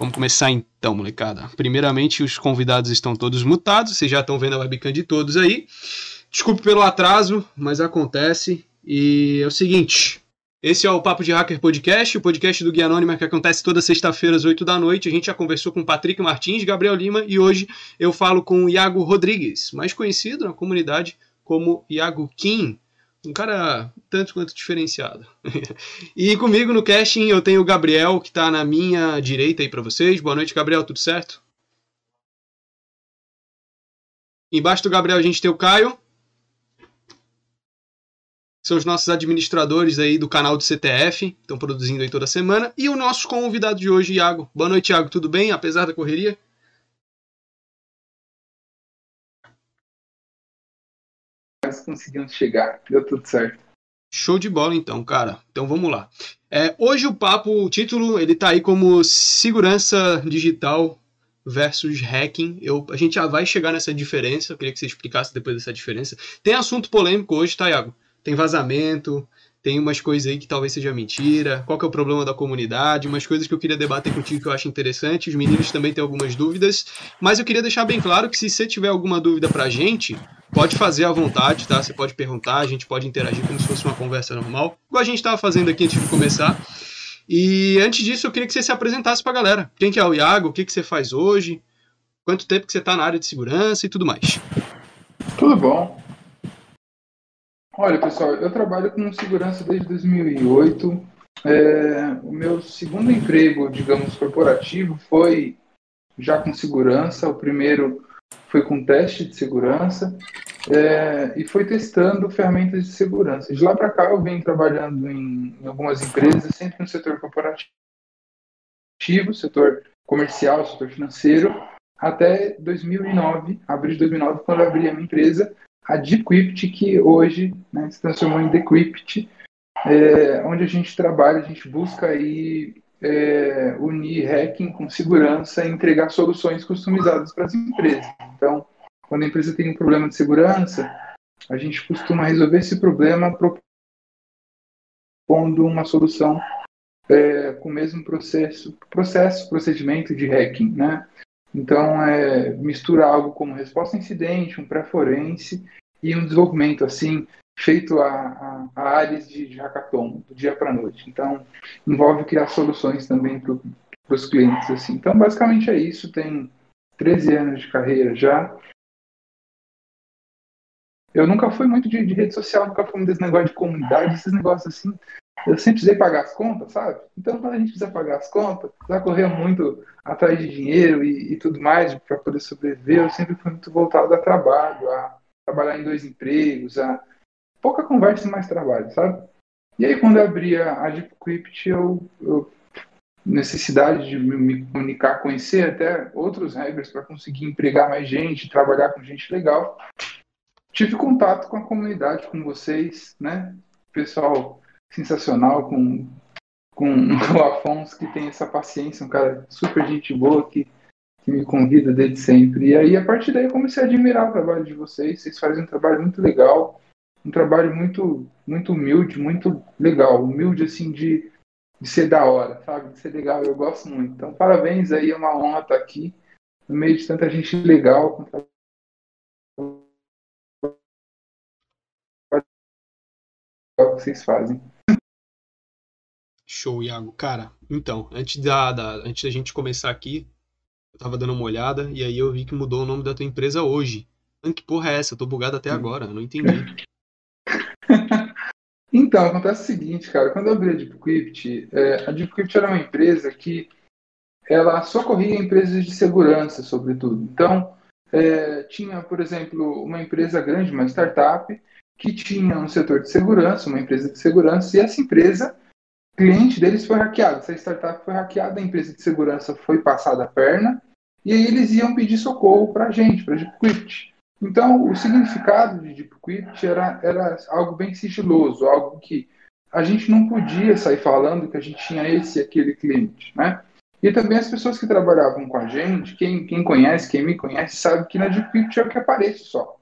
Vamos começar então, molecada. Primeiramente, os convidados estão todos mutados, vocês já estão vendo a webcam de todos aí. Desculpe pelo atraso, mas acontece. E é o seguinte: esse é o Papo de Hacker Podcast, o podcast do Guia Anônima que acontece toda sexta-feira às 8 da noite. A gente já conversou com Patrick Martins, Gabriel Lima e hoje eu falo com o Iago Rodrigues, mais conhecido na comunidade como Iago Kim. Um cara tanto quanto diferenciado. e comigo no casting eu tenho o Gabriel, que está na minha direita aí para vocês. Boa noite, Gabriel, tudo certo? Embaixo do Gabriel a gente tem o Caio. São os nossos administradores aí do canal do CTF, estão produzindo aí toda semana. E o nosso convidado de hoje, Iago. Boa noite, Iago, tudo bem? Apesar da correria? Conseguimos chegar, deu tudo certo. Show de bola então, cara. Então vamos lá. É, hoje o papo, o título, ele tá aí como segurança digital versus hacking. Eu, a gente já vai chegar nessa diferença. Eu queria que você explicasse depois dessa diferença. Tem assunto polêmico hoje, tá, Iago? Tem vazamento, tem umas coisas aí que talvez seja mentira, qual que é o problema da comunidade, umas coisas que eu queria debater contigo que eu acho interessante, os meninos também têm algumas dúvidas, mas eu queria deixar bem claro que se você tiver alguma dúvida pra gente, pode fazer à vontade, tá? Você pode perguntar, a gente pode interagir como se fosse uma conversa normal, igual a gente estava fazendo aqui antes de começar. E antes disso, eu queria que você se apresentasse pra galera. Quem que é o Iago, o que, que você faz hoje, quanto tempo que você está na área de segurança e tudo mais. Tudo bom. Olha, pessoal, eu trabalho com segurança desde 2008. É, o meu segundo emprego, digamos, corporativo foi já com segurança. O primeiro foi com teste de segurança é, e foi testando ferramentas de segurança. De lá para cá, eu venho trabalhando em, em, algumas empresas, sempre no setor corporativo, setor comercial, setor financeiro, até 2009, abril de 2009, quando eu abri a minha empresa a Decrypt, que hoje né, se transformou em Decrypt, é, onde a gente trabalha, a gente busca aí é, unir hacking com segurança e entregar soluções customizadas para as empresas. Então, quando a empresa tem um problema de segurança, a gente costuma resolver esse problema propondo uma solução é, com o mesmo processo, processo, procedimento de hacking, né? Então, é, mistura algo como resposta a incidente, um pré-forense e um desenvolvimento assim feito a, a, a áreas de, de hackathon, do dia para noite. Então, envolve criar soluções também para os clientes. assim. Então, basicamente é isso. Tem 13 anos de carreira já. Eu nunca fui muito de, de rede social, nunca fui muito desse negócio de comunidade, esses negócios assim. Eu sempre precisei pagar as contas, sabe? Então, quando a gente precisa pagar as contas, já correr muito atrás de dinheiro e, e tudo mais para poder sobreviver, eu sempre fui muito voltado a trabalho, a trabalhar em dois empregos, a pouca conversa mais trabalho, sabe? E aí, quando eu abri a, a DeepCrypt, eu, eu necessidade de me comunicar, conhecer até outros hackers para conseguir empregar mais gente, trabalhar com gente legal. Tive contato com a comunidade, com vocês, né? Pessoal sensacional, com, com o Afonso, que tem essa paciência, um cara super gente boa, que que me convida desde sempre. E aí, a partir daí, eu comecei a admirar o trabalho de vocês. Vocês fazem um trabalho muito legal, um trabalho muito, muito humilde, muito legal. Humilde, assim, de, de ser da hora, sabe? De ser legal. Eu gosto muito. Então, parabéns aí, é uma honra estar aqui, no meio de tanta gente legal, com que vocês fazem. Show, Iago. Cara, então, antes da, da, antes da gente começar aqui, tava dando uma olhada e aí eu vi que mudou o nome da tua empresa hoje. Que porra é essa? Eu tô bugado até agora, não entendi. então, acontece o seguinte, cara. Quando eu abri a DeepCrypt, é, a DeepCrypt era uma empresa que ela socorria empresas de segurança, sobretudo. Então, é, tinha, por exemplo, uma empresa grande, uma startup, que tinha um setor de segurança, uma empresa de segurança, e essa empresa cliente deles foi hackeado. Essa startup foi hackeada, a empresa de segurança foi passada a perna, e aí eles iam pedir socorro para a gente, para a DeepQuipt. Então, o significado de DeepQuipt era, era algo bem sigiloso, algo que a gente não podia sair falando que a gente tinha esse e aquele cliente, né? E também as pessoas que trabalhavam com a gente, quem, quem conhece, quem me conhece, sabe que na DeepQuipt é o que aparece só.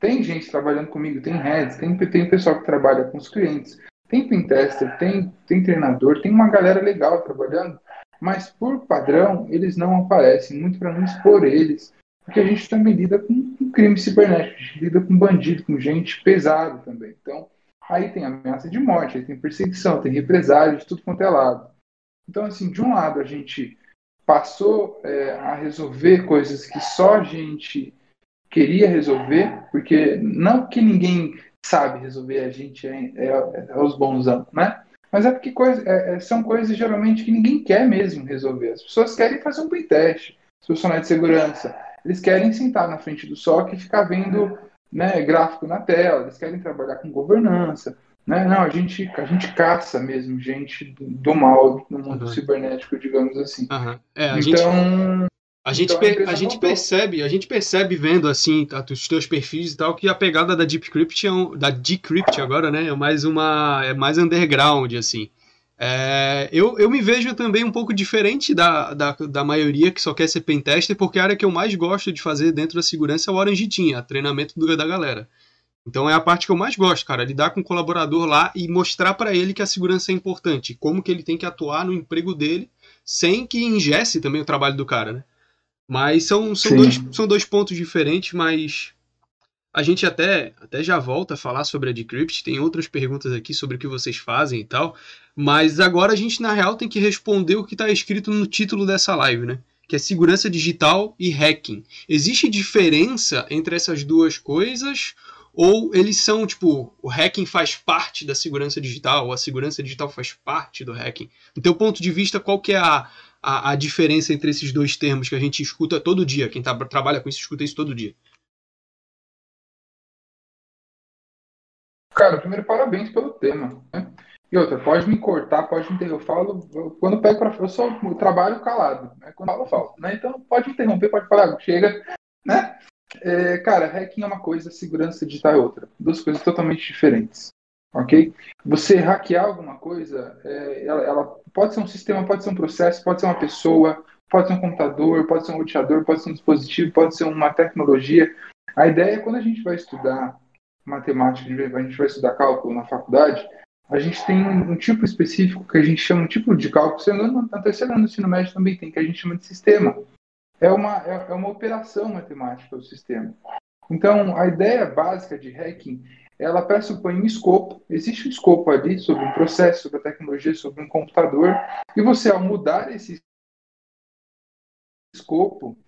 Tem gente trabalhando comigo, tem heads, tem, tem pessoal que trabalha com os clientes, tem pentester, tem, tem treinador, tem uma galera legal trabalhando, mas por padrão eles não aparecem, muito para não expor eles, porque a gente também lida com, com crime cibernético, a gente lida com bandido, com gente pesada também. Então, aí tem ameaça de morte, aí tem perseguição, tem represália de tudo quanto é lado. Então, assim, de um lado a gente passou é, a resolver coisas que só a gente queria resolver, porque não que ninguém sabe resolver, a gente é, é, é os bonzão, né? Mas é porque coisa, é, é, são coisas geralmente que ninguém quer mesmo resolver. As pessoas querem fazer um teste, os profissionais de segurança, eles querem sentar na frente do SOC e ficar vendo né, gráfico na tela, eles querem trabalhar com governança. Né? Não, a gente, a gente caça mesmo gente do, do mal no mundo uhum. cibernético, digamos assim. Uhum. É, então, gente... A gente, então, a, a gente percebe, a gente percebe vendo assim tá, os teus perfis e tal que a pegada da Decrypt é um, da Decrypt agora, né, é mais uma é mais underground assim. É, eu, eu me vejo também um pouco diferente da, da, da maioria que só quer ser pentester, porque a área que eu mais gosto de fazer dentro da segurança é o Orange Team, a treinamento do, da galera. Então é a parte que eu mais gosto, cara, lidar com o colaborador lá e mostrar para ele que a segurança é importante, como que ele tem que atuar no emprego dele, sem que ingesse também o trabalho do cara, né? Mas são, são, dois, são dois pontos diferentes, mas a gente até, até já volta a falar sobre a Decrypt. Tem outras perguntas aqui sobre o que vocês fazem e tal. Mas agora a gente, na real, tem que responder o que está escrito no título dessa live, né? Que é segurança digital e hacking. Existe diferença entre essas duas coisas? Ou eles são, tipo, o hacking faz parte da segurança digital, ou a segurança digital faz parte do hacking? Do teu ponto de vista, qual que é a, a, a diferença entre esses dois termos que a gente escuta todo dia? Quem tá, trabalha com isso escuta isso todo dia. Cara, primeiro, parabéns pelo tema. Né? E outra, pode me cortar, pode me interromper. Eu falo, eu, quando pego para. Eu só eu trabalho calado. Né? Quando eu falo, eu falo. Né? Então, pode interromper, pode falar, chega. Né? É, cara, hacking é uma coisa, segurança digital é outra. Duas coisas totalmente diferentes. Ok? Você hackear alguma coisa, é, ela, ela, pode ser um sistema, pode ser um processo, pode ser uma pessoa, pode ser um computador, pode ser um roteador, pode ser um dispositivo, pode ser uma tecnologia. A ideia é quando a gente vai estudar matemática, a gente vai estudar cálculo na faculdade, a gente tem um, um tipo específico que a gente chama um tipo de cálculo, se não na terceira ano do ensino médio também tem, que a gente chama de sistema. É uma, é, é uma operação matemática o sistema. Então, a ideia básica de hacking, ela pressupõe um escopo. Existe um escopo ali sobre um processo, sobre a tecnologia, sobre um computador. E você, ao mudar esse escopo,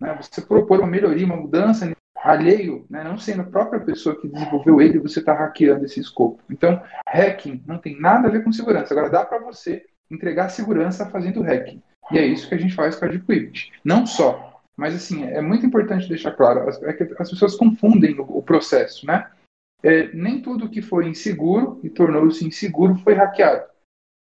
né, você propor uma melhoria, uma mudança alheio, né, não sendo a própria pessoa que desenvolveu ele, você está hackeando esse escopo. Então, hacking não tem nada a ver com segurança. Agora, dá para você entregar segurança fazendo hacking. E é isso que a gente faz com a Decrypt. Não só, mas assim, é muito importante deixar claro, as, é que as pessoas confundem o, o processo, né? É, nem tudo que foi inseguro e tornou-se inseguro foi hackeado.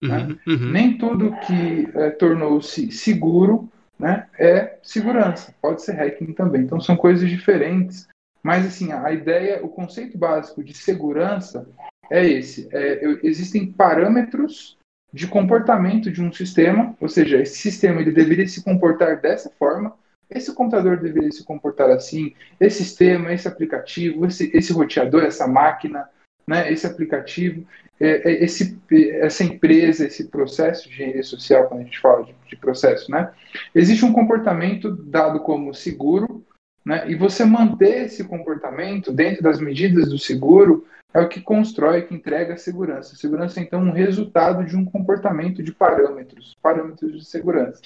Né? Uhum, uhum. Nem tudo que é, tornou-se seguro né, é segurança, pode ser hacking também. Então são coisas diferentes. Mas assim, a ideia, o conceito básico de segurança é esse: é, existem parâmetros de comportamento de um sistema, ou seja, esse sistema ele deveria se comportar dessa forma, esse computador deveria se comportar assim, esse sistema, esse aplicativo, esse, esse roteador, essa máquina, né, esse aplicativo, é, é, esse, essa empresa, esse processo de engenharia social, quando a gente fala de, de processo, né, existe um comportamento dado como seguro, né, e você manter esse comportamento dentro das medidas do seguro é o que constrói, que entrega a segurança. A segurança, então, é um resultado de um comportamento de parâmetros, parâmetros de segurança.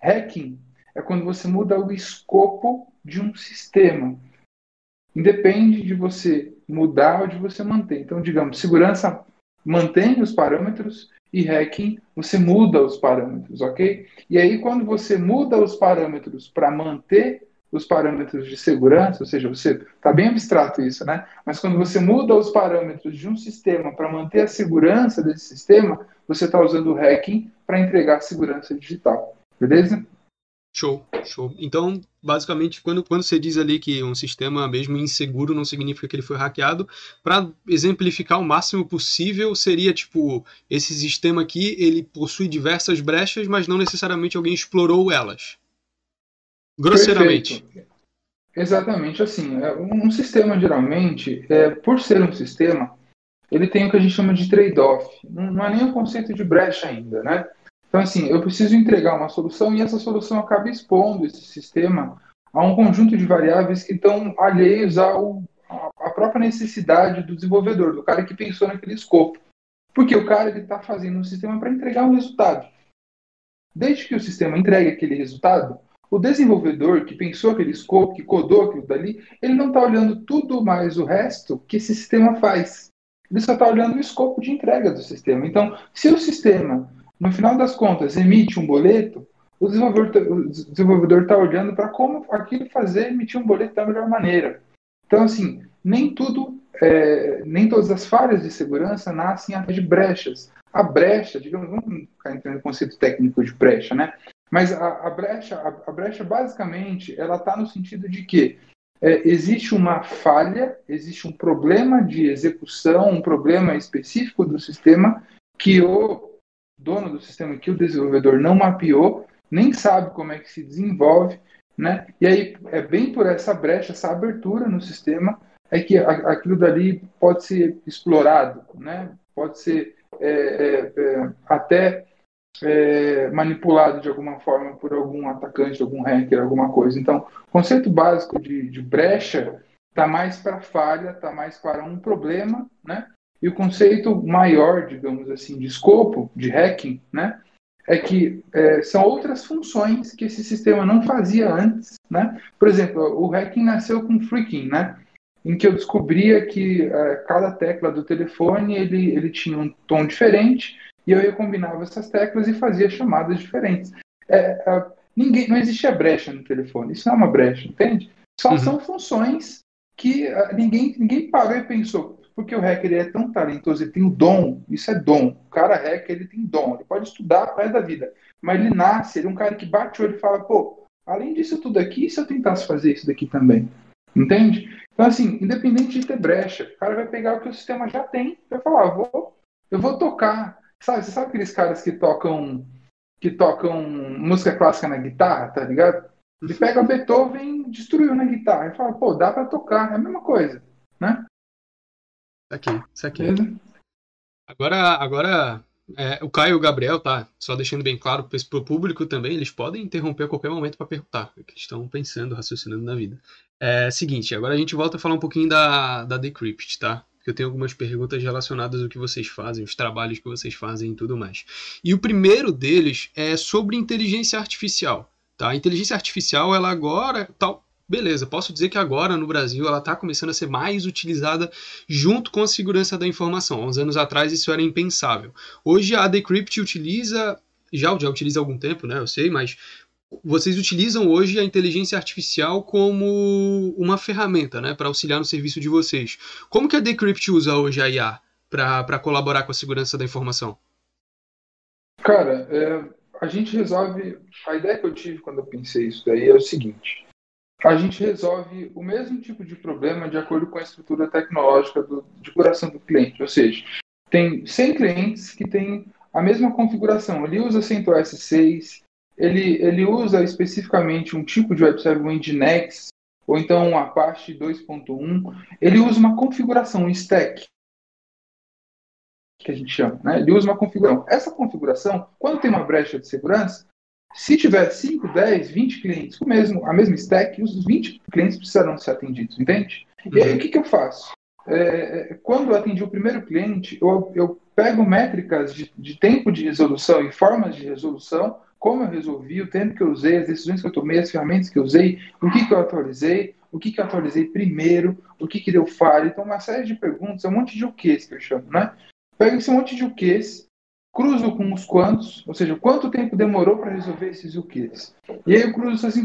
Hacking é quando você muda o escopo de um sistema. Independe de você mudar ou de você manter. Então, digamos, segurança mantém os parâmetros e hacking você muda os parâmetros, ok? E aí, quando você muda os parâmetros para manter os parâmetros de segurança, ou seja, você está bem abstrato isso, né? Mas quando você muda os parâmetros de um sistema para manter a segurança desse sistema, você está usando o hacking para entregar segurança digital, beleza? Show, show. Então, basicamente, quando, quando você diz ali que um sistema mesmo inseguro não significa que ele foi hackeado, para exemplificar o máximo possível, seria tipo, esse sistema aqui, ele possui diversas brechas, mas não necessariamente alguém explorou elas. Grosseiramente. Perfeito. Exatamente assim. É, um sistema, geralmente, é, por ser um sistema, ele tem o que a gente chama de trade-off. Não, não é nem o conceito de brecha ainda, né? Então, assim, eu preciso entregar uma solução e essa solução acaba expondo esse sistema a um conjunto de variáveis que estão alheios ao, à própria necessidade do desenvolvedor, do cara que pensou naquele escopo. Porque o cara está fazendo um sistema para entregar um resultado. Desde que o sistema entregue aquele resultado, o desenvolvedor que pensou aquele escopo, que codou aquilo dali, ele não está olhando tudo mais o resto que esse sistema faz. Ele só está olhando o escopo de entrega do sistema. Então, se o sistema, no final das contas, emite um boleto, o desenvolvedor está olhando para como aquilo fazer emitir um boleto da melhor maneira. Então, assim, nem tudo, é, nem todas as falhas de segurança nascem atrás de brechas. A brecha, digamos, vamos ficar entrando no conceito técnico de brecha, né? Mas a, a brecha, a, a, brecha, basicamente, ela está no sentido de que é, existe uma falha, existe um problema de execução, um problema específico do sistema que o dono do sistema, que o desenvolvedor não mapeou, nem sabe como é que se desenvolve, né? E aí é bem por essa brecha, essa abertura no sistema, é que aquilo dali pode ser explorado, né? Pode ser é, é, é, até é, manipulado de alguma forma por algum atacante, algum hacker, alguma coisa. Então, o conceito básico de, de brecha está mais para falha, está mais para um problema, né? E o conceito maior, digamos assim, de escopo, de hacking, né? É que é, são outras funções que esse sistema não fazia antes, né? Por exemplo, o hacking nasceu com freaking, né? Em que eu descobria que é, cada tecla do telefone ele, ele tinha um tom diferente e eu combinava essas teclas e fazia chamadas diferentes. É, é, ninguém, não existia brecha no telefone. Isso não é uma brecha, entende? Só uhum. são funções que uh, ninguém, ninguém parou e pensou. Porque o hacker é tão talentoso, ele tem o dom, isso é dom. O cara hacker, ele tem dom, ele pode estudar para da vida. Mas ele nasce, ele é um cara que bate o olho e fala, pô, além disso tudo aqui, se eu tentasse fazer isso daqui também? Entende? Então, assim, independente de ter brecha, o cara vai pegar o que o sistema já tem, vai falar, vou, eu vou tocar Sabe, você sabe aqueles caras que tocam que tocam música clássica na guitarra, tá ligado? Ele pega Beethoven destruiu na guitarra. E fala, pô, dá pra tocar, é a mesma coisa, né? Aqui, isso aqui. Agora, agora é, o Caio e o Gabriel, tá? Só deixando bem claro para o público também, eles podem interromper a qualquer momento para perguntar o que estão pensando, raciocinando na vida. É seguinte, agora a gente volta a falar um pouquinho da, da Decrypt, tá? eu tenho algumas perguntas relacionadas ao que vocês fazem, os trabalhos que vocês fazem e tudo mais. E o primeiro deles é sobre inteligência artificial. Tá? A inteligência artificial, ela agora, tal, beleza, posso dizer que agora no Brasil ela está começando a ser mais utilizada junto com a segurança da informação. Há uns anos atrás isso era impensável. Hoje a Decrypt utiliza já, já utiliza há algum tempo, né? Eu sei, mas vocês utilizam hoje a inteligência artificial como uma ferramenta né, para auxiliar no serviço de vocês. Como que a Decrypt usa hoje a IA para colaborar com a segurança da informação? Cara, é, a gente resolve. A ideia que eu tive quando eu pensei isso daí é o seguinte: a gente resolve o mesmo tipo de problema de acordo com a estrutura tecnológica do, de coração do cliente. Ou seja, tem 100 clientes que têm a mesma configuração. Ele usa CentOS 6, ele, ele usa especificamente um tipo de web server, um Nginx, ou então um Apache 2.1. Ele usa uma configuração, um stack, que a gente chama. Né? Ele usa uma configuração. Essa configuração, quando tem uma brecha de segurança, se tiver 5, 10, 20 clientes com mesmo, a mesma stack, os 20 clientes precisarão ser atendidos, entende? Uhum. E aí, o que, que eu faço? É, quando eu atendi o primeiro cliente, eu, eu pego métricas de, de tempo de resolução e formas de resolução como eu resolvi, o tempo que eu usei, as decisões que eu tomei, as ferramentas que eu usei, o que, que eu atualizei, o que, que eu atualizei primeiro, o que, que deu falha. Então, uma série de perguntas, é um monte de o que que eu chamo, né? Pego esse monte de o que cruzo com os quantos, ou seja, quanto tempo demorou para resolver esses o que E aí eu cruzo essas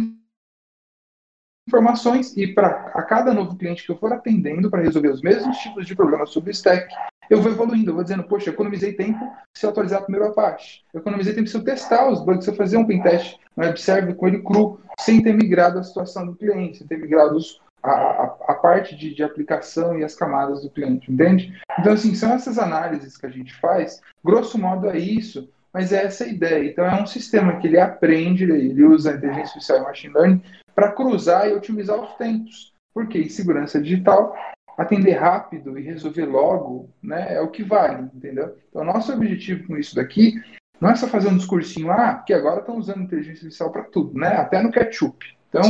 informações e para a cada novo cliente que eu for atendendo para resolver os mesmos tipos de problemas sobre o stack, eu vou evoluindo, eu vou dizendo, poxa, economizei tempo se eu atualizar primeiro a parte. Eu economizei tempo se eu testar os bugs, se eu fazer um pentest no web server com ele cru, sem ter migrado a situação do cliente, sem ter migrado os, a, a, parte de, de, aplicação e as camadas do cliente, entende? Então, assim, são essas análises que a gente faz, grosso modo é isso, mas é essa a ideia. Então, é um sistema que ele aprende, ele usa a inteligência artificial e machine learning para cruzar e otimizar os tempos. Porque em segurança digital, atender rápido e resolver logo né, é o que vale, entendeu? Então, nosso objetivo com isso daqui Não é só fazer um discursinho, ah, porque agora estão usando inteligência artificial para tudo, né? Até no ketchup. Então,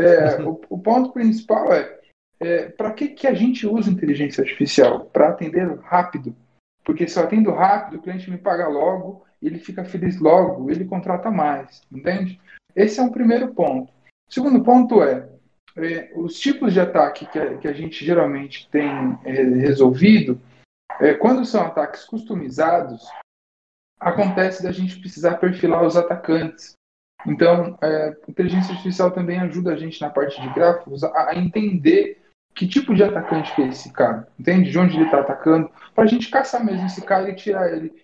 é, o, o, ponto principal é, é para que, que a gente usa inteligência artificial? Para atender rápido. Porque se eu atendo rápido, o cliente me paga logo, ele fica feliz logo, ele contrata mais, entende? Esse é um primeiro ponto. O segundo ponto é, é os tipos de ataque que a, que a gente geralmente tem é, resolvido, é, quando são ataques customizados, acontece da gente precisar perfilar os atacantes. Então, é, inteligência artificial também ajuda a gente na parte de gráficos a, a entender que tipo de atacante que é esse cara, entende? De onde ele está atacando, para a gente caçar mesmo esse cara e tirar ele,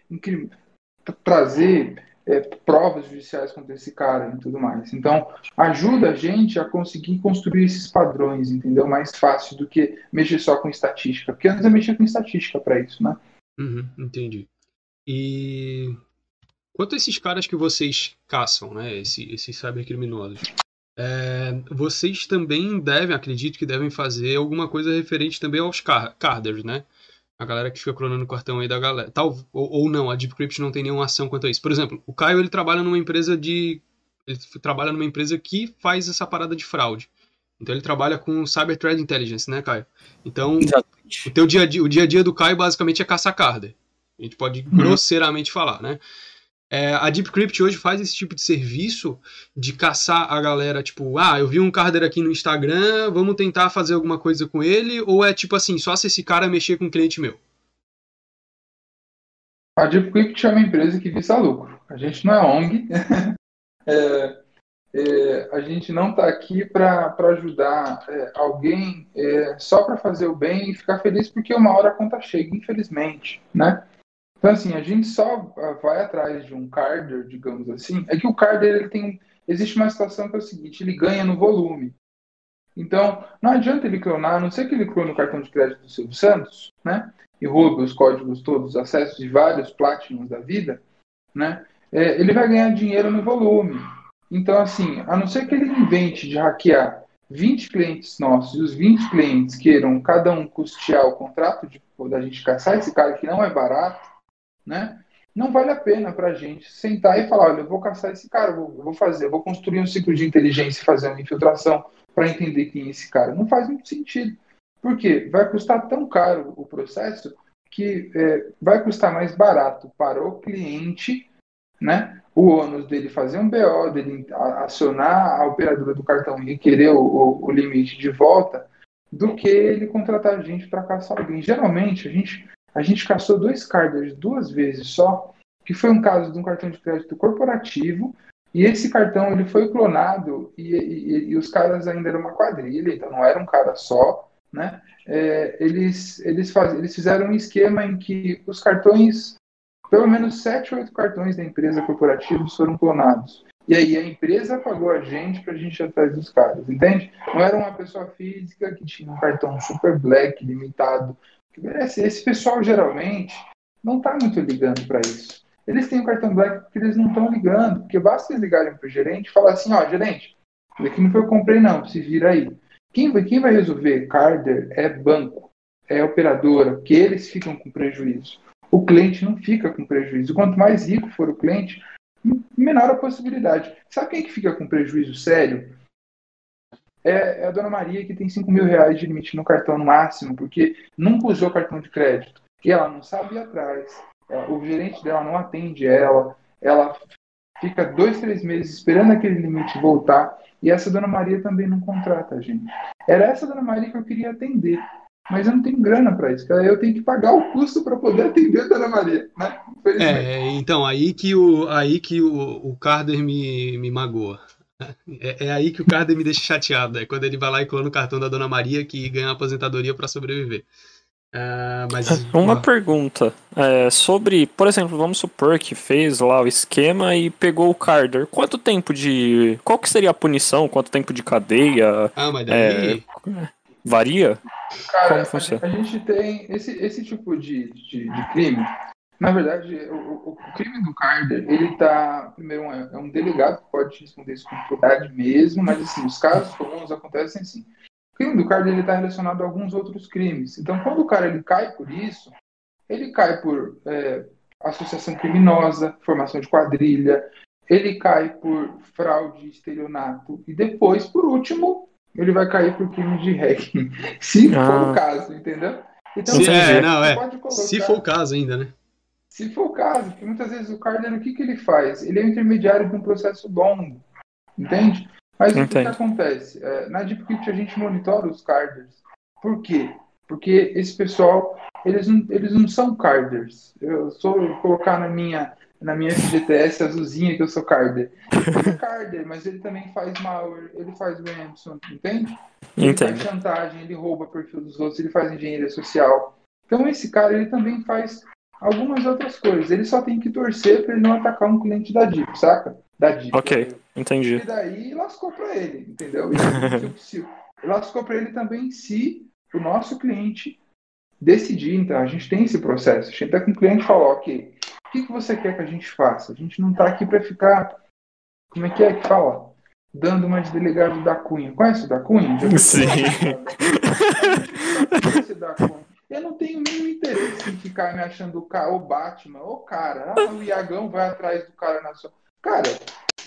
trazer é, provas judiciais contra esse cara e tudo mais. Então, ajuda a gente a conseguir construir esses padrões, entendeu? Mais fácil do que mexer só com estatística, porque antes eu mexia com estatística para isso, né? Uhum, entendi. E quanto a esses caras que vocês caçam, né? Esse, esses cybercriminosos, é, vocês também devem, acredito que devem fazer alguma coisa referente também aos car carders, né? A galera que fica clonando o cartão aí da galera. Tal, ou, ou não, a Deepcrypt não tem nenhuma ação quanto a isso. Por exemplo, o Caio ele trabalha numa empresa de. Ele trabalha numa empresa que faz essa parada de fraude. Então ele trabalha com Cyber Threat Intelligence, né, Caio? Então, Exatamente. o teu dia a dia, o dia a dia do Caio basicamente é caçar carder. A gente pode uhum. grosseiramente falar, né? É, a Deepcrypt hoje faz esse tipo de serviço de caçar a galera, tipo, ah, eu vi um carder aqui no Instagram, vamos tentar fazer alguma coisa com ele, ou é tipo assim, só se esse cara mexer com um cliente meu? A Deepcrypt é uma empresa que visa lucro. A gente não é ONG. é, é, a gente não está aqui para ajudar é, alguém é, só para fazer o bem e ficar feliz porque uma hora a conta chega, infelizmente, né? Então, assim, a gente só ah, vai atrás de um carder, digamos assim. É que o carder, ele tem. Existe uma situação que é o seguinte: ele ganha no volume. Então, não adianta ele clonar, a não ser que ele clone o cartão de crédito do Silvio Santos, né? E roube os códigos todos, acessos de vários Platinums da vida, né? É, ele vai ganhar dinheiro no volume. Então, assim, a não ser que ele invente de hackear 20 clientes nossos e os 20 clientes queiram cada um custear o contrato de, da gente caçar esse cara que não é barato, né? Não vale a pena para a gente sentar e falar, olha, eu vou caçar esse cara, eu vou, fazer, eu vou construir um ciclo de inteligência e fazer uma infiltração para entender quem é esse cara. Não faz muito sentido. Por quê? Vai custar tão caro o processo que é, vai custar mais barato para o cliente, né? O ônus dele fazer um BO, dele acionar a operadora do cartão e requerer o, o, o limite de volta, do que ele contratar gente para caçar alguém. Geralmente, a gente a gente caçou dois carders duas vezes só, que foi um caso de um cartão de crédito corporativo, e esse cartão ele foi clonado e, e, e os caras ainda eram uma quadrilha, então não era um cara só, né? É, eles, eles, faz, eles fizeram um esquema em que os cartões, pelo menos sete ou oito cartões da empresa corporativa foram clonados. E aí a empresa pagou a gente para a gente ir atrás dos caras, entende? Não era uma pessoa física que tinha um cartão super black, limitado, esse pessoal geralmente não está muito ligando para isso. Eles têm o cartão Black porque eles não estão ligando, porque basta eles ligarem para o gerente e falar assim, ó, gerente, isso aqui não foi eu comprei não, se vira aí. Quem vai, quem vai resolver Carder é banco, é operadora, porque eles ficam com prejuízo. O cliente não fica com prejuízo. Quanto mais rico for o cliente, menor a possibilidade. Sabe quem que fica com prejuízo sério? É, é a dona Maria que tem 5 mil reais de limite no cartão no máximo, porque nunca usou cartão de crédito. E ela não sabe ir atrás. É, o gerente dela não atende ela. Ela fica dois, três meses esperando aquele limite voltar. E essa dona Maria também não contrata a gente. Era essa dona Maria que eu queria atender. Mas eu não tenho grana para isso. Eu tenho que pagar o custo para poder atender a Dona Maria, né? É, então, aí que o, aí que o, o Carder me, me magoa. É, é, aí que o Carder me deixa chateado. É quando ele vai lá e clona o cartão da Dona Maria que ganha aposentadoria para sobreviver. Uh, mas... Uma pergunta é, sobre, por exemplo, vamos supor que fez lá o esquema e pegou o Carder. Quanto tempo de. Qual que seria a punição? Quanto tempo de cadeia? Ah, mas daí. É, varia? Cara, Como funciona? A gente tem esse, esse tipo de, de, de crime na verdade, o, o, crime do Carter, ele tá, primeiro, é, é um delegado que pode responder isso com propriedade mesmo, mas assim, os casos comuns acontecem assim. O crime do Carter, ele está relacionado a alguns outros crimes. Então, quando o cara ele cai por isso, ele cai por é, associação criminosa, formação de quadrilha, ele cai por fraude, estelionato e depois, por último, ele vai cair por crime de hacking, se ah. for o caso, entendeu? Então, se, é, não, é. Colocar, se for o caso ainda, né? Se for o caso, porque muitas vezes o Cardano, o que, que ele faz? Ele é o intermediário de um processo longo, entende? Mas o que, que, acontece? É, na DeepCrypt a gente monitora os carders. Por quê? Porque esse pessoal, eles não, eles não são carders. Eu sou eu colocar na minha na minha FGTS azulzinha que eu sou carder. Ele é carder, mas ele também faz malware, ele faz ransom, entende? Ele Entendo. faz chantagem, ele rouba perfil dos outros, ele faz engenharia social. Então esse cara, ele também faz algumas outras coisas. Ele só tem que torcer para ele não atacar um cliente da DIP, saca? Da DIP. Ok, entendi. E daí lascou para ele, entendeu? E lascou para ele também se o nosso cliente decidir. Então, a gente tem esse processo. A gente tá com o cliente e fala, ok, o que, que você quer que a gente faça? A gente não está aqui para ficar, como é que é que fala? Dando uma de delegado da Cunha. Conhece o da Cunha? Sim. Eu não tenho nenhum interesse em ficar me achando o, cara, o Batman, o cara. Ah, o Iagão vai atrás do cara na sua. Cara,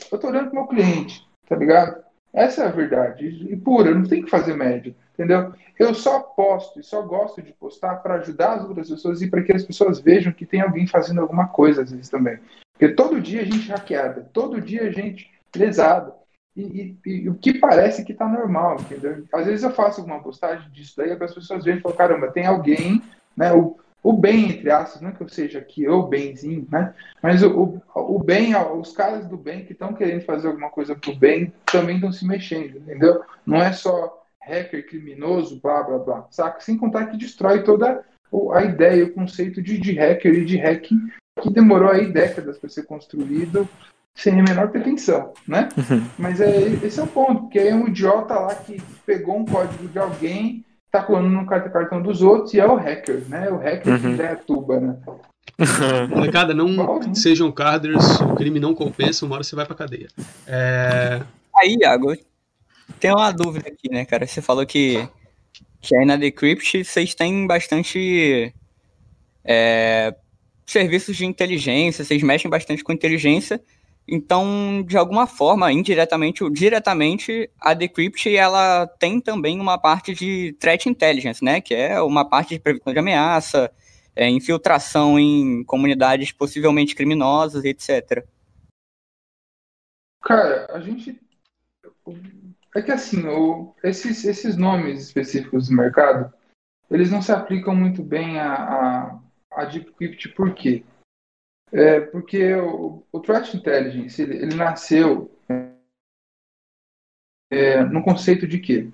eu tô olhando pro meu cliente, tá ligado? Essa é a verdade. E pura, não tem que fazer média, entendeu? Eu só posto e só gosto de postar para ajudar as outras pessoas e para que as pessoas vejam que tem alguém fazendo alguma coisa às vezes também. Porque todo dia a gente hackeada, todo dia a gente lesada. E, e, e, o que parece que tá normal, entendeu? Às vezes eu faço alguma postagem disso daí para as pessoas verem e falam, caramba, tem alguém, né? O, o bem, entre aspas, não é que eu seja aqui eu benzinho, né? Mas o, o, o bem, os caras do bem que estão querendo fazer alguma coisa pro bem também estão se mexendo, entendeu? Não é só hacker criminoso, blá blá blá, saca? Sem contar que destrói toda a ideia, o conceito de, de hacker e de hacking que demorou aí décadas para ser construído sem a menor pretensão, né? Uhum. Mas é, esse é o ponto, porque aí é um idiota lá que pegou um código de alguém tá clonando no cartão dos outros e é o hacker, né? O hacker uhum. que é tuba, né? Molecada, não Bom, sejam carders, o crime não compensa, uma hora você vai pra cadeia. É... Aí, Iago, tem uma dúvida aqui, né, cara? Você falou que, que aí na Decrypt vocês têm bastante é, serviços de inteligência, vocês mexem bastante com inteligência, então, de alguma forma, indiretamente ou diretamente, a Decrypt ela tem também uma parte de threat intelligence, né? Que é uma parte de prevenção de ameaça, é, infiltração em comunidades possivelmente criminosas, etc. Cara, a gente é que assim, o, esses, esses nomes específicos do mercado, eles não se aplicam muito bem a, a, a por quê? É porque o, o Threat Intelligence ele, ele nasceu é, no conceito de que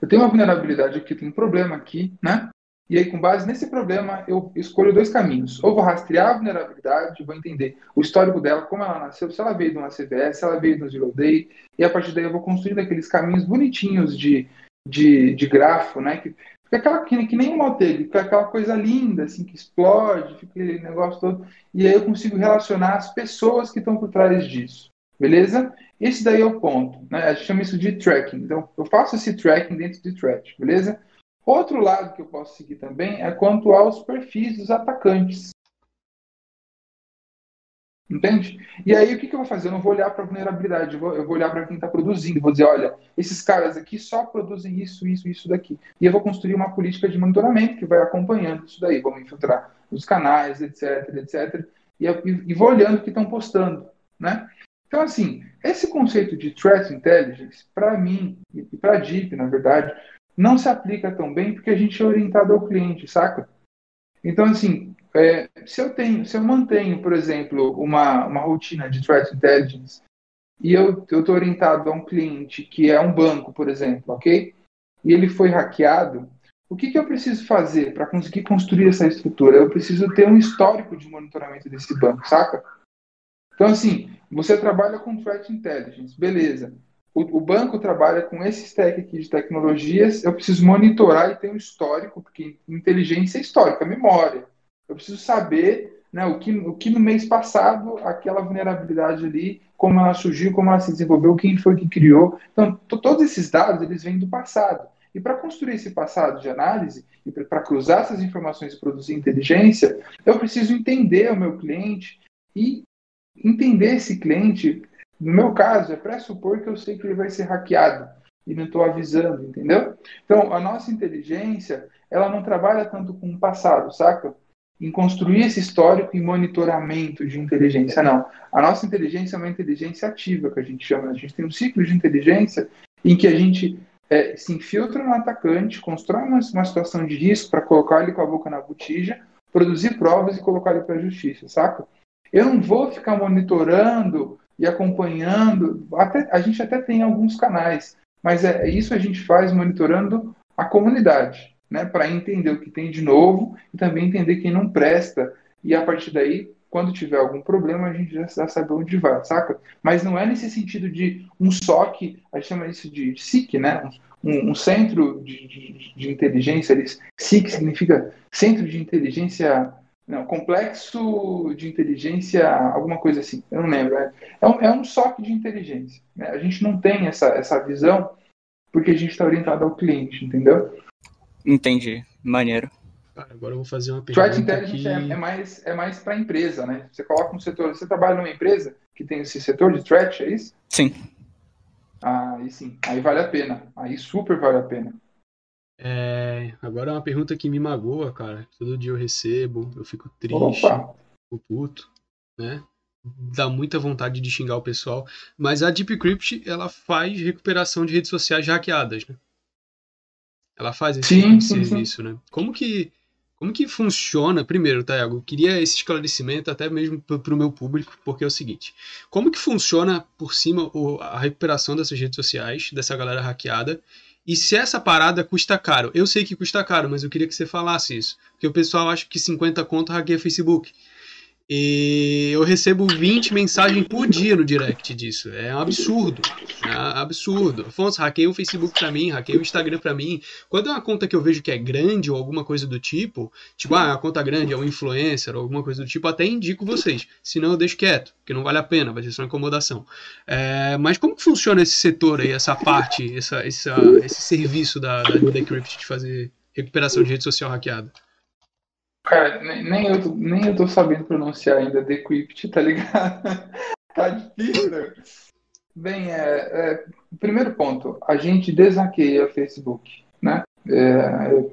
eu tenho uma vulnerabilidade aqui, tem um problema aqui, né? E aí, com base nesse problema, eu escolho dois caminhos. Ou vou rastrear a vulnerabilidade, vou entender o histórico dela, como ela nasceu, se ela veio de uma CVS, se ela veio de um Zero Day, e a partir daí eu vou construindo aqueles caminhos bonitinhos de, de, de grafo, né? Que Fica aquela que, que nem um manteiga, fica aquela coisa linda, assim, que explode, fica aquele negócio todo. E aí eu consigo relacionar as pessoas que estão por trás disso. Beleza? Esse daí é o ponto. Né? A gente chama isso de tracking. Então, eu faço esse tracking dentro de threat, beleza? Outro lado que eu posso seguir também é quanto aos perfis dos atacantes. Entende? E aí, o que, que eu vou fazer? Eu não vou olhar para a vulnerabilidade, eu vou, eu vou olhar para quem está produzindo. Vou dizer, olha, esses caras aqui só produzem isso, isso, isso daqui. E eu vou construir uma política de monitoramento que vai acompanhando isso daí. Vamos infiltrar os canais, etc, etc. E, e vou olhando o que estão postando, né? Então, assim, esse conceito de threat intelligence, para mim, e para a DIP, na verdade, não se aplica tão bem porque a gente é orientado ao cliente, saca? Então, assim, é, se eu tenho, se eu mantenho, por exemplo, uma, uma rotina de threat intelligence e eu estou orientado a um cliente que é um banco, por exemplo, ok? E ele foi hackeado, o que, que eu preciso fazer para conseguir construir essa estrutura? Eu preciso ter um histórico de monitoramento desse banco, saca? Então, assim, você trabalha com threat intelligence, beleza. O, o, banco trabalha com esse stack aqui de tecnologias, eu preciso monitorar e ter um histórico, porque inteligência é histórica, memória. Eu preciso saber né, o, que, o que no mês passado, aquela vulnerabilidade ali, como ela surgiu, como ela se desenvolveu, quem foi que criou. Então, todos esses dados, eles vêm do passado. E para construir esse passado de análise e para cruzar essas informações e produzir inteligência, eu preciso entender o meu cliente e entender esse cliente. No meu caso, é pressupor que eu sei que ele vai ser hackeado e não estou avisando, entendeu? Então, a nossa inteligência, ela não trabalha tanto com o passado, saca? Em construir esse histórico e monitoramento de inteligência, não. A nossa inteligência é uma inteligência ativa, que a gente chama. A gente tem um ciclo de inteligência em que a gente é, se infiltra no atacante, constrói uma, uma situação de risco para colocar ele com a boca na botija, produzir provas e colocar ele para a justiça, saca? Eu não vou ficar monitorando e acompanhando. Até, a gente até tem alguns canais, mas é, isso a gente faz monitorando a comunidade, né? Para entender o que tem de novo e também entender quem não presta. E a partir daí, quando tiver algum problema, a gente já, sabe onde vai, saca? Mas não é nesse sentido de um SOC, a gente chama isso de, SIC, né? Um, um centro de, de, de inteligência, SIC significa Centro de Inteligência não, complexo de inteligência, alguma coisa assim, eu não lembro. É, é um, é um de inteligência. Né? A gente não tem essa, essa visão porque a gente está orientado ao cliente, entendeu? Entendi, maneiro. agora eu vou fazer uma pergunta. Threat Intelligence é, é, mais, é mais para empresa, né? Você coloca um setor, você trabalha numa empresa que tem esse setor de threat, é isso? Sim. Ah, aí sim, aí vale a pena, aí super vale a pena. É, agora é uma pergunta que me magoa, cara. Todo dia eu recebo, eu fico triste, Opa. fico puto, né? Dá muita vontade de xingar o pessoal. Mas a Deepcrypt, ela faz recuperação de redes sociais hackeadas, né? Ela faz esse sim, sim, serviço, sim. né? Como que, como que funciona? Primeiro, tá, eu queria esse esclarecimento até mesmo para o meu público, porque é o seguinte: como que funciona por cima a recuperação dessas redes sociais, dessa galera hackeada? E se essa parada custa caro? Eu sei que custa caro, mas eu queria que você falasse isso. Porque o pessoal acha que 50 conto hackeia Facebook. E eu recebo 20 mensagens por dia no direct disso. É um absurdo. É um absurdo. Afonso, hackeia o Facebook pra mim, hackeia o Instagram pra mim. Quando é uma conta que eu vejo que é grande ou alguma coisa do tipo, tipo, ah, a conta grande é um influencer ou alguma coisa do tipo, até indico vocês. Senão eu deixo quieto, porque não vale a pena, vai ser só incomodação. É, mas como que funciona esse setor aí, essa parte, essa, essa esse serviço da, da Decrypt de fazer recuperação de rede social hackeada? Cara, nem eu, nem eu tô sabendo pronunciar ainda Decrypt, tá ligado? tá difícil, né? Bem, é, é, primeiro ponto, a gente deshaqueia o Facebook, né? É,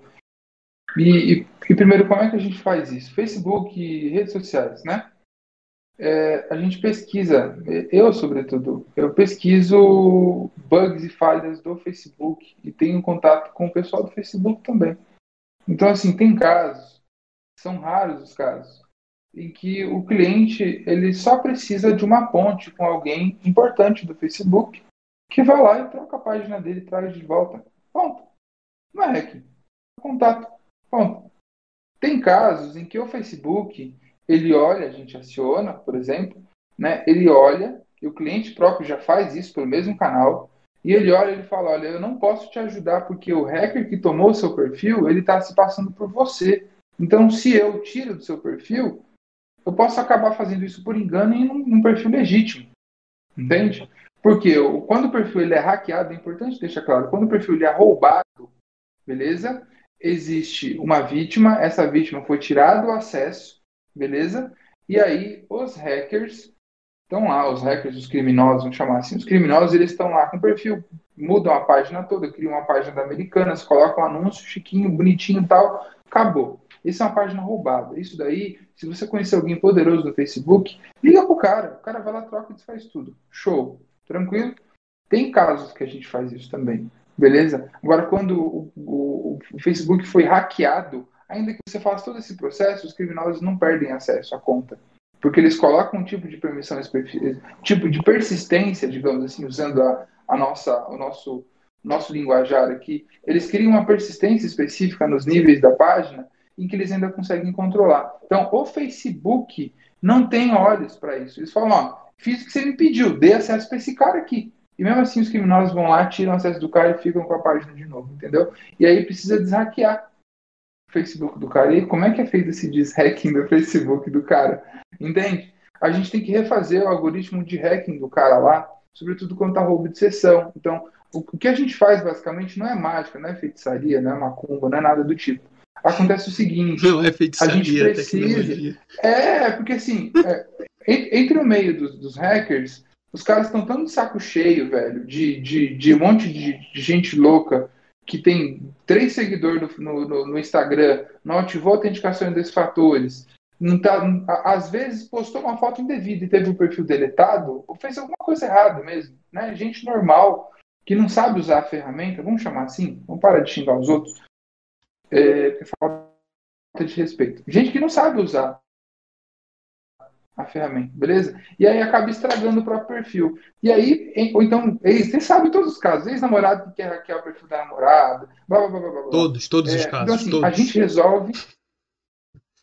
e, e, e, primeiro, como é que a gente faz isso? Facebook e redes sociais, né? É, a gente pesquisa, eu sobretudo, eu pesquiso bugs e falhas do Facebook e tenho contato com o pessoal do Facebook também. Então, assim, tem casos são raros os casos em que o cliente ele só precisa de uma ponte com alguém importante do Facebook que vai lá e troca a página dele e traz de volta. Ponto. Não é. É contato. Ponto. Tem casos em que o Facebook ele olha, a gente aciona, por exemplo, né? Ele olha e o cliente próprio já faz isso pelo mesmo canal e ele olha e fala, olha, eu não posso te ajudar porque o hacker que tomou o seu perfil ele está se passando por você. Então, se eu tiro do seu perfil, eu posso acabar fazendo isso por engano em um, um perfil legítimo. Entende? Porque quando o perfil ele é hackeado, é importante deixar claro, quando o perfil ele é roubado, beleza? Existe uma vítima, essa vítima foi tirado o acesso, beleza? E aí os hackers estão lá, os hackers, os criminosos, vamos chamar assim, os criminosos eles estão lá com o perfil, mudam a página toda, criam uma página da Americanas, colocam um anúncio chiquinho, bonitinho e tal, acabou. Isso é uma página roubada. Isso daí, se você conhecer alguém poderoso no Facebook, liga pro cara. O cara vai lá, troca e desfaz tudo. Show. Tranquilo? Tem casos que a gente faz isso também. Beleza? Agora, quando o, o, o Facebook foi hackeado, ainda que você faça todo esse processo, os criminosos não perdem acesso à conta. Porque eles colocam um tipo de permissão, tipo de persistência, digamos assim, usando a, a nossa, o nosso, nosso linguajar aqui. Eles criam uma persistência específica nos níveis da página em que eles ainda conseguem controlar. Então, o Facebook não tem olhos para isso. Eles falam, ó, fiz o que você me pediu, dê acesso para esse cara aqui. E mesmo assim os criminosos vão lá, tiram acesso do cara e ficam com a página de novo, entendeu? E aí precisa deshackear o Facebook do cara. E como é que é feito esse deshacking do Facebook do cara? Entende? A gente tem que refazer o algoritmo de hacking do cara lá sobretudo quando está roubo de sessão. Então, o que a gente faz basicamente não é mágica, não é feitiçaria, não é macumba, não é nada do tipo. Acontece o seguinte: Não é feitiçaria, a gente precisa. tecnologia. É, porque assim, é, en- entre o meio dos, dos hackers, os caras estão tão de saco cheio, velho, de, de, de um monte de, de gente louca que tem três seguidores no, no, no Instagram, não ativou a autenticação dois fatores, não tá, às vezes postou uma foto indevida e teve o perfil deletado, ou fez alguma coisa errada mesmo, né? Gente normal, que não sabe usar a ferramenta, vamos chamar assim, vamos parar de xingar os outros, é, falta de respeito. Gente que não sabe usar a ferramenta, beleza? E aí acaba estragando o próprio perfil. E aí, em- ou então, ex, você sabe todos os casos, ex-namorado que quer hackear o perfil da namorada, blá blá blá blá blá. Todos, todos os É, casos, então, assim, todos. a gente resolve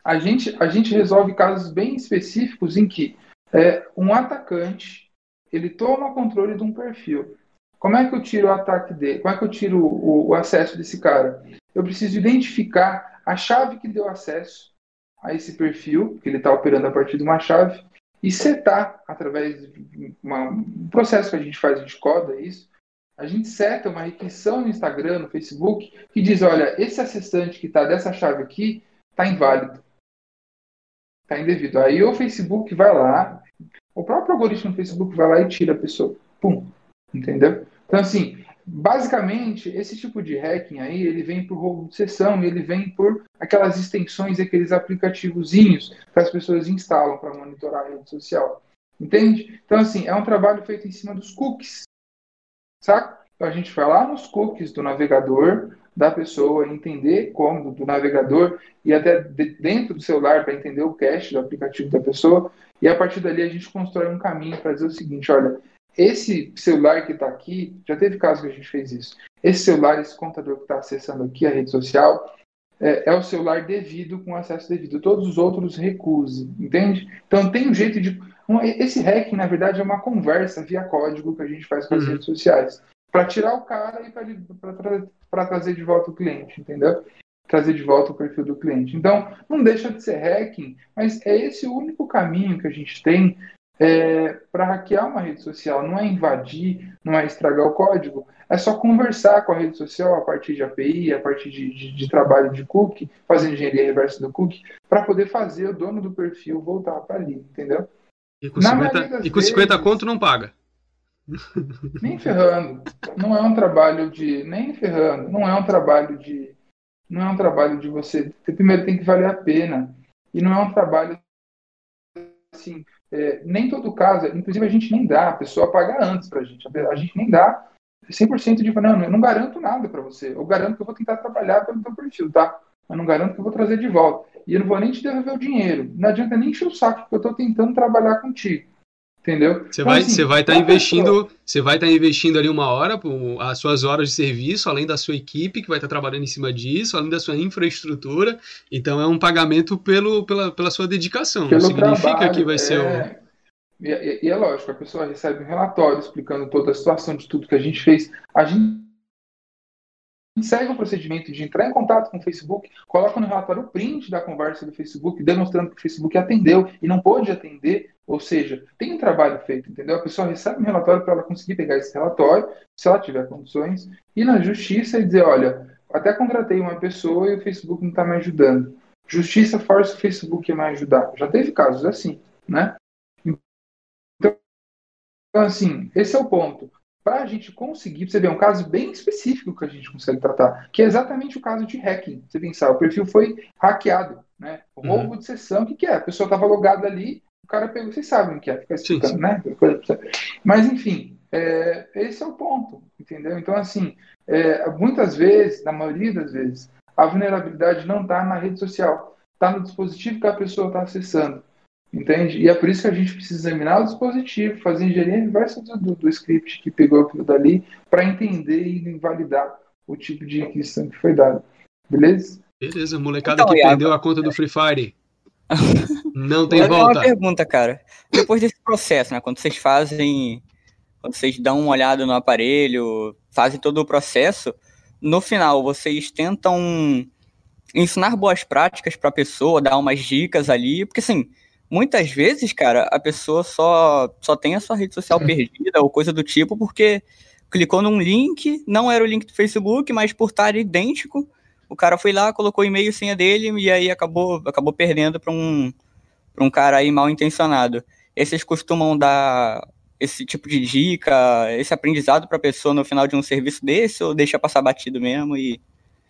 a gente, a gente resolve casos bem específicos em que é, um atacante ele toma controle de um perfil. Como é que eu tiro o ataque dele? Como é que eu tiro o, o acesso desse cara? Eu preciso identificar a chave que deu acesso a esse perfil, que ele está operando a partir de uma chave, e setar através de uma- um processo que a gente faz, a gente coda isso, a gente seta uma requisição no Instagram, no Facebook, que diz, olha, esse acessante que está dessa chave aqui está inválido, está indevido. Aí o Facebook vai lá, o próprio algoritmo do Facebook vai lá e tira a pessoa. Pum. Entendeu? Então, assim, basicamente, esse tipo de hacking aí, ele vem por roubo de sessão, ele vem por aquelas extensões, aqueles aplicativozinhos que as pessoas instalam para monitorar a rede social. Entende? Então, assim, é um trabalho feito em cima dos cookies. Saca? Então, a gente vai lá nos cookies do navegador da pessoa, entender como do navegador e até de- dentro do celular para entender o cache do aplicativo da pessoa. E a partir dali a gente constrói um caminho para dizer o seguinte: olha, esse celular que está aqui, já teve caso que a gente fez isso. Esse celular, esse computador que está acessando aqui a rede social, é, é o celular devido com acesso devido. Todos os outros recuse, entende? Então tem um jeito de. um- esse hacking, na verdade, é uma conversa via código que a gente faz com as Uhum. redes sociais. Para tirar o cara e para trazer de volta o cliente, entendeu? Trazer de volta o perfil do cliente. Então, não deixa de ser hacking, mas é esse o único caminho que a gente tem é, para hackear uma rede social. Não é invadir, não é estragar o código, é só conversar com a rede social a partir de API, a partir de, de, de trabalho de cookie, fazer engenharia reversa do cookie, para poder fazer o dono do perfil voltar para ali, entendeu? E com Na 50, maioria das e com 50 vezes- conto não paga. Nem ferrando. Não é um trabalho de. Nem ferrando. Não é um trabalho de. Não é um trabalho de. Você primeiro tem que valer a pena. E não é um trabalho assim. É, nem todo caso, inclusive a gente nem dá, a pessoa paga antes pra gente. A gente nem dá 100% de. Não, eu não garanto nada pra você. Eu garanto que eu vou tentar trabalhar pelo teu perfil, tá? Mas não garanto que eu vou trazer de volta. E eu não vou nem te devolver o dinheiro. Não adianta nem encher o saco, porque eu tô tentando trabalhar contigo. Entendeu? Você Então, vai assim, você vai estar pra investindo, você vai estar investindo ali uma hora, as suas horas de serviço, além da sua equipe que vai estar trabalhando em cima disso, além da sua infraestrutura. Então é um pagamento pelo, pela, pela sua dedicação. Não significa trabalho, que vai ser o é... E, e- e é lógico, a pessoa recebe um relatório explicando toda a situação de tudo que a gente fez. A gente segue o procedimento de entrar em contato com o Facebook, coloca no relatório o print da conversa do Facebook, demonstrando que o Facebook atendeu e não pôde atender. Ou seja, tem um trabalho feito, entendeu? A pessoa recebe um relatório para ela conseguir pegar esse relatório, se ela tiver condições, ir na justiça e dizer, olha, até contratei uma pessoa e o Facebook não está me ajudando. Justiça força o Facebook a me ajudar. Já teve casos assim, né? Então, assim, esse é o ponto. Para a gente conseguir, você vê, é um caso bem específico que a gente consegue tratar, que é exatamente o caso de hacking. Você pensar, o perfil foi hackeado, né? O Uhum. roubo de sessão, o que, que é? A pessoa estava logada ali, o cara pegou, vocês sabem o que é, fica explicando, sim. né? Mas, enfim, é, esse é o ponto, entendeu? Então, assim, é, muitas vezes, na maioria das vezes, a vulnerabilidade não está na rede social, está no dispositivo que a pessoa está acessando. Entende? E é por isso que a gente precisa examinar o dispositivo, fazer engenharia reversa do, do, do script que pegou aquilo dali, para entender e invalidar o tipo de requisição que foi dado. Beleza? Beleza, molecada Então, que Iago- perdeu a conta do Free Fire. Não tem Eu volta. uma pergunta, cara. Depois desse processo, né? Quando vocês fazem. Quando vocês dão uma olhada no aparelho, fazem todo o processo, no final vocês tentam ensinar boas práticas para a pessoa, dar umas dicas ali, porque assim, muitas vezes, cara, a pessoa só, só tem a sua rede social perdida ou coisa do tipo porque clicou num link, não era o link do Facebook, mas por estar idêntico, o cara foi lá, colocou o e-mail e senha dele e aí acabou, acabou perdendo para um, um cara aí mal intencionado. Esses costumam dar esse tipo de dica, esse aprendizado para a pessoa no final de um serviço desse ou deixa passar batido mesmo e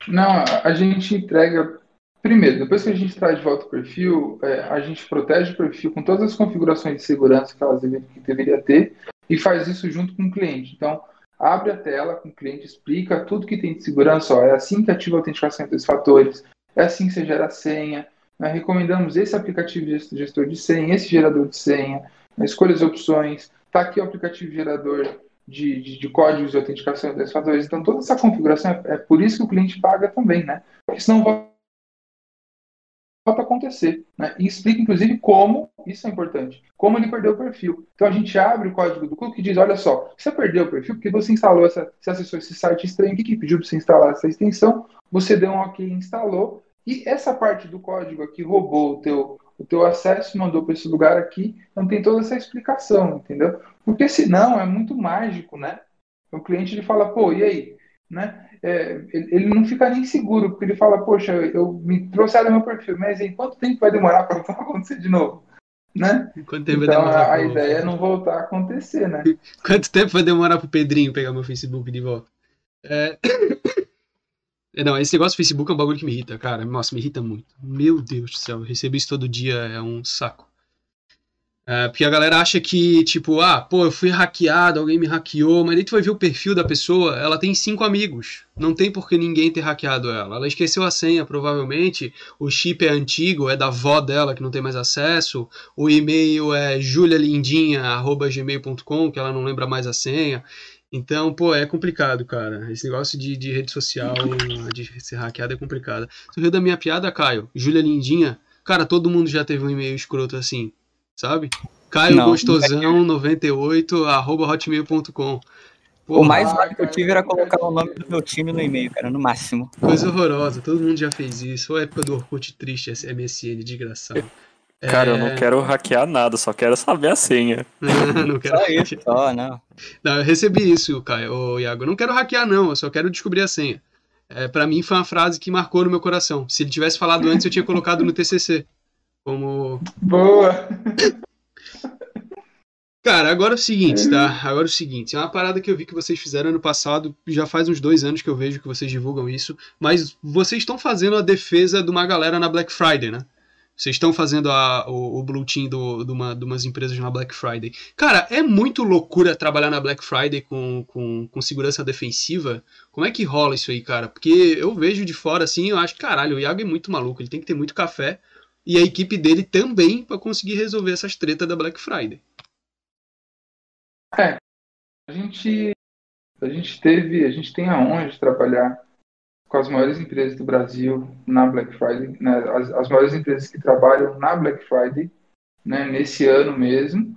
não, a gente entrega primeiro, depois que a gente traz de volta o perfil, é, a gente protege o perfil com todas as configurações de segurança que elas que deveria ter e faz isso junto com o cliente. Então, abre a tela com o cliente, explica tudo que tem de segurança, ó, é assim que ativa a autenticação entre os fatores, é assim que você gera a senha, nós recomendamos esse aplicativo gestor de senha, esse gerador de senha, escolha as opções, está aqui o aplicativo gerador de, de, de, códigos de autenticação desses fatores. Então, toda essa configuração é, é, por isso que o cliente paga também, né? Porque senão volta a acontecer. Né? E explica, inclusive, como, isso é importante, como ele perdeu o perfil. Então, a gente abre o código do cookie e diz, olha só, você perdeu o perfil porque você instalou essa, você acessou esse site estranho aqui que pediu para você instalar essa extensão, você deu um ok e instalou, e essa parte do código aqui roubou o teu, o teu acesso, mandou para esse lugar aqui, então tem toda essa explicação, entendeu? Porque senão é muito mágico, né? O cliente ele fala, pô, e aí? Né? É, ele não fica nem seguro, porque ele fala, poxa, eu me trouxeram meu perfil, mas em quanto tempo vai demorar para acontecer de novo? Né? Quanto tempo então, vai demorar a, a ideia é não voltar a acontecer, né? Quanto tempo vai demorar pro Pedrinho pegar meu Facebook de volta? É... Não, esse negócio do Facebook é um bagulho que me irrita, cara. Nossa, me irrita muito. Meu Deus do céu, receber isso todo dia é um saco. É, porque a galera acha que, tipo, ah, pô, eu fui hackeado, alguém me hackeou, mas aí tu vai ver o perfil da pessoa, ela tem cinco amigos. Não tem por que ninguém ter hackeado ela. Ela esqueceu a senha, provavelmente. O chip é antigo, é da avó dela que não tem mais acesso. O e-mail é julialindinha.gmail.com, que ela não lembra mais a senha. Então, pô, é complicado, cara. Esse negócio de, de rede social, de ser hackeado é complicado. Tu riu da minha piada, Caio? Júlia Lindinha? Cara, todo mundo já teve um e-mail escroto assim, sabe? Caio Gostosão 98 arroba hotmail.com. O mais rápido que eu tive era colocar o nome do meu time no e-mail, cara, no máximo. Coisa horrorosa, todo mundo já fez isso. Ou época do Orkut triste, MSN, desgraçado. Cara, é... eu não quero hackear nada, só quero saber a senha. não quero só isso, só, não. Não, eu recebi isso, Caio, ô, Iago. Eu não quero hackear, não, eu só quero descobrir a senha. É, para mim foi uma frase que marcou no meu coração. Se ele tivesse falado antes, eu tinha colocado no TCC. Como. Boa! Cara, agora é o seguinte, tá? Agora é o seguinte. É uma parada que eu vi que vocês fizeram ano passado. Já faz uns dois anos que eu vejo que vocês divulgam isso. Mas vocês estão fazendo a defesa de uma galera na Black Friday, né? Vocês estão fazendo a, o, o Blue Team do, de, uma, de umas empresas na Black Friday. Cara, é muito loucura trabalhar na Black Friday com, com, com segurança defensiva. Como é que rola isso aí, cara? Porque eu vejo de fora assim, eu acho, caralho, o Iago é muito maluco. Ele tem que ter muito café. E a equipe dele também para conseguir resolver essas tretas da Black Friday. É. A gente, a gente teve, a gente tem a honra de trabalhar com as maiores empresas do Brasil na Black Friday, né, as, as, maiores empresas que trabalham na Black Friday, né, nesse ano mesmo.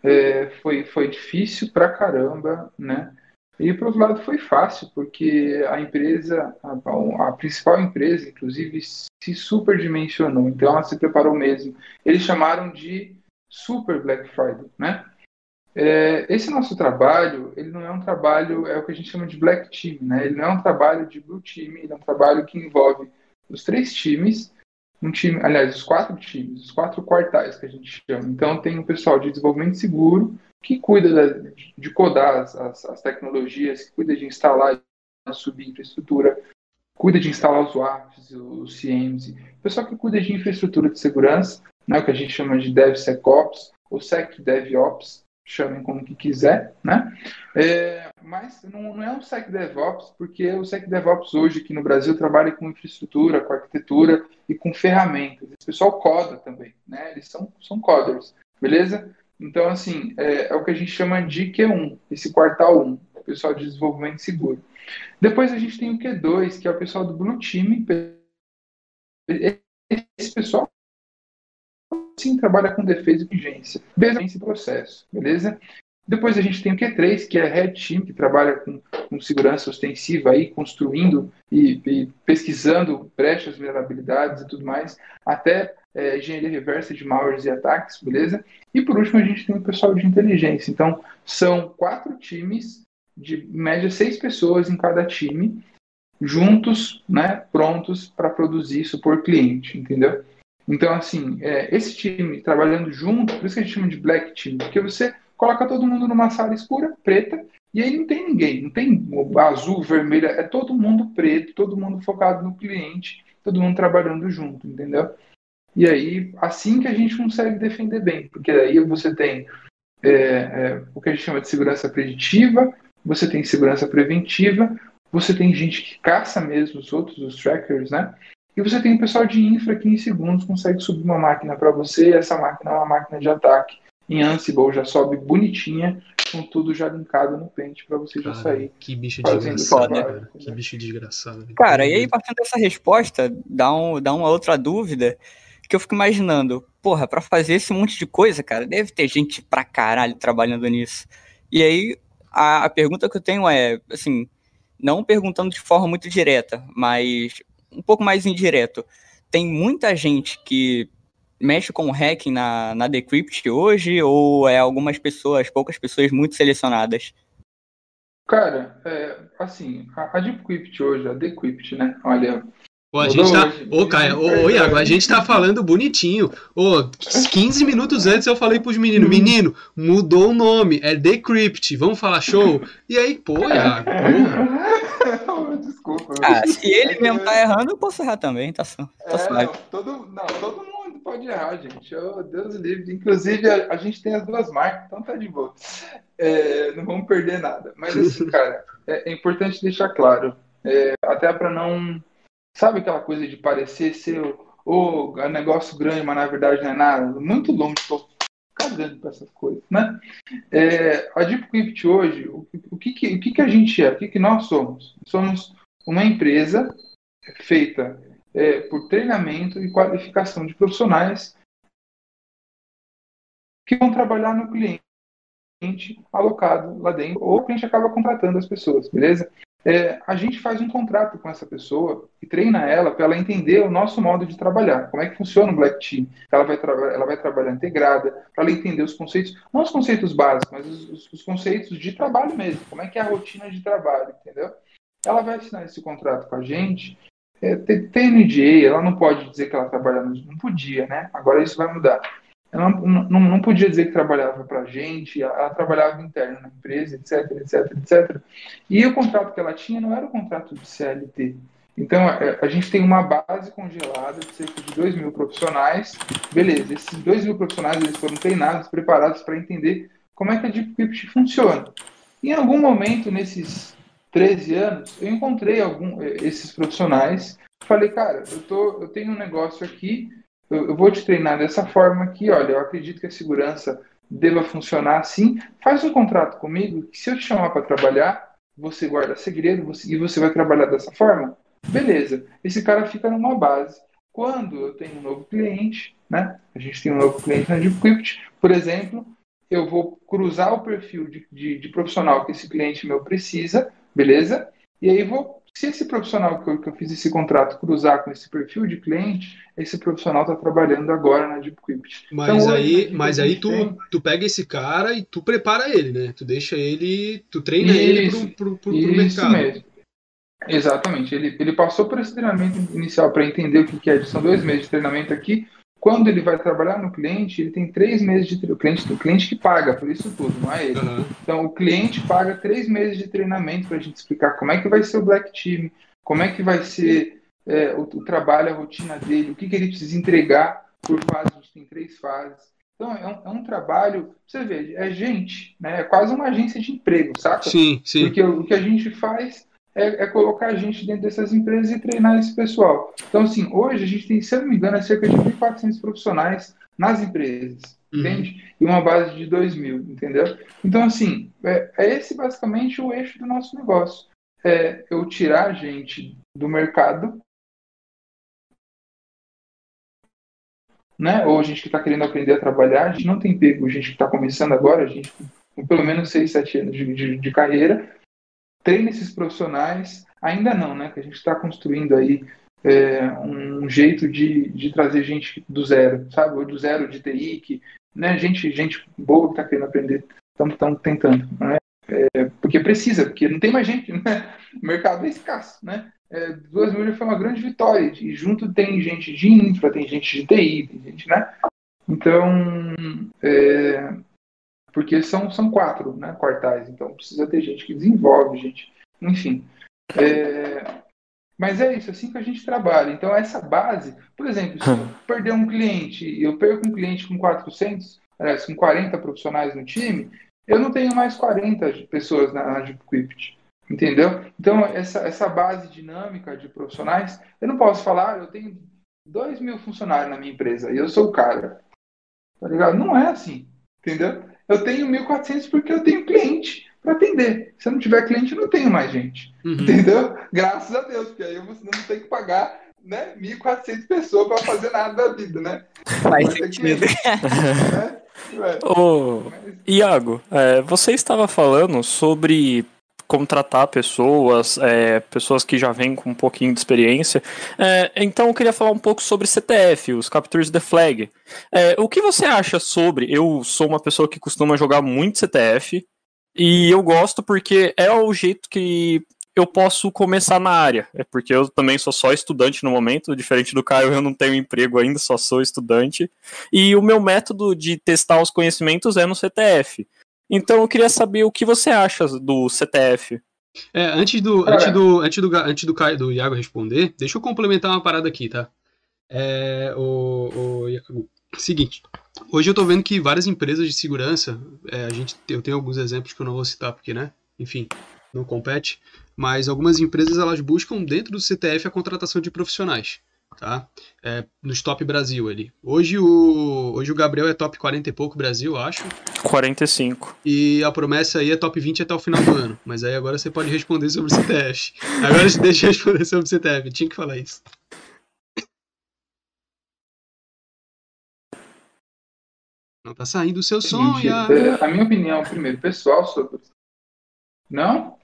É, foi, foi difícil pra caramba, né? E por outro lado foi fácil, porque a empresa, a, a principal empresa, inclusive, se superdimensionou, então ela se preparou mesmo. Eles chamaram de Super Black Friday, né? É, esse nosso trabalho, ele não é um trabalho, é o que a gente chama de black team, né? Ele não é um trabalho de blue team, ele é um trabalho que envolve os três times, um time, aliás, os quatro times, os quatro quartais que a gente chama. Então tem o pessoal de desenvolvimento seguro que cuida de, codar as, as, as, tecnologias, que cuida de instalar subir infraestrutura, cuida de instalar os WAFs, os o pessoal que cuida de infraestrutura de segurança, né, que a gente chama de DevSecOps, ou SecDevOps, chamem como que quiser, né? É, mas não, não, é um SecDevOps, porque o SecDevOps hoje aqui no Brasil trabalha com infraestrutura, com arquitetura e com ferramentas. Esse pessoal coda também, né? Eles são, são coders, beleza? Então, assim, é, é o que a gente chama de Q1, esse quartal 1, o pessoal de desenvolvimento seguro. Depois a gente tem o Q2, que é o pessoal do Blue Team. Esse pessoal sim trabalha com defesa e urgência, desde esse processo, beleza? Depois a gente tem o Q3, que é Red Team, que trabalha com, com segurança ostensiva, aí, construindo e, e, pesquisando brechas, vulnerabilidades e tudo mais, até é, engenharia reversa de malwares e ataques, beleza? E por último a gente tem o pessoal de inteligência. Então, são quatro times, de média seis pessoas em cada time, juntos, né, prontos para produzir isso por cliente, entendeu? Então, assim, é, esse time trabalhando junto, por isso que a gente chama de black team, porque você coloca todo mundo numa sala escura, preta, e aí não tem ninguém, não tem azul, vermelho, é todo mundo preto, todo mundo focado no cliente, todo mundo trabalhando junto, entendeu? E aí, assim que a gente consegue defender bem, porque aí você tem é, é, o que a gente chama de segurança preditiva, você tem segurança preventiva, você tem gente que caça mesmo os outros, os trackers, né? E você tem o pessoal de infra que em segundos consegue subir uma máquina para você, e essa máquina é uma máquina de ataque. Em Ansible já sobe bonitinha, com tudo já linkado no pente para você cara, já sair. Que bicho desgraçado, cara. Que bicho desgraçado. Cara, e aí partindo dessa resposta, dá, um, dá uma outra dúvida que eu fico imaginando. Porra, para fazer esse monte de coisa, cara, deve ter gente pra caralho trabalhando nisso. E aí, a, a pergunta que eu tenho é, assim, não perguntando de forma muito direta, mas um pouco mais indireto. Tem muita gente que mexe com o hacking na, na Decrypt hoje ou é algumas pessoas, poucas pessoas muito selecionadas? Cara, é, assim, a, a Decrypt hoje, a Decrypt, né? Olha, Pô, a gente tá. Ô, Caio, ô, ô, Iago, a gente tá falando bonitinho. Ô, 15 minutos antes eu falei pros meninos, menino, mudou o nome, é Decrypt, vamos falar show? E aí, pô, Iago, porra. Desculpa. Ah, se ele mesmo tá errando, eu posso errar também, tá, tá é, não, todo, não, todo mundo pode errar, gente. Oh, Deus livre. Inclusive, a, a, gente tem as duas marcas, então tá de boa. É, não vamos perder nada. Mas assim, cara, é, é importante deixar claro. É, até para não Sabe aquela coisa de parecer ser o oh, negócio grande, mas na verdade não é nada? Muito longe, estou cagando para essas coisas, né? É, a DeepCrypt hoje, o, o, que, que, o que, que a gente é? O que, que nós somos? Somos uma empresa feita é, por treinamento e qualificação de profissionais que vão trabalhar no cliente alocado lá dentro, ou o cliente acaba contratando as pessoas, beleza? é, a gente faz um contrato com essa pessoa e treina ela para ela entender o nosso modo de trabalhar, como é que funciona o Black Team. Ela vai, ela vai trabalhar integrada, para ela entender os conceitos, não os conceitos básicos, mas os, os, conceitos de trabalho mesmo, como é que é a rotina de trabalho, entendeu? Ela vai assinar esse contrato com a gente. É, tem, tem NDA, ela não pode dizer que ela trabalha, não podia, né? Agora isso vai mudar ela não, não, não podia dizer que trabalhava para a gente, ela, trabalhava interno na empresa, etc, etc, etc. E o contrato que ela tinha não era o contrato de CLT. Então, a, é, a gente tem uma base congelada de cerca de 2 mil profissionais. Beleza, esses 2 mil profissionais eles foram treinados, preparados para entender como é que a DeepCrypt funciona. Em algum momento, nesses 13 anos, eu encontrei algum, é, esses profissionais. Falei, cara, eu, tô, eu tenho um negócio aqui eu, eu vou te treinar dessa forma aqui, olha, eu acredito que a segurança deva funcionar assim. Faz um contrato comigo que se eu te chamar para trabalhar, você guarda segredo você, e você vai trabalhar dessa forma. Beleza, esse cara fica numa base. Quando eu tenho um novo cliente, né? A gente tem um novo cliente na DeepCrypt, por exemplo, eu vou cruzar o perfil de, de, de profissional que esse cliente meu precisa, beleza? E aí vou se esse profissional que eu, que eu, fiz esse contrato cruzar com esse perfil de cliente, esse profissional está trabalhando agora na DeepCrypt. Mas então, aí, mas aí tu, tem... tu pega esse cara e tu prepara ele, né? Tu deixa ele, tu treina isso, ele pro, pro, pro, pro mercado. Mesmo. Exatamente. Ele, ele passou por esse treinamento inicial para entender o que é. São dois meses de treinamento aqui. Quando ele vai trabalhar no cliente, ele tem três meses de o cliente, o cliente que paga por isso tudo, não é ele. Uhum. Então o cliente paga três meses de treinamento para a gente explicar como é que vai ser o Black Team, como é que vai ser é, o, o, trabalho, a rotina dele, o que, que ele precisa entregar por fase. A gente tem três fases. Então é um, é um, trabalho, você vê, é gente, né? É quase uma agência de emprego, saca? Sim, sim. Porque o que a gente faz é, é, colocar a gente dentro dessas empresas e treinar esse pessoal. Então, assim, hoje a gente tem, se eu não me engano, é cerca de 1.400 profissionais nas empresas, uhum. entende? E uma base de 2 mil, entendeu? Então, assim, é, é, esse basicamente o eixo do nosso negócio. É eu tirar a gente do mercado, né? Ou a gente que está querendo aprender a trabalhar, a gente não tem pego gente que está começando agora, a gente com pelo menos 6, 7 anos de, de, de carreira, treina esses profissionais, ainda não, né? Que a gente está construindo aí é, um jeito de, de trazer gente do zero, sabe? Ou do zero de TI, que, né? gente, gente boa que está querendo aprender, estamos tentando, né? É, porque precisa, porque não tem mais gente, né? O mercado é escasso, né? É, 2 mil foi uma grande vitória, e junto tem gente de infra, tem gente de TI, tem gente, né? Então, é, porque são, são quatro né, quartais, então precisa ter gente que desenvolve, gente, enfim. É, mas é isso, assim que a gente trabalha. Então, essa base, por exemplo, se eu perder um cliente, eu perco um cliente com 400, aliás, com 40 profissionais no time, eu não tenho mais 40 pessoas na DeepQuipt. Entendeu? Então, essa, essa base dinâmica de profissionais, eu não posso falar, eu tenho 2 mil funcionários na minha empresa e eu sou o cara. Tá ligado? Não é assim. Entendeu? Eu tenho 1.400 porque eu tenho cliente para atender. Se eu não tiver cliente, eu não tenho mais gente. Uhum. Entendeu? Graças a Deus, porque aí eu não tenho que pagar né, 1.400 pessoas para fazer nada da vida, né? Faz sentido. Que, né? Ô, Iago, é, você estava falando sobre contratar pessoas, é, pessoas que já vêm com um pouquinho de experiência. É, então eu queria falar um pouco sobre CTF, os Captures the Flag. É, o que você acha sobre? Eu sou uma pessoa que costuma jogar muito CTF e eu gosto porque é o jeito que eu posso começar na área. É porque eu também sou só estudante no momento, diferente do Caio, eu não tenho emprego ainda, só sou estudante. E o meu método de testar os conhecimentos é no CTF. Então eu queria saber o que você acha do CTF. É, antes do, antes do, antes do, antes do, Caio, do Iago responder, deixa eu complementar uma parada aqui, tá? É, o, o, seguinte, hoje eu tô vendo que várias empresas de segurança, é, a gente, eu tenho alguns exemplos que eu não vou citar porque, né, enfim, não compete, mas algumas empresas elas buscam dentro do CTF a contratação de profissionais tá? É, nos top Brasil ali. Hoje o, hoje o Gabriel é top 40 e pouco Brasil, acho. 45. E a promessa aí é top 20 até o final do ano. Mas aí agora você pode responder sobre o CTF. Agora deixa eu responder sobre o CTF, tinha que falar isso. Não tá saindo o seu som, é, A minha opinião, primeiro, pessoal, sobre. Não?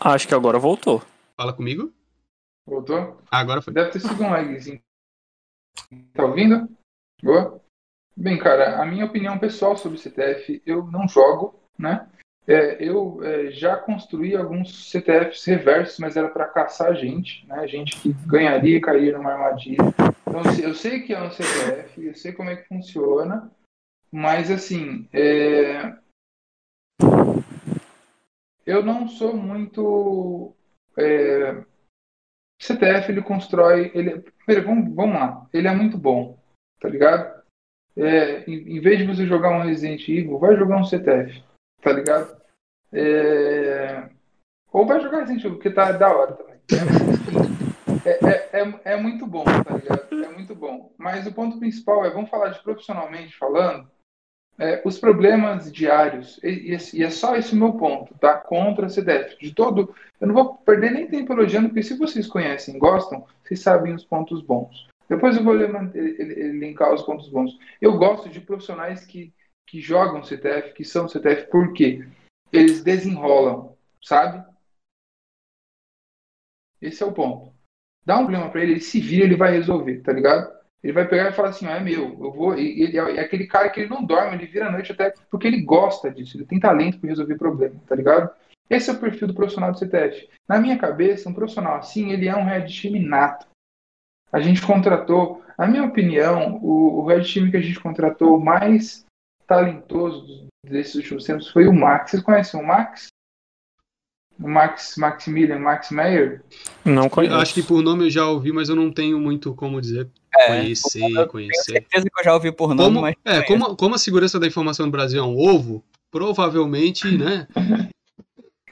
Acho que agora voltou. Fala comigo. Voltou? Agora foi. Deve ter sido um lagzinho. Tá ouvindo? Boa? Bem, cara, a minha opinião pessoal sobre CTF, eu não jogo, né? É, eu é, já construí alguns CTFs reversos, mas era para caçar gente, né? Gente que ganharia e cairia numa armadilha. Então, eu sei que é um CTF, eu sei como é que funciona, mas assim, é... eu não sou muito é, CTF ele constrói. Ele, primeiro, vamos, vamos lá. Ele é muito bom, tá ligado? É, em, em, vez de você jogar um Resident Evil, vai jogar um CTF, tá ligado? É, ou vai jogar Resident Evil, porque tá da hora também. É, é, é, é, muito bom, tá ligado? É muito bom. Mas o ponto principal é, vamos falar de profissionalmente falando, é, os problemas diários, e, e, é só esse o meu ponto, tá? Contra a CDF. De todo, eu não vou perder nem tempo elogiando, porque se vocês conhecem, gostam, vocês sabem os pontos bons. Depois eu vou linkar os pontos bons. Eu gosto de profissionais que, que jogam CTF, que são CTF, porque eles desenrolam, sabe? Esse é o ponto. Dá um problema para ele, ele se vira, ele vai resolver, tá ligado? Ele vai pegar e falar assim, ah, é meu, eu vou. Ele é aquele cara que ele não dorme, ele vira a noite até porque ele gosta disso, ele tem talento para resolver problema, tá ligado? Esse é o perfil do profissional do CTF. Na minha cabeça, um profissional assim, ele é um red team nato. A gente contratou, na minha opinião, o, o red team que a gente contratou mais talentoso desses últimos tempos foi o Max. Vocês conhecem o Max? O Max Maximilian, Max Meyer? Não conheço. Acho que por nome eu já ouvi, mas eu não tenho muito como dizer. É, conhecer, conhecer. Tenho certeza que eu já ouvi por nome, como, mas. É, como, como a segurança da informação no Brasil é um ovo, provavelmente, né?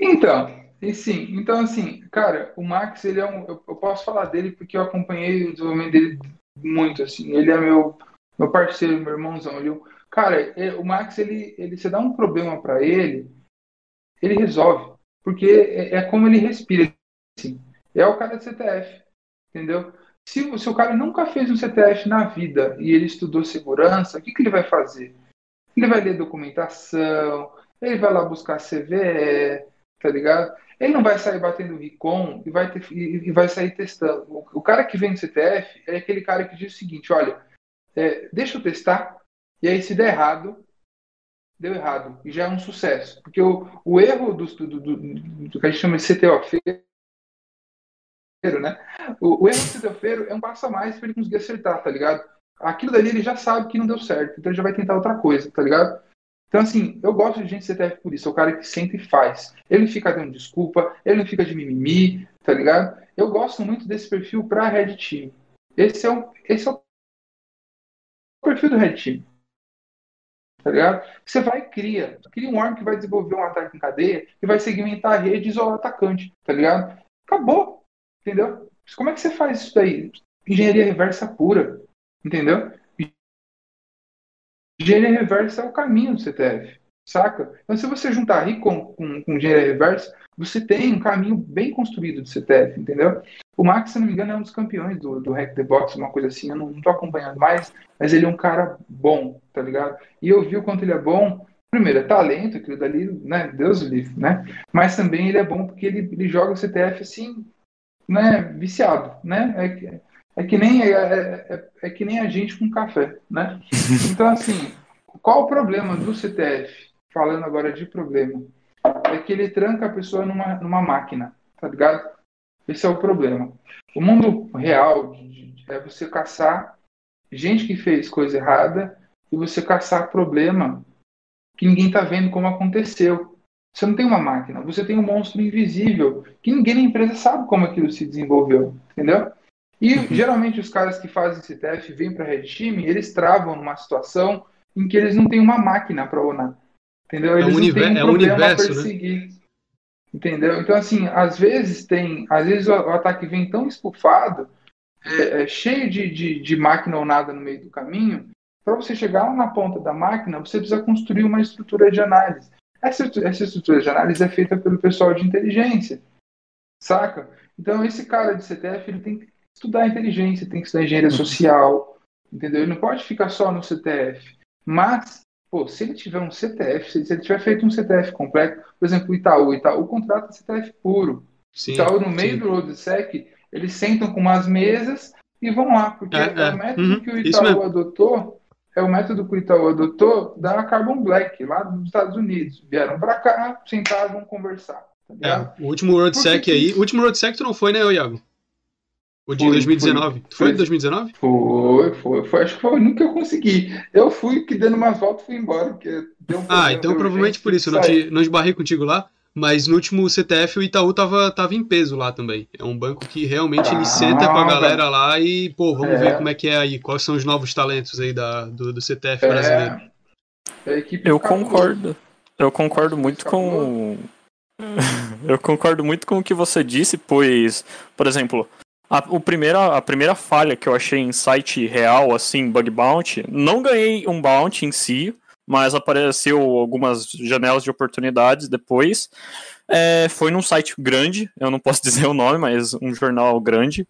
então, e sim, então assim, cara, o Max, ele é um. Eu, eu, posso falar dele porque eu acompanhei o desenvolvimento dele muito, assim. Ele é meu, meu parceiro, meu irmãozão. Ele, cara, é, o Max, ele, ele, você dá um problema para ele, ele resolve. Porque é, é, como ele respira. Assim. É o cara do CTF, entendeu? Se, se o cara nunca fez um CTF na vida e ele estudou segurança, o que, que ele vai fazer? Ele vai ler documentação, ele vai lá buscar CVE, tá ligado? Ele não vai sair batendo Recon e vai, ter, e, vai sair testando. O, o, cara que vem do CTF é aquele cara que diz o seguinte: olha, é, deixa eu testar, e aí se der errado, deu errado, e já é um sucesso. Porque o, o erro do, do, do, do, que a gente chama de CTO né? O, o erro do CTO é um passo a mais para ele conseguir acertar, tá ligado? Aquilo dali ele já sabe que não deu certo, então ele já vai tentar outra coisa, tá ligado? Então, assim, eu gosto de gente CTF por isso. É o cara que sente e faz. Ele fica dando desculpa, ele não fica de mimimi, tá ligado? Eu gosto muito desse perfil pra Red Team. Esse é o, esse é o perfil do Red Team. Tá ligado? Você vai e cria. Cria um arm que vai desenvolver um ataque em cadeia e vai segmentar a rede e isolar o atacante, tá ligado? Acabou. Entendeu? Como é que você faz isso daí? Engenharia reversa pura. Entendeu? Engenharia reversa é o caminho do CTF, saca? Então, se você juntar RI com, com, com engenharia reversa, você tem um caminho bem construído do CTF, entendeu? O Max, se não me engano, é um dos campeões do, do Hack the Box, uma coisa assim, eu não, não tô acompanhando mais, mas ele é um cara bom, tá ligado? E eu vi o quanto ele é bom, primeiro, é talento, aquilo dali, né, Deus o livre, né? Mas também ele é bom porque ele, ele joga o CTF assim, né, viciado, né? É, é que nem, é, é, é, é, que nem a gente com café, né? Então, assim, qual o problema do CTF? Falando agora de problema. É que ele tranca a pessoa numa, numa máquina, tá ligado? Esse é o problema. O mundo real é você caçar gente que fez coisa errada e você caçar problema que ninguém tá vendo como aconteceu. Você não tem uma máquina, você tem um monstro invisível que ninguém na empresa sabe como aquilo se desenvolveu, entendeu? E uhum. geralmente os caras que fazem esse teste vêm para Red Team, eles travam numa situação em que eles não têm uma máquina para onar. Entendeu? Eles é um, não têm um é um universo, né? perseguir. Né? Entendeu? Então, assim, às vezes tem. Às vezes o, ataque vem tão estufado, é, é, cheio de, de, de máquina ou nada no meio do caminho, para você chegar lá na ponta da máquina, você precisa construir uma estrutura de análise. Essa, essa estrutura de análise é feita pelo pessoal de inteligência, saca? Então, esse cara de CTF ele tem que estudar inteligência, tem que estudar engenharia uhum. social, entendeu? Ele não pode ficar só no CTF. Mas, pô, se ele tiver um CTF, se ele tiver feito um CTF completo, por exemplo, o Itaú, o Itaú contrata CTF puro. Sim, Itaú, no meio sim. do RoadSec, eles sentam com umas mesas e vão lá, porque é, é. o método uhum, que o Itaú adotou é o método que o Itaú adotou da Carbon Black, lá dos Estados Unidos. Vieram para cá, sentaram, vão conversar. Tá é, o último RoadSec aí, o último RoadSec tu não foi, né, Iago? O de foi, 2019. Foi, foi de 2019? Foi, foi, foi. Acho que foi o único que eu consegui. Eu fui que dando umas voltas e fui embora. Porque deu um ah, então provavelmente por isso. Eu não, te, não esbarrei contigo lá. Mas no último CTF o Itaú tava, tava em peso lá também. É um banco que realmente ah, ele senta com a galera lá e, pô, vamos é. ver como é que é aí. Quais são os novos talentos aí da, do, do CTF é. brasileiro. É eu concordo. Eu concordo muito com. eu concordo muito com o que você disse, pois, por exemplo, a, o primeira, a primeira falha que eu achei em site real, assim, bug bounty, não ganhei um bounty em si, mas apareceu algumas janelas de oportunidades depois. É, foi num site grande, eu não posso dizer o nome, mas um jornal grande.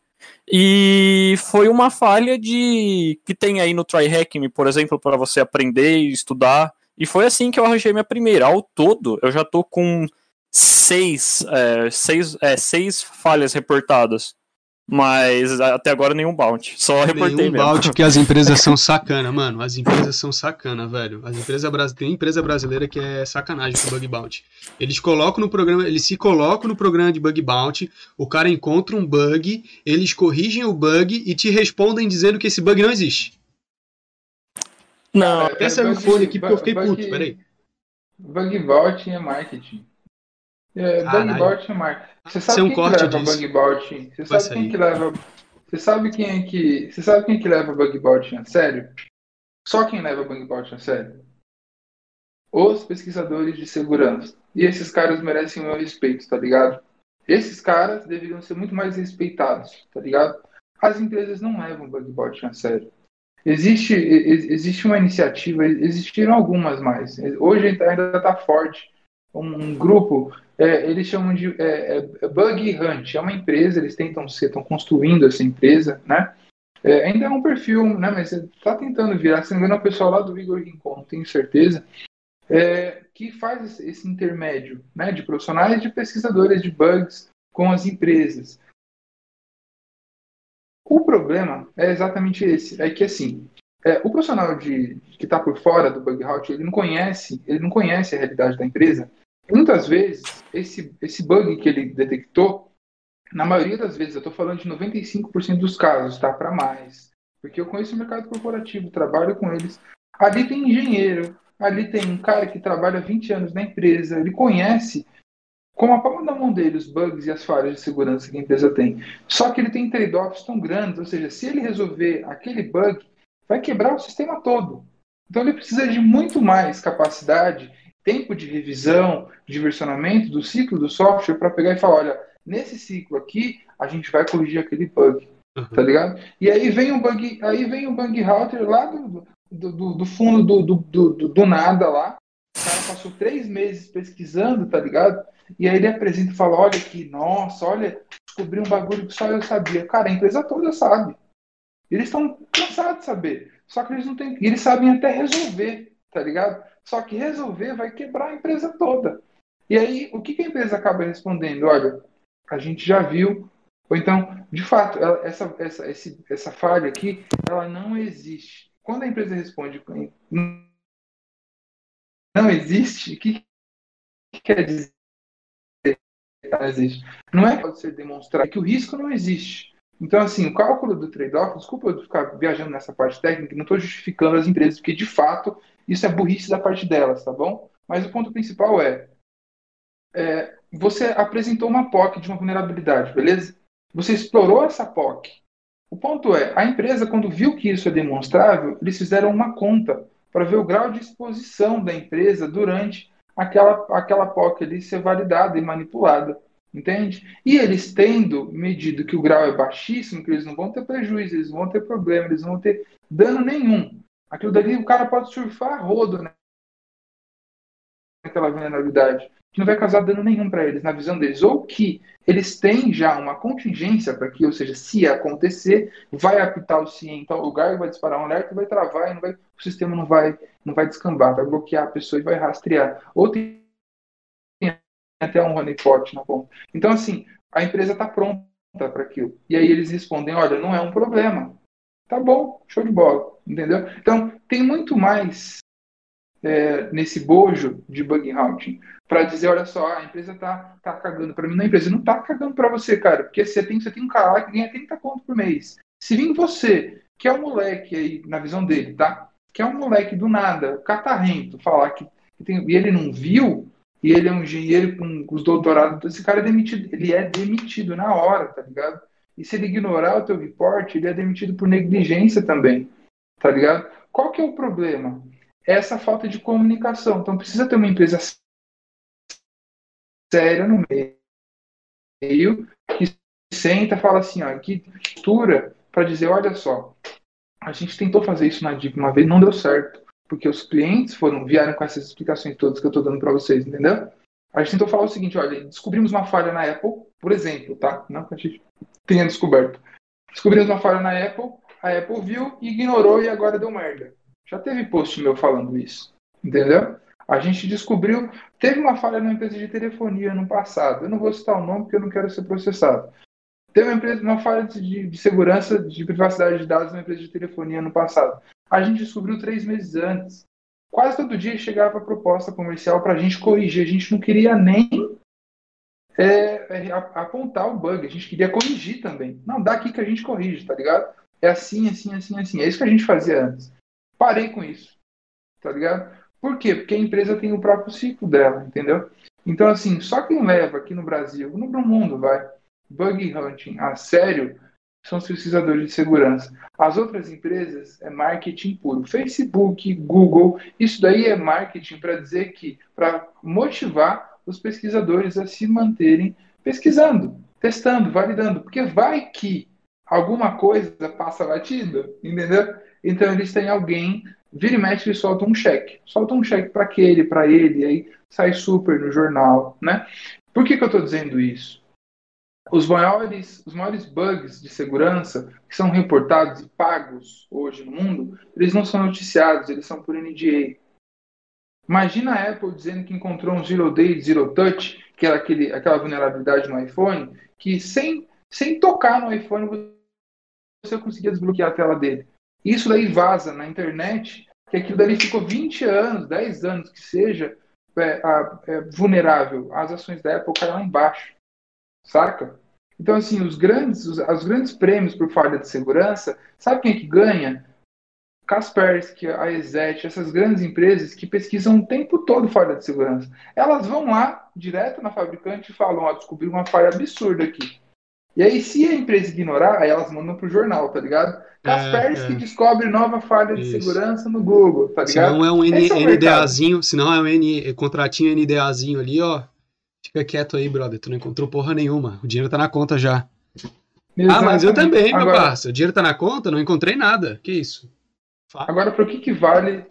E foi uma falha de que tem aí no TryHackMe, por exemplo, para você aprender e estudar. E foi assim que eu arranjei minha primeira. Ao todo, eu já tô com seis, é, seis, é, seis falhas reportadas. Mas até agora nenhum bounty. Só reportei nenhum mesmo. bounty que as empresas são sacana, mano. As empresas são sacana, velho. As empresas brasileiras tem empresa brasileira que é sacanagem com bug bounty. Eles colocam no programa, eles se colocam no programa de bug bounty, o cara encontra um bug, eles corrigem o bug e te respondem dizendo que esse bug não existe. Não, Até saiu o fone aqui porque eu fiquei puto, peraí. Bug bounty é marketing. É, bug bounty é. Você sabe um quem que leva disso. bug bounty? Você sabe quem que leva. Você sabe quem é que. Você sabe quem que leva bug bounty a sério? Só quem leva bug bounty a sério? Os pesquisadores de segurança. E esses caras merecem o meu respeito, tá ligado? Esses caras deveriam ser muito mais respeitados, tá ligado? As empresas não levam bug bounty a sério. Existe, existe uma iniciativa, existiram algumas mais. Hoje ainda está forte um grupo, é, eles chamam de é, é, é, Bug Hunt, é uma empresa, eles tentam estão construindo essa empresa, né? É, ainda é um perfil, né? Mas está tentando virar, se não me engano, é o pessoal lá do Igor Rincon, tenho certeza. É, que faz esse intermédio né, de profissionais de pesquisadores de bugs com as empresas. O problema é exatamente esse, é que assim, é, o profissional de, que está por fora do bug out, ele não conhece, ele não conhece a realidade da empresa. Muitas vezes, esse, esse bug que ele detectou, na maioria das vezes, eu estou falando de 95% dos casos, tá? Para mais. Porque eu conheço o mercado corporativo, trabalho com eles. Ali tem engenheiro, ali tem um cara que trabalha 20 anos na empresa, ele conhece com a palma da mão dele os bugs e as falhas de segurança que a empresa tem. Só que ele tem trade-offs tão grandes, ou seja, se ele resolver aquele bug, vai quebrar o sistema todo. Então ele precisa de muito mais capacidade, tempo de revisão, de versionamento do ciclo do software para pegar e falar, olha, nesse ciclo aqui a gente vai corrigir aquele bug, uhum. tá ligado? E aí vem um bug, aí vem um bug router lá do, do, do, do fundo do, do, do, do nada lá. O cara passou três meses pesquisando, tá ligado? E aí ele apresenta e fala: Olha aqui, nossa, olha, descobri um bagulho que só eu sabia. Cara, a empresa toda sabe. Eles estão cansados de saber. Só que eles não têm. Eles sabem até resolver, tá ligado? Só que resolver vai quebrar a empresa toda. E aí, o que, que a empresa acaba respondendo? Olha, a gente já viu. Ou então, de fato, ela, essa, essa, esse, essa falha aqui, ela não existe. Quando a empresa responde não existe, o que, que quer dizer? Não existe. Não é que pode ser demonstrado, é que o risco não existe. Então, assim, o cálculo do trade-off, desculpa eu ficar viajando nessa parte técnica, não estou justificando as empresas, porque de fato isso é burrice da parte delas, tá bom? Mas o ponto principal é, é você apresentou uma POC de uma vulnerabilidade, beleza? Você explorou essa POC. O ponto é, a empresa, quando viu que isso é demonstrável, eles fizeram uma conta para ver o grau de exposição da empresa durante aquela, aquela POC ali ser validada e manipulada. Entende? E eles tendo medido que o grau é baixíssimo, que eles não vão ter prejuízo, eles não vão ter problema, eles não vão ter dano nenhum. Aquilo dali o cara pode surfar a rodo né? naquela vulnerabilidade que não vai causar dano nenhum para eles, na visão deles. Ou que eles têm já uma contingência para que, ou seja, se acontecer, vai apitar o CIE em tal lugar, vai disparar um alerta, vai travar e não vai, o sistema não vai, não vai descambar, vai bloquear a pessoa e vai rastrear. Ou tem até um honeypot na ponta. Então, assim, a empresa está pronta para aquilo. E aí eles respondem, olha, não é um problema. Tá bom, show de bola, entendeu? Então, tem muito mais é, nesse bojo de bug hunting para dizer, olha só, a empresa tá, tá cagando para mim. Não, a empresa não tá cagando para você, cara, porque você tem, você tem um cara que ganha 30 conto por mês. Se vir você, que é um moleque aí, na visão dele, tá? Que é um moleque do nada, catarrento, falar que, que tem, e ele não viu, e ele é um engenheiro com os doutorados, esse cara é demitido, ele é demitido na hora, tá ligado? E se ele ignorar o teu report, ele é demitido por negligência também, tá ligado? Qual que é o problema? essa falta de comunicação. Então precisa ter uma empresa séria no meio que senta fala assim, ó, que postura para dizer, olha só, a gente tentou fazer isso na DIP uma vez, não deu certo, porque os clientes foram vieram com essas explicações todas que eu estou dando para vocês, entendeu? A gente tentou falar o seguinte, olha, descobrimos uma falha na Apple, por exemplo, tá? Não que a gente tenha descoberto. Descobrimos uma falha na Apple, a Apple viu, ignorou e agora deu merda. Já teve post meu falando isso, entendeu? A gente descobriu, teve uma falha na empresa de telefonia no passado. Eu não vou citar o nome porque eu não quero ser processado. Teve uma, empresa, uma falha de, de segurança, de privacidade de dados na empresa de telefonia no passado. A gente descobriu três meses antes. Quase todo dia chegava a proposta comercial para a gente corrigir. A gente não queria nem é, é, apontar o bug, a gente queria corrigir também. Não, dá aqui que a gente corrige, tá ligado? É assim, assim, assim, assim. É isso que a gente fazia antes. Parei com isso. Tá ligado? Por quê? Porque a empresa tem o próprio ciclo dela, entendeu? Então, assim, só quem leva aqui no Brasil, no mundo, vai, bug hunting a sério, são os pesquisadores de segurança. As outras empresas é marketing puro. Facebook, Google, isso daí é marketing para dizer que, para motivar os pesquisadores a se manterem pesquisando, testando, validando, porque vai que alguma coisa passa batido, entendeu? Então eles têm alguém, vira e mexe e solta um cheque. Solta um cheque para aquele, para ele, aí sai super no jornal, né? Por que, que eu estou dizendo isso? Os maiores, os maiores bugs de segurança que são reportados e pagos hoje no mundo, eles não são noticiados, eles são por NDA. Imagina a Apple dizendo que encontrou um Zero Day, Zero Touch, que era aquele, aquela vulnerabilidade no iPhone, que sem, sem tocar no iPhone você conseguia desbloquear a tela dele. Isso daí vaza na internet, que aquilo dali ficou 20 anos, 10 anos que seja, é, é, vulnerável. As ações da Apple caíram embaixo. Saca? Então, assim, os grandes, os, os grandes prêmios por falha de segurança, sabe quem é que ganha? Kaspersky, a ESET, essas grandes empresas que pesquisam o tempo todo falha de segurança. Elas vão lá, direto na fabricante, e falam: Ó, descobri uma falha absurda aqui. E aí, se a empresa ignorar, aí elas mandam pro jornal, tá ligado? Kaspersky é, é. descobre nova falha de Isso. segurança no Google, tá ligado? Se não é um N, é NDAzinho, se não é um N, contratinho NDAzinho ali, ó. Fica quieto aí, brother. Tu não encontrou porra nenhuma. O dinheiro tá na conta já. Exatamente. Ah, mas eu também, meu Agora, parça. O dinheiro tá na conta, não encontrei nada. Que isso? Agora, para que que vale?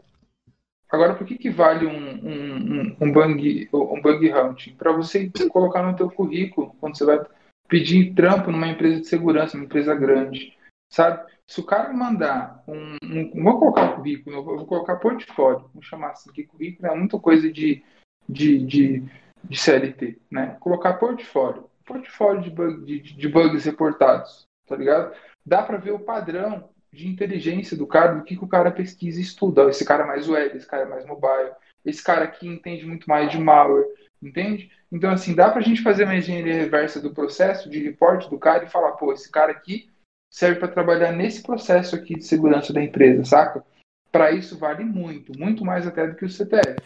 Agora, por que que vale um, um, um, bug, um bug hunting? Para você colocar no teu currículo, quando você vai pedir trampo numa empresa de segurança, numa empresa grande, sabe? Se o cara mandar um, um vou colocar currículo, vou colocar portfólio, vou chamar assim, que currículo é muita coisa de, de, de, de CLT, né? Colocar portfólio, portfólio de, bug, de, de bugs reportados, tá ligado? Dá para ver o padrão de inteligência do cara, do que, que o cara pesquisa e estuda. Esse cara é mais web, esse cara é mais mobile, esse cara aqui entende muito mais de malware, entende? Então, assim, dá para a gente fazer uma engenharia reversa do processo de reporte do cara e falar, pô, esse cara aqui serve para trabalhar nesse processo aqui de segurança da empresa, saca? Para isso vale muito, muito mais até do que o CTF,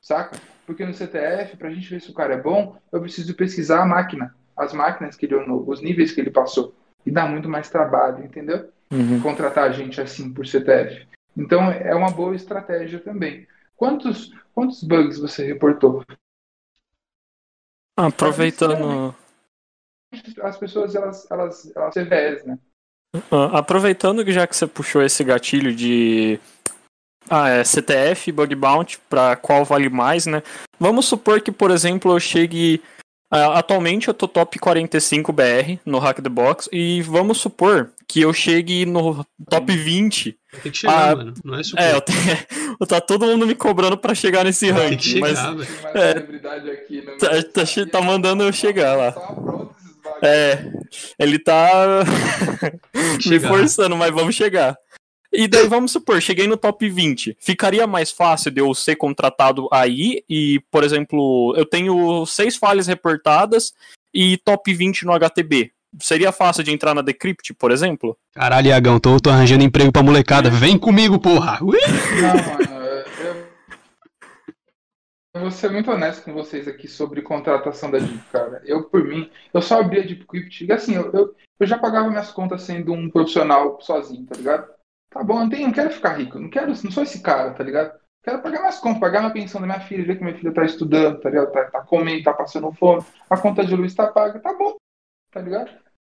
saca? Porque no CTF, para a gente ver se o cara é bom, eu preciso pesquisar a máquina, as máquinas que ele olhou, os níveis que ele passou. E dá muito mais trabalho, entendeu? uhum. contratar gente assim por CTF. Então é uma boa estratégia também. Quantos, quantos bugs você reportou? Aproveitando. As pessoas, elas, elas, elas CVS, né? Ah, aproveitando que já que você puxou esse gatilho de ah, é CTF, bug bounty, para qual vale mais, né? Vamos supor que, por exemplo, eu chegue Uh, atualmente eu tô top 45 BR no Hack the Box e vamos supor que eu chegue no top 20. Tem que chegar, uh, mano. Não é super. É, eu tenho... tá todo mundo me cobrando pra chegar nesse ranking. Tem que chegar, mas... É, aqui, tá, tá, tá, mandando eu chegar lá. É, ele tá me forçando, mas vamos chegar. E daí vamos supor, cheguei no top 20. Ficaria mais fácil de eu ser contratado aí e, por exemplo, eu tenho seis falhas reportadas e top 20 no HTB. Seria fácil de entrar na Decrypt, por exemplo? Caralho, Iagão, tô, tô arranjando emprego pra molecada. Vem comigo, porra! Ui! Não, mano, eu, eu vou ser muito honesto com vocês aqui sobre contratação da Deep, cara. Eu, por mim, eu só abri a Deepcrypt. Assim, eu, eu, eu já pagava minhas contas sendo um profissional sozinho, tá ligado? Tá bom, não, tenho, não quero ficar rico, não quero, não sou esse cara, tá ligado? Quero pagar minhas contas, pagar minha pensão da minha filha, ver que minha filha tá estudando, tá ligado? Tá, tá comendo, tá passando fome, a conta de luz tá paga, tá bom, tá ligado?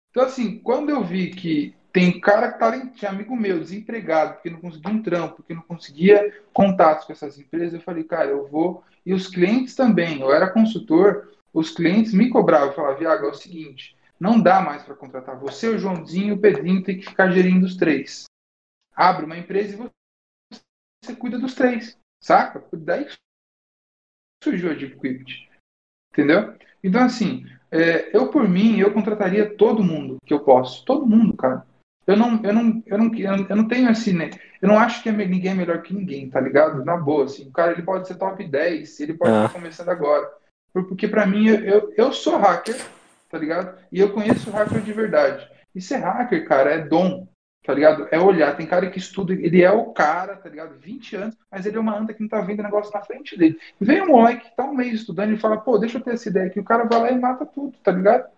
Então, assim, quando eu vi que tem cara que tá, tinha amigo meu, desempregado, porque não conseguia um trampo, porque não conseguia contatos com essas empresas, eu falei, cara, eu vou. E os clientes também, eu era consultor, os clientes me cobravam, falavam, Viago, é o seguinte, não dá mais para contratar você, o Joãozinho e o Pedrinho tem que ficar gerindo os três abre uma empresa e você cuida dos três, saca? Daí surgiu a DeepQuipt, entendeu? Então, assim, é, eu por mim, eu contrataria todo mundo que eu posso, todo mundo, cara. Eu não, eu não, eu não, eu não tenho assim, né? Eu não acho que ninguém é melhor que ninguém, tá ligado? Na boa, assim. O cara, ele pode ser top 10, ele pode estar é. começando agora. Porque para mim, eu, eu sou hacker, tá ligado? E eu conheço hacker de verdade. E ser hacker, cara, é dom, tá ligado? É olhar. Tem cara que estuda, ele é o cara, tá ligado? 20 anos, mas ele é uma anta que não tá vendo negócio na frente dele. Vem um moleque que tá um mês estudando e fala, pô, deixa eu ter essa ideia aqui. O cara vai lá e mata tudo, tá ligado?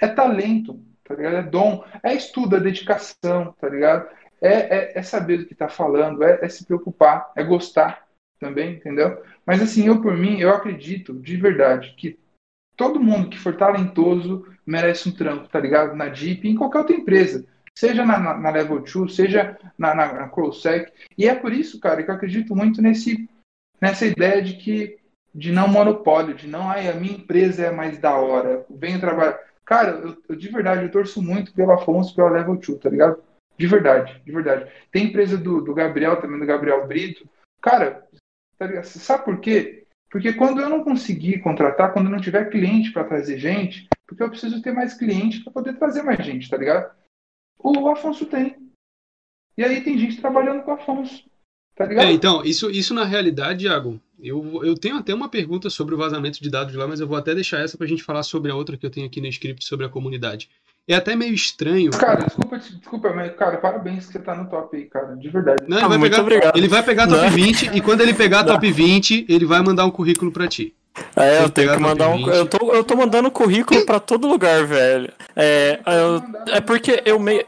É talento, tá ligado? É dom, é estudo, é dedicação, tá ligado? É, é, é saber do que tá falando, é, é se preocupar, é gostar também, entendeu? Mas assim, eu por mim, eu acredito de verdade que todo mundo que for talentoso merece um trampo, tá ligado? Na Jeep, em qualquer outra empresa seja na, na, na Level 2, seja na, na, na CrowSec. E é por isso, cara, que eu acredito muito nesse, nessa ideia de que de não monopólio, de não, ai, a minha empresa é mais da hora, venho trabalhar. Cara, eu, eu, de verdade, eu torço muito pelo Afonso, pela Level 2, tá ligado? De verdade, de verdade. Tem empresa do, do Gabriel também, do Gabriel Brito. Cara, Tá ligado? Sabe por quê? Porque quando eu não conseguir contratar, quando não tiver cliente para trazer gente, porque eu preciso ter mais cliente para poder trazer mais gente, tá ligado? O Afonso tem. E aí tem gente trabalhando com o Afonso. Tá ligado? É, então, isso, isso na realidade, Iago, eu, eu tenho até uma pergunta sobre o vazamento de dados lá, mas eu vou até deixar essa pra gente falar sobre a outra que eu tenho aqui no script sobre a comunidade. É até meio estranho. Cara, desculpa, desculpa, mas, cara, parabéns que você tá no top aí, cara. De verdade. Não, ele, ah, vai pegar, obrigado. ele vai pegar top Não. 20 e quando ele pegar top 20, ele vai mandar um currículo pra ti. É, eu tenho que mandar um. Eu tô, eu tô mandando currículo pra todo lugar, velho. É, eu, é porque eu meio.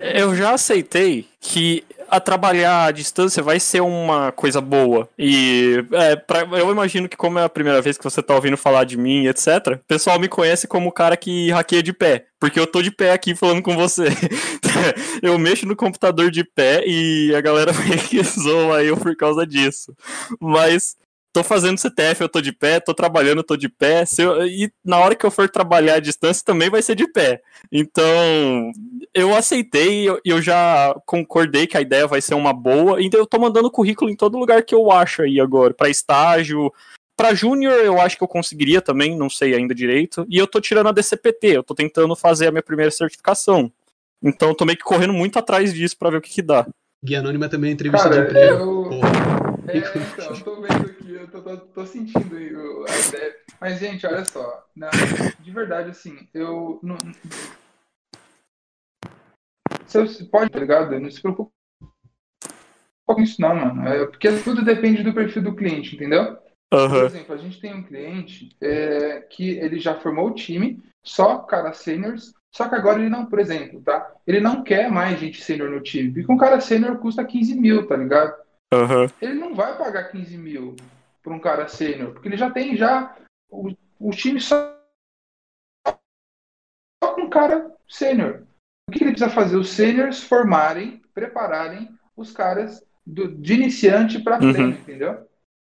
Eu já aceitei que a trabalhar à distância vai ser uma coisa boa. E é, pra, eu imagino que, como é a primeira vez que você tá ouvindo falar de mim, etc., o pessoal me conhece como o cara que hackeia de pé. Porque eu tô de pé aqui falando com você. eu mexo no computador de pé e a galera meio que zoa eu por causa disso. Mas tô fazendo CTF, eu tô de pé, tô trabalhando, eu tô de pé. Eu, e na hora que eu for trabalhar à distância também vai ser de pé. Então, eu aceitei, eu, eu já concordei que a ideia vai ser uma boa. Então, eu tô mandando currículo em todo lugar que eu acho aí agora, para estágio. Para júnior, eu acho que eu conseguiria também, não sei ainda direito. E eu tô tirando a DCPT, eu tô tentando fazer a minha primeira certificação. Então, eu tô meio que correndo muito atrás disso para ver o que que dá. Guia Anônima também é entrevista Cara, de emprego. Eu... É, então, tô vendo tô, tô, sentindo aí a ideia. Mas, gente, olha só. Não, de verdade, assim, eu. Não, você pode, tá ligado? Não se preocupe com isso, não, mano. É, porque tudo depende do perfil do cliente, entendeu? Uhum. Por exemplo, a gente tem um cliente é, que ele já formou o time, só cara seniors, só que agora ele não, por exemplo, tá? Ele não quer mais gente sênior no time, porque um cara sênior custa 15 mil, tá ligado? Uhum. Ele não vai pagar 15 mil para um cara sênior, porque ele já tem já o, o time só, só com um cara sênior. O que ele precisa fazer? Os sêniors formarem, prepararem os caras do, de iniciante para frente, uhum. entendeu?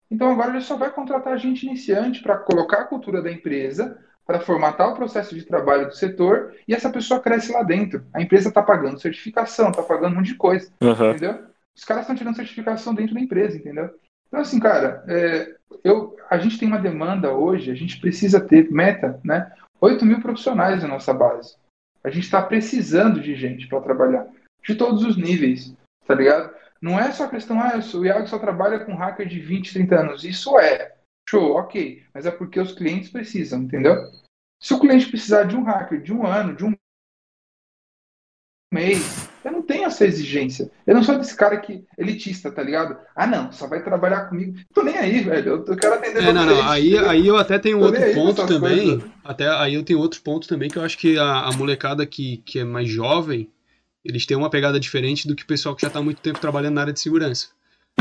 Então agora ele só vai contratar gente iniciante para colocar a cultura da empresa, para formatar o processo de trabalho do setor e essa pessoa cresce lá dentro. A empresa está pagando certificação, está pagando um monte de coisa, uhum. entendeu? Os caras estão tirando certificação dentro da empresa, entendeu? Então, assim, cara, é, eu, a gente tem uma demanda hoje, a gente precisa ter meta, né? 8 mil profissionais na nossa base. A gente está precisando de gente para trabalhar, de todos os níveis, tá ligado? Não é só questão, ah, o Iago só trabalha com hacker de 20, 30 anos. Isso é, show, ok, mas é porque os clientes precisam, entendeu? Se o cliente precisar de um hacker de um ano, de um mês, eu não tenho essa exigência. Eu não sou desse cara que elitista, tá ligado? Ah, não, só vai trabalhar comigo. Tô nem aí, velho. Eu quero atender é, não, não. Aí, aí eu até tenho Tô outro ponto também. Coisas. Até aí eu tenho outro ponto também que eu acho que a, a, molecada que, que é mais jovem, eles têm uma pegada diferente do que o pessoal que já tá há muito tempo trabalhando na área de segurança.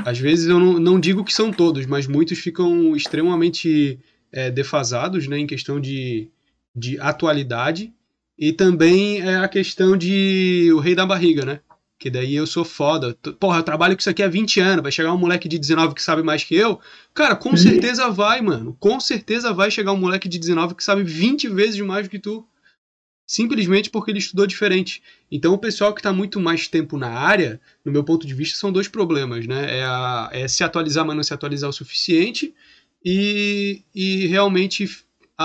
Às vezes eu não, não digo que são todos, mas muitos ficam extremamente é, defasados, né, em questão de, de atualidade e também é a questão de o rei da barriga, né? Que daí eu sou foda. Porra, eu trabalho com isso aqui há 20 anos. Vai chegar um moleque de 19 que sabe mais que eu? Cara, com certeza vai, mano. Com certeza vai chegar um moleque de 19 que sabe 20 vezes mais do que tu. Simplesmente porque ele estudou diferente. Então, o pessoal que está muito mais tempo na área, no meu ponto de vista, são dois problemas, né? É, a, é se atualizar, mas não se atualizar o suficiente. E, e realmente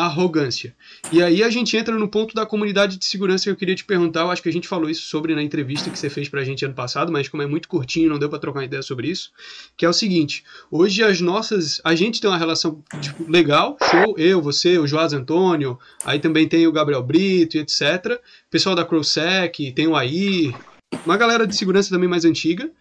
arrogância. E aí a gente entra no ponto da comunidade de segurança que eu queria te perguntar. Eu acho que a gente falou isso sobre na entrevista que você fez pra gente ano passado, mas como é muito curtinho, não deu para trocar uma ideia sobre isso. Que é o seguinte: hoje as nossas. A gente tem uma relação tipo, legal, show, eu, você, o Joás Antônio, aí também tem o Gabriel Brito e etc. Pessoal da CrowSec, tem o AI, uma galera de segurança também mais antiga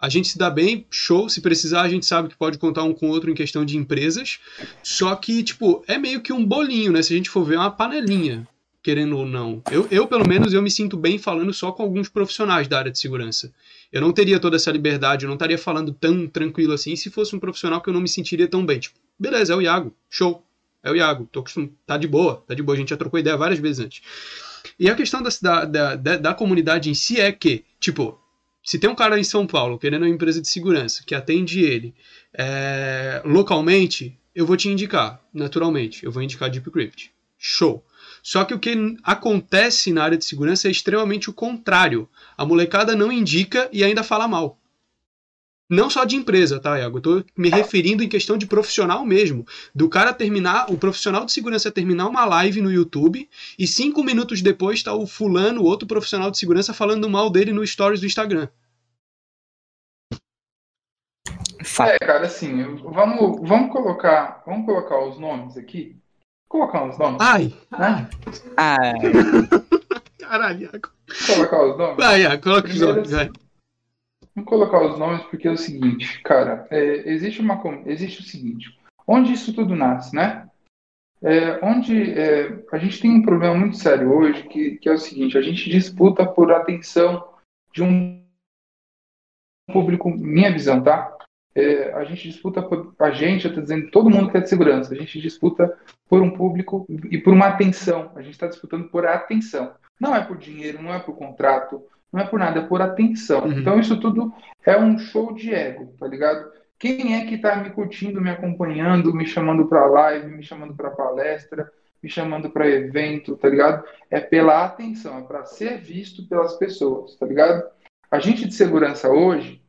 a gente se dá bem, show. Se precisar, a gente sabe que pode contar um com o outro em questão de empresas. Só que, tipo, é meio que um bolinho, né? Se a gente for ver, é uma panelinha, querendo ou não. Eu, eu, pelo menos, eu me sinto bem falando só com alguns profissionais da área de segurança. Eu não teria toda essa liberdade, eu não estaria falando tão tranquilo assim se fosse um profissional que eu não me sentiria tão bem. Tipo, beleza, é o Iago, show. É o Iago, tô acostumado, tá de boa, tá de boa. A gente já trocou ideia várias vezes antes. E a questão da, da, da, da comunidade em si é que, tipo, se tem um cara em São Paulo querendo uma empresa de segurança que atende ele é, localmente, eu vou te indicar, naturalmente. Eu vou indicar DeepCrypt. Show. Só que o que acontece na área de segurança é extremamente o contrário. A molecada não indica e ainda fala mal. Não só de empresa, tá, Iago? Eu tô me referindo em questão de profissional mesmo. Do cara terminar, o profissional de segurança terminar uma live no YouTube e cinco minutos depois tá o fulano, outro profissional de segurança, falando mal dele no stories do Instagram. É, cara, assim, vamos, vamos colocar. Vamos colocar os nomes aqui. Vou colocar os nomes. Ai! Né? Ai. Caralho, Iago. Colocar os nomes. Vai, Iago, coloca os nomes, vai. Vamos colocar os nomes porque é o seguinte, cara, é, existe, uma, existe o seguinte, onde isso tudo nasce, né? É, onde é, a gente tem um problema muito sério hoje, que, que é o seguinte, a gente disputa por atenção de um público, minha visão, tá? É, a gente disputa por, a gente, eu tô dizendo, todo mundo quer de segurança, a gente disputa por um público e por uma atenção, a gente está disputando por atenção. Não é por dinheiro, não é por contrato, não é por nada, é por atenção. Uhum. Então isso tudo é um show de ego, tá ligado? Quem é que tá me curtindo, me acompanhando, me chamando para live, me chamando para palestra, me chamando para evento, tá ligado? É pela atenção, é para ser visto pelas pessoas, tá ligado? A gente de segurança hoje,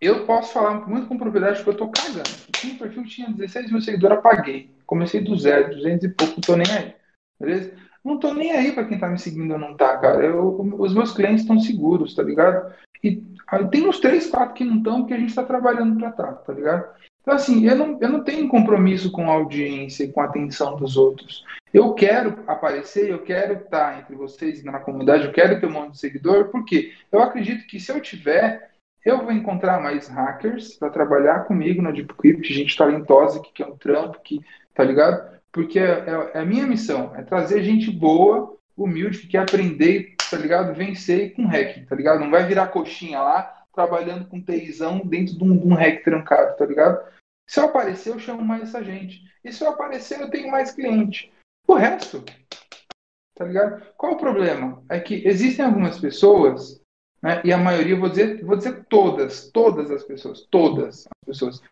eu posso falar muito com propriedade que eu tô cagando. Tinha um perfil tinha 16 mil seguidores, apaguei. Comecei do zero, 200 e pouco, não tô nem aí. Beleza? Não tô nem aí para quem tá me seguindo ou não tá, cara. Eu, os meus clientes estão seguros, tá ligado? E aí tem uns três, quatro que não estão, porque a gente tá trabalhando para tá, tá ligado? Então, assim, eu não, eu não tenho compromisso com a audiência e com a atenção dos outros. Eu quero aparecer, eu quero estar entre vocês na comunidade, eu quero ter um monte de seguidor, porque eu acredito que se eu tiver, eu vou encontrar mais hackers para trabalhar comigo na DeepCrypt, gente talentosa que quer um trampo, que, tá ligado? Porque é, é- é a minha missão, é trazer gente boa, humilde, que quer aprender, tá ligado? Vencer com hack, tá ligado? Não vai virar coxinha lá, trabalhando com TIzão dentro de um, de um hack trancado, tá ligado? Se eu aparecer, eu chamo mais essa gente. E se eu aparecer, eu tenho mais cliente. O resto, tá ligado? Qual o problema? É que existem algumas pessoas, né, e a maioria, vou dizer, vou dizer todas, todas as pessoas, todas as pessoas,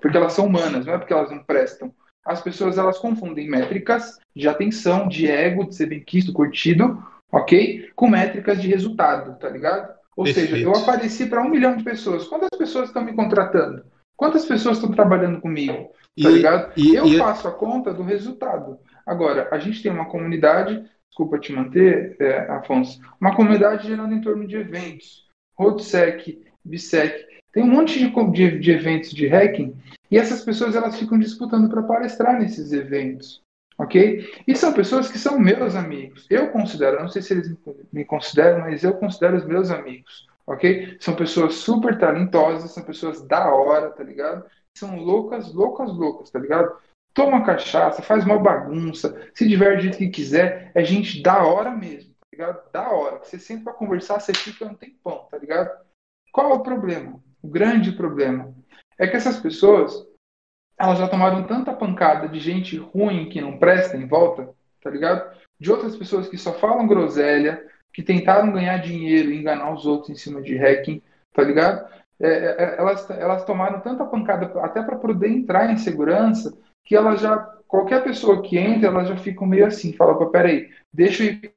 porque elas são humanas, não é porque elas não prestam. As pessoas elas confundem métricas de atenção, de ego, de ser bem quisto, curtido, ok? Com métricas de resultado, tá ligado? Ou seja, Perfeito. eu apareci para um milhão de pessoas. Quantas pessoas estão me contratando? Quantas pessoas estão trabalhando comigo? Tá E, ligado? e- eu e- faço a conta do resultado. Agora, a gente tem uma comunidade, desculpa te manter, é, Afonso, uma comunidade gerando em torno de eventos. RoadSec, BSEC, tem um monte de, de, de eventos de hacking e essas pessoas elas ficam disputando para palestrar nesses eventos. Ok? E são pessoas que são meus amigos. Eu considero, não sei se eles me- consideram, mas eu considero os meus amigos. Ok? São pessoas super talentosas, são pessoas da hora, tá ligado? São loucas, loucas, loucas, tá ligado? Toma cachaça, faz uma bagunça, se diverte do jeito que quiser, é gente da hora mesmo, tá ligado? Da hora. Você senta pra conversar, você fica um tempão, tá ligado? Qual é o problema? O grande problema é que essas pessoas, elas já tomaram tanta pancada de gente ruim que não presta em volta, tá ligado? De outras pessoas que só falam groselha, que tentaram ganhar dinheiro e enganar os outros em cima de hacking, tá ligado? É, é, elas, elas tomaram tanta pancada até para poder entrar em segurança que elas já qualquer pessoa que entra elas já ficam meio assim fala "Pô, peraí deixa eu ir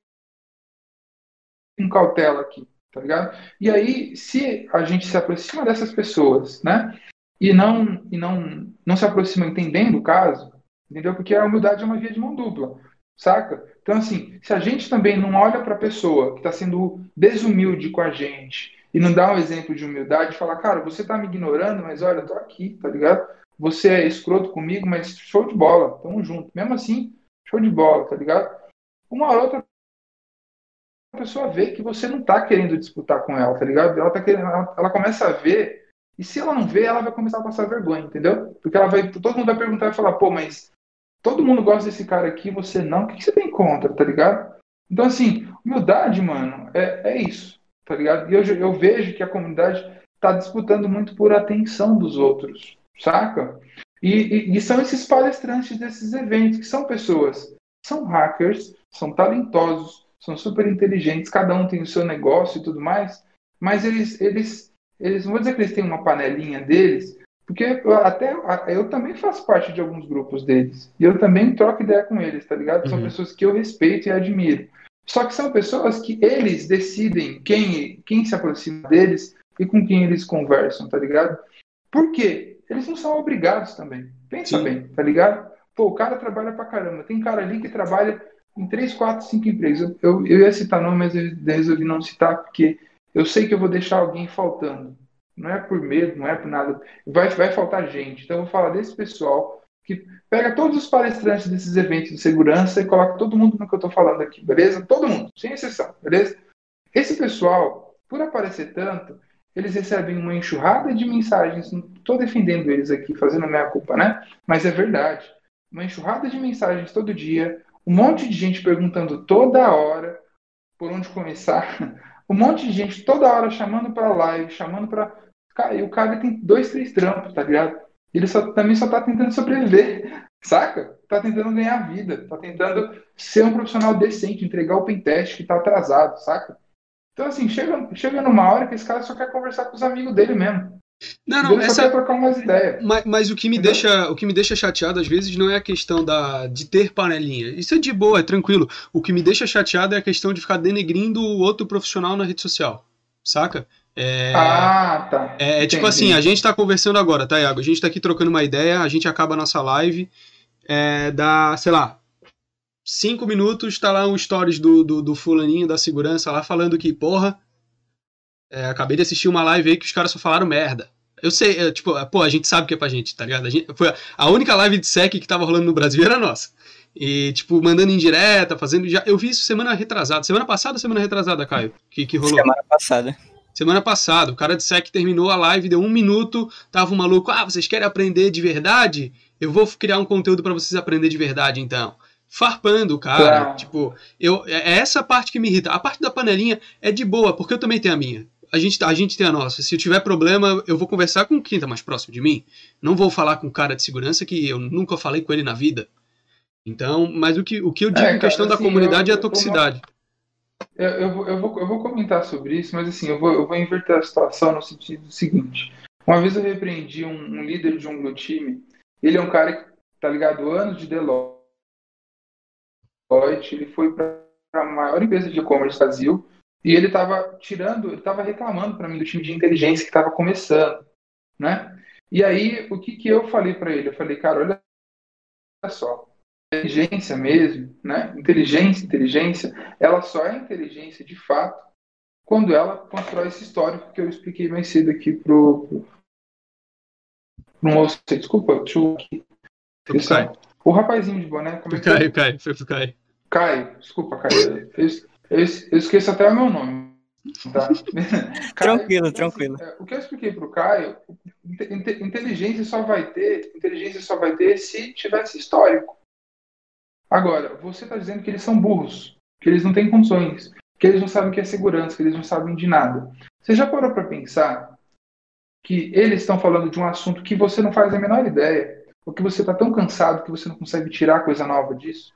com cautela aqui tá ligado e aí se a gente se aproxima dessas pessoas né e não e não não se aproxima entendendo o caso entendeu porque a humildade é uma via de mão dupla saca então assim se a gente também não olha para a pessoa que está sendo desumilde com a gente e não dá um exemplo de humildade, falar, cara, você tá me ignorando, mas olha, eu tô aqui, tá ligado? Você é escroto comigo, mas show de bola, tamo junto. Mesmo assim, show de bola, tá ligado? Uma hora outra pessoa vê que você não tá querendo disputar com ela, tá ligado? Ela tá querendo, ela, ela começa a ver, e se ela não vê, ela vai começar a passar vergonha, entendeu? Porque ela vai, todo mundo vai perguntar e falar, pô, mas todo mundo gosta desse cara aqui, você não, o que, que você tem contra, tá ligado? Então, assim, humildade, mano, é, é isso tá ligado? E eu, eu vejo que a comunidade está disputando muito por atenção dos outros, saca? E, e, e, são esses palestrantes desses eventos, que são pessoas, são hackers, são talentosos, são super inteligentes, cada um tem o seu negócio e tudo mais, mas eles, eles, eles não vou dizer que eles têm uma panelinha deles, porque eu, até eu também faço parte de alguns grupos deles, e eu também troco ideia com eles, tá ligado? São Uhum. pessoas que eu respeito e admiro. Só que são pessoas que eles decidem quem, quem se aproxima deles e com quem eles conversam, tá ligado? Por quê? Eles não são obrigados também. Pensa Sim. bem, tá ligado? Pô, o cara trabalha pra caramba. Tem cara ali que trabalha em 3, 4, 5 empresas. Eu, eu, eu ia citar nome, mas eu resolvi não citar, porque eu sei que eu vou deixar alguém faltando. Não é por medo, não é por nada. Vai, vai faltar gente. Então eu vou falar desse pessoal que pega todos os palestrantes desses eventos de segurança e coloca todo mundo no que eu estou falando aqui, beleza? Todo mundo, sem exceção, beleza? Esse pessoal, por aparecer tanto, eles recebem uma enxurrada de mensagens. Não estou defendendo eles aqui, fazendo a minha culpa, né? Mas é verdade. Uma enxurrada de mensagens todo dia, um monte de gente perguntando toda hora por onde começar, um monte de gente toda hora chamando para live, chamando para. E o cara tem dois, três trampos, tá ligado? Ele só, também só tá tentando sobreviver, saca? Tá tentando ganhar vida, tá tentando ser um profissional decente, entregar o pentest que tá atrasado, saca? Então, assim, chega, chega numa hora que esse cara só quer conversar com os amigos dele mesmo. Não, não, essa... trocar umas ideias. Mas, mas, o, que me deixa, o que me deixa chateado às vezes não é a questão da, de ter panelinha. Isso é de boa, é tranquilo. O que me deixa chateado é a questão de ficar denegrindo o outro profissional na rede social. Saca? É, ah, tá. É, é tipo assim, a gente tá conversando agora, tá, Iago? A gente tá aqui trocando uma ideia, a gente acaba a nossa live, é, dá, sei lá, cinco minutos, tá lá um stories do, do, do fulaninho da segurança lá falando que, porra, é, acabei de assistir uma live aí que os caras só falaram merda. Eu sei, é, tipo, pô, a gente sabe que é pra gente, tá ligado? A, gente, foi a, a única live de SEC que tava rolando no Brasil era nossa. E, tipo, mandando indireta, fazendo. Já, eu vi isso semana retrasada. Semana passada ou semana retrasada, Caio? Que, que rolou? Semana passada. Semana passada. O cara de SEC terminou a live, deu um minuto, tava um maluco. Ah, vocês querem aprender de verdade? Eu vou criar um conteúdo para vocês aprender de verdade, então farpando cara. Claro. Tipo, eu, é, é essa parte que me irrita. A parte da panelinha é de boa, porque eu também tenho a minha. A gente, a gente tem a nossa. Se eu tiver problema, eu vou conversar com quem tá mais próximo de mim. Não vou falar com o cara de segurança que eu nunca falei com ele na vida. Então, mas o que, o que eu digo é, em questão assim, da comunidade eu, é a toxicidade. Eu, eu, vou, eu, vou, eu vou comentar sobre isso, mas assim, eu vou, eu vou inverter a situação no sentido seguinte. Uma vez eu repreendi um, um líder de um meu time. Ele é um cara que, tá ligado, anos de Deloitte Deloitte, ele foi para a maior empresa de e-commerce do Brasil e ele estava tirando, ele estava reclamando para mim do time de inteligência que estava começando, né? E aí, o que, que eu falei para ele? Eu falei, cara, olha só, inteligência mesmo, né? Inteligência, inteligência, ela só é inteligência de fato quando ela constrói esse histórico que eu expliquei mais cedo aqui pro, pro, pro moço. Desculpa, deixa eu aqui. O rapazinho de boné, como é que Caio, Caio, foi pro Caio. Caio, desculpa, Caio. Eu, eu, eu esqueço até o meu nome. Tá? Caio, tranquilo, tranquilo. É, o que eu expliquei pro Caio, inteligência só vai ter, inteligência só vai ter se tivesse histórico. Agora, você está dizendo que eles são burros, que eles não têm condições, que eles não sabem o que é segurança, que eles não sabem de nada. Você já parou para pensar que eles estão falando de um assunto que você não faz a menor ideia? Ou que você está tão cansado que você não consegue tirar coisa nova disso?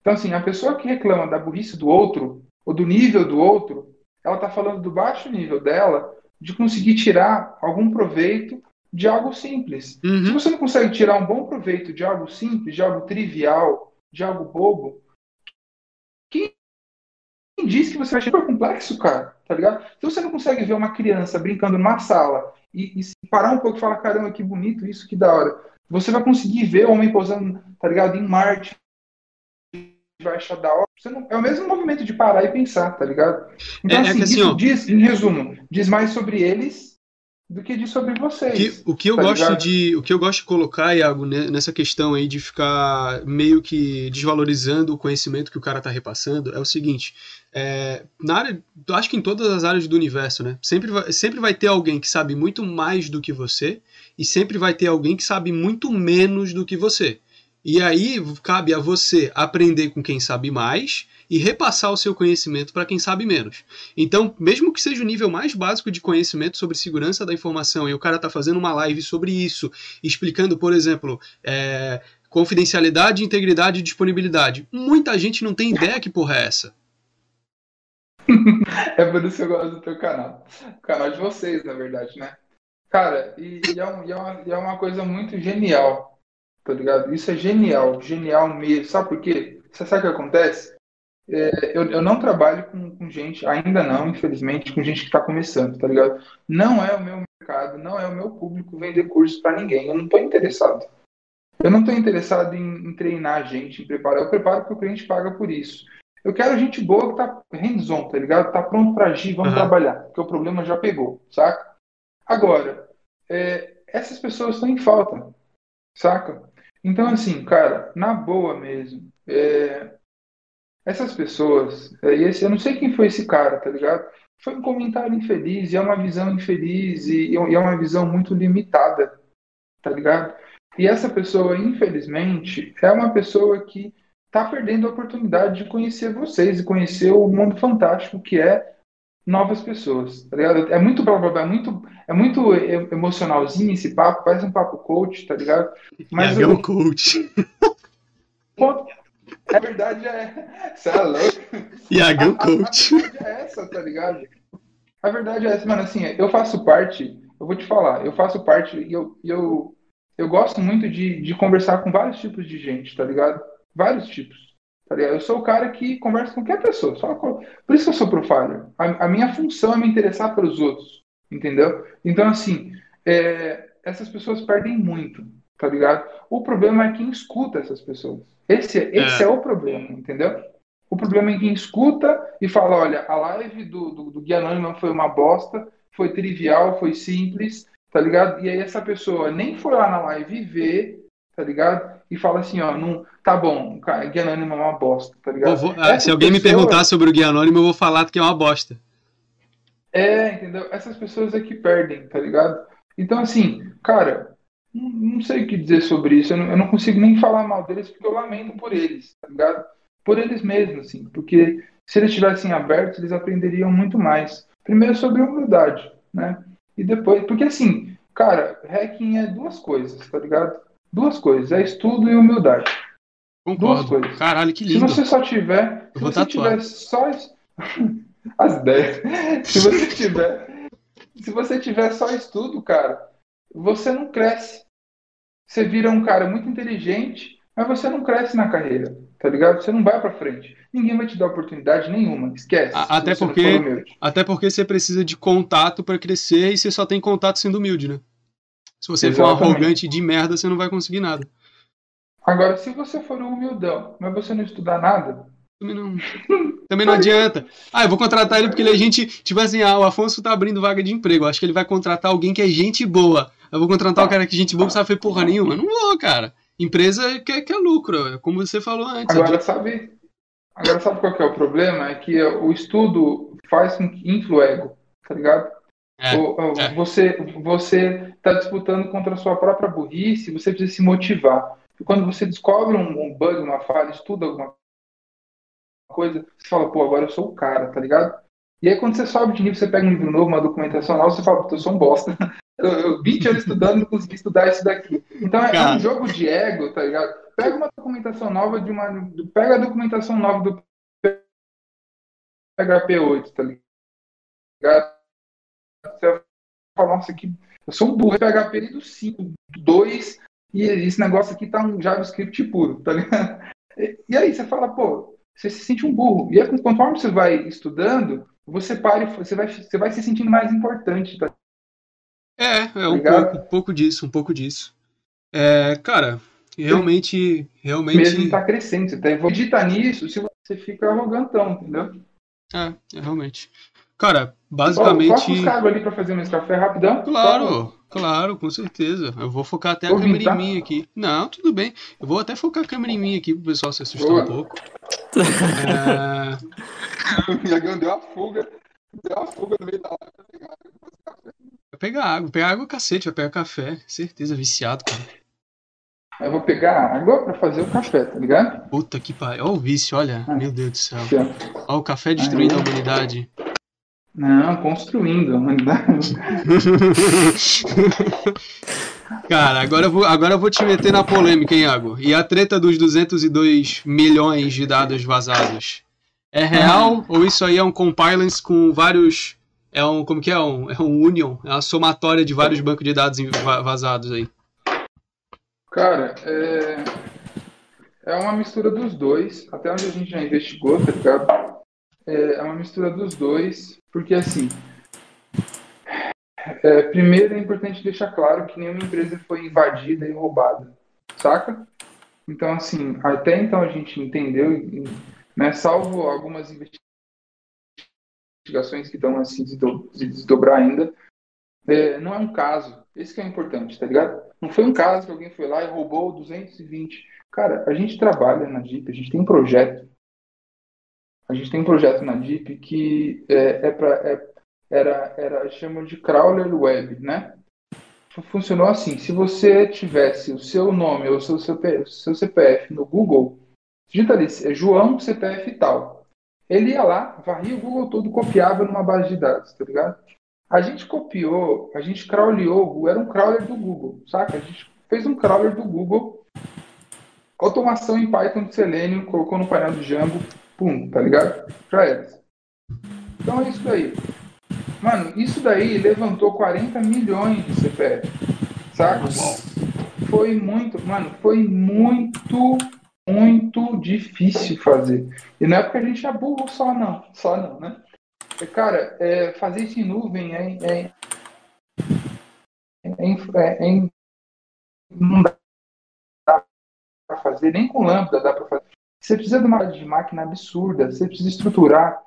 Então, assim, a pessoa que reclama da burrice do outro, ou do nível do outro, ela está falando do baixo nível dela de conseguir tirar algum proveito de algo simples. Uhum. Se você não consegue tirar um bom proveito de algo simples, de algo trivial, de algo bobo, quem diz que você vai super complexo, cara? Tá ligado? Se você não consegue ver uma criança brincando numa sala e, e parar um pouco e falar, caramba, que bonito isso, que da hora. Você vai conseguir ver o homem pousando, tá ligado, em Marte, vai achar da hora. Não, é o mesmo movimento de parar e pensar, tá ligado? Então, é, é assim, é assim isso ó, diz, em resumo, diz mais sobre eles do que diz sobre vocês. Que, o que eu tá gosto de o que eu gosto de colocar Iago nessa questão aí de ficar meio que desvalorizando o conhecimento que o cara tá repassando é o seguinte é, na área acho que em todas as áreas do universo né sempre vai, sempre vai ter alguém que sabe muito mais do que você e sempre vai ter alguém que sabe muito menos do que você e aí cabe a você aprender com quem sabe mais e repassar o seu conhecimento para quem sabe menos. Então, mesmo que seja o nível mais básico de conhecimento sobre segurança da informação e o cara está fazendo uma live sobre isso, explicando, por exemplo, é, confidencialidade, integridade e disponibilidade, muita gente não tem ideia que porra é essa. é por isso que eu gosto do teu canal. O canal de vocês, na verdade, né? Cara, e, e, é, um, e, é, uma, e é uma coisa muito genial Tá ligado? Isso é genial, genial mesmo. Sabe por quê? Você sabe o que acontece? é, eu, eu não trabalho com, com gente, ainda não, infelizmente, com gente que está começando, tá ligado? Não é o meu mercado, não é o meu público vender cursos para ninguém. Eu não estou interessado. Eu não estou interessado em, em, treinar a gente, em preparar. Eu preparo porque o cliente paga por isso. Eu quero gente boa que tá hands-on, tá ligado? Tá pronto para agir, vamos uhum. trabalhar, porque o problema já pegou, saca? Agora, é, essas pessoas estão em falta, saca? Então, assim, cara, na boa mesmo, é, essas pessoas, é, esse, eu não sei quem foi esse cara, tá ligado? Foi um comentário infeliz, e é uma visão infeliz, e, e é uma visão muito limitada, tá ligado? E essa pessoa, infelizmente, é uma pessoa que está perdendo a oportunidade de conhecer vocês e conhecer o mundo fantástico que é novas pessoas. Tá ligado? É muito blá, blá, blá, é muito é muito emocionalzinho esse papo, parece um papo coach, tá ligado? Mas é o coach. Pô, a verdade é. Você é louco? Iagão coach. A, a verdade é essa, tá ligado? A verdade é essa, mano, assim, eu faço parte, eu vou te falar, eu faço parte e eu, eu, eu gosto muito de, de conversar com vários tipos de gente, tá ligado? Vários tipos. Tá? Eu sou o cara que conversa com qualquer pessoa. Só com... Por isso que eu sou profiler. A, a, minha função é me interessar pelos outros. Entendeu? Então, assim, é, essas pessoas perdem muito. Tá ligado? O problema é quem escuta essas pessoas. Esse, esse é. é o problema, entendeu? O problema é quem escuta e fala: olha, a live do, do, do Guia Anônima foi uma bosta, foi trivial, foi simples, tá ligado? E aí essa pessoa nem foi lá na live ver, tá ligado? E fala assim: ó, não, tá bom, o Guia Anônimo é uma bosta, tá ligado? Vou, ah, se alguém pessoa... me perguntar sobre o Guia Anônimo, eu vou falar que é uma bosta. É, entendeu? Essas pessoas é que perdem, tá ligado? Então, assim, cara, não, não sei o que dizer sobre isso. Eu não, eu não, consigo nem falar mal deles porque eu lamento por eles, tá ligado? Por eles mesmos, assim. Porque se eles estivessem abertos, eles aprenderiam muito mais. Primeiro sobre humildade, né? E depois, porque assim, cara, hacking é duas coisas, tá ligado? Duas coisas, é estudo e humildade. Concordo. Duas coisas. Caralho, que lindo. Se você só tiver. Se você tiver só. As 10. Se você tiver. Se você tiver só estudo, cara, você não cresce. Você vira um cara muito inteligente, mas você não cresce na carreira, tá ligado? Você não vai para frente. Ninguém vai te dar oportunidade nenhuma, esquece. Até porque, até porque você precisa de contato para crescer e você só tem contato sendo humilde, né? Se você Exatamente. for arrogante de merda, você não vai conseguir nada. Agora, se você for um humildão, mas você não estudar nada. Também não, também não adianta. Ah, eu vou contratar ele porque ele é gente. Tipo assim, ah, o Afonso tá abrindo vaga de emprego. Eu acho que ele vai contratar alguém que é gente boa. Eu vou contratar o cara que é gente boa, não sabe fazer porra nenhuma. Não vou, cara. Empresa quer, quer lucro, como você falou antes. Agora, sabe, agora sabe qual que é o problema? É que o estudo faz com que influa ego, tá ligado? É, é. Você você está disputando contra a sua própria burrice, você precisa se motivar. E quando você descobre um, um, bug, uma falha, estuda alguma coisa, você fala, pô, agora eu sou o cara, tá ligado? E aí quando você sobe de nível, você pega um livro novo, uma documentação nova, você fala, eu sou um bosta. Eu, eu 20 anos estudando não consegui estudar isso daqui. Então é, é, um jogo de ego, tá ligado? Pega uma documentação nova de uma. Pega a documentação nova do PHP 8, tá ligado? Falar, nossa, que eu sou um burro, PHP do 5, do 2, e esse negócio aqui tá um JavaScript puro, tá ligado? E, aí você fala, pô, você se sente um burro. E aí, conforme você vai estudando, você para você vai, você vai se sentindo mais importante, tá? É, é tá um, pouco, um pouco disso, um pouco disso. É, cara, realmente, realmente... Mesmo tá crescendo, você tá acredita nisso, se você fica arrogantão, entendeu? É, é realmente. Cara, basicamente. Posso buscar ali pra fazer um café rapidão? Claro, claro, com certeza. Eu vou focar até a câmera em mim aqui. Não, tudo bem. Eu vou até focar a câmera em mim aqui pro pessoal se assustar Boa. um pouco. é... O Iagão deu a fuga. Deu a fuga no meio da hora. Vai pegar água. Pegar água cacete, vai pegar café. Certeza, viciado, cara. Eu vou pegar água pra fazer o café, tá ligado? Puta que pariu. Olha o vício, olha. Ah. Meu Deus do céu. Olha o café destruindo Aí. a humanidade. Não, construindo a humanidade. Cara, agora eu, vou, agora eu vou te meter na polêmica, hein, Iago? E a treta dos 202 milhões de dados vazados? É real ah. ou isso aí é um compliance com vários. É um. Como que é? Um, é um union? É uma somatória de vários bancos de dados vazados aí? Cara, é, É uma mistura dos dois, até onde a gente já investigou, tá ligado? É, é uma mistura dos dois, porque assim. É, primeiro é importante deixar claro que nenhuma empresa foi invadida e roubada, saca? Então, assim, até então a gente entendeu, né, salvo algumas investigações que estão assim, se desdobrar ainda, é, não é um caso. Esse que é importante, tá ligado? Não foi um caso que alguém foi lá e roubou 220. Cara, a gente trabalha na DIP, a gente tem um projeto. A gente tem um projeto na DIP que é, é pra, é, era, era, chama de crawler web, né? Funcionou assim, se você tivesse o seu nome ou o seu, CPF, seu CPF no Google, digita ali, é João CPF tal. Ele ia lá, varria o Google todo, copiava numa base de dados, tá ligado? A gente copiou, a gente crawleou, era um crawler do Google, saca? A gente fez um crawler do Google, automação em Python de Selenium, colocou no painel do Django, pum, tá ligado? Já era. Então é isso daí. Mano, isso daí levantou 40 milhões de CPF, saca? Foi muito, mano, foi muito, muito difícil fazer. E não é porque a gente é burro só, não. Só não, né? Cara, é, fazer isso em nuvem é, é, é, é não dá para fazer, nem com lambda dá para fazer. Você precisa de uma de máquina absurda, você precisa estruturar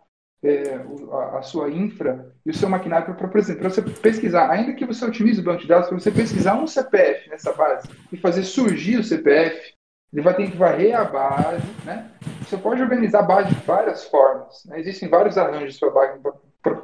é, a, a, sua infra e o seu maquinário para, por exemplo, você pesquisar, ainda que você otimize o banco de dados, para você pesquisar um CPF nessa base e fazer surgir o CPF, ele vai ter que varrer a base, né? Você pode organizar a base de várias formas, né? Existem vários arranjos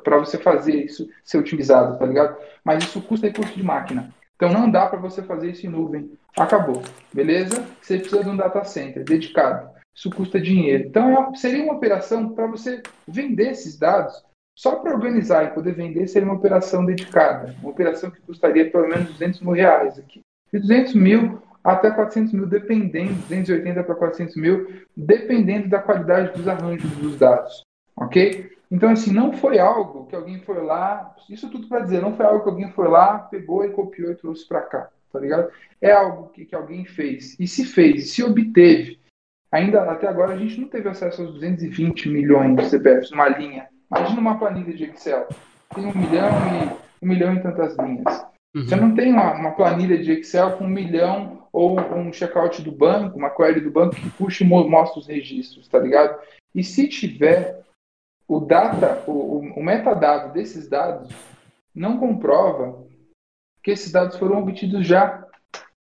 para você fazer isso ser otimizado, tá ligado? Mas isso custa recurso de máquina. Então não dá para você fazer isso em nuvem. Acabou, beleza? Você precisa de um data center dedicado. Isso custa dinheiro. Então é seria uma operação para você vender esses dados. Só para organizar e poder vender seria uma operação dedicada. Uma operação que custaria pelo menos 200 mil reais aqui. E 200 mil até 400 mil, dependendo, 280 para 400 mil, dependendo da qualidade dos arranjos dos dados, ok? Então, assim, não foi algo que alguém foi lá, isso tudo para dizer, não foi algo que alguém foi lá, pegou e copiou e trouxe para cá, tá ligado? É algo que, que alguém fez, e se fez, e se obteve. Ainda até agora a gente não teve acesso aos 220 milhões de CPFs numa linha. Imagina uma planilha de Excel, tem um milhão e um milhão e tantas linhas. Uhum. Você não tem uma, uma, planilha de Excel com um milhão ou um checkout do banco, uma query do banco que puxa e mostra os registros, tá ligado? E se tiver o data, o, o metadado desses dados não comprova que esses dados foram obtidos já.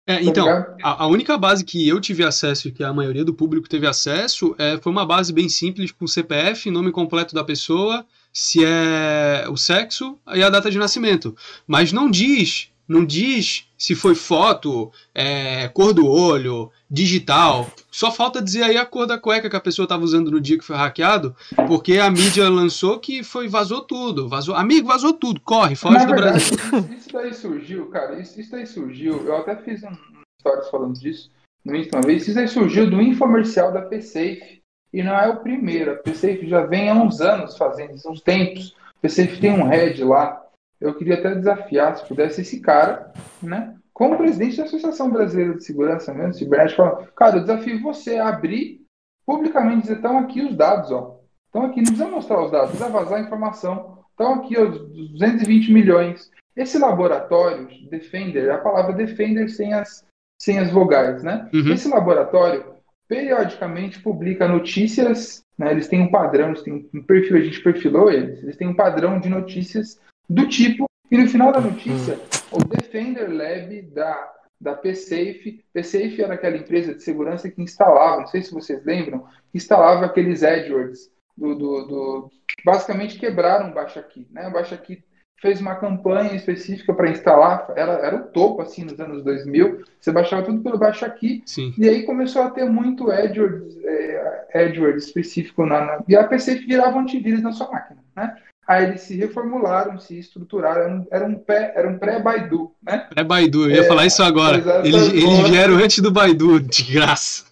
É, tá então, a, a, única base que eu tive acesso e que a maioria do público teve acesso é, foi uma base bem simples com CPF, nome completo da pessoa, se é o sexo e a data de nascimento. Mas não diz, não diz se foi foto, é, cor do olho, digital. Só falta dizer aí a cor da cueca que a pessoa estava usando no dia que foi hackeado, porque a mídia lançou que foi vazou tudo. Vazou, amigo, vazou tudo. Corre, foge Na do verdade, Brasil. Isso daí surgiu, cara. Isso, isso daí surgiu. Eu até fiz um stories falando disso no Insta uma vez. Isso daí surgiu do infomercial da PSafe e não é o primeiro. A PSafe já vem há uns anos fazendo isso, uns tempos. A PSafe tem um head lá. Eu queria até desafiar, se pudesse, esse cara, né? Como presidente da Associação Brasileira de Segurança mesmo, cibernética, falar, cara, eu desafio você a abrir publicamente dizer, estão aqui os dados, ó. Estão aqui, não precisa mostrar os dados, precisa vazar a informação. Estão aqui, ó, 220 milhões. Esse laboratório, Defender, a palavra Defender sem as, sem as vogais, né? Uhum. Esse laboratório, periodicamente publica notícias, né, eles têm um padrão, eles têm um perfil, a gente perfilou eles, eles têm um padrão de notícias do tipo, e no final da notícia, o Defender Lab da, da PSafe, PSafe era aquela empresa de segurança que instalava, não sei se vocês lembram, que instalava aqueles AdWords, do, do, do, basicamente quebraram o Baixa Aqui, né, o Baixa Aqui fez uma campanha específica para instalar, era, era o topo, assim, nos anos 2000, você baixava tudo pelo Baixa Aqui, Sim. e aí começou a ter muito AdWords, é, AdWords específico, na, na, e a PC virava antivírus na sua máquina, né? Aí eles se reformularam, se estruturaram, era um, pré, era um pré-Baidu, né? Pré-Baidu, eu ia é, falar isso agora. Eles, eles vieram antes do Baidu, de graça.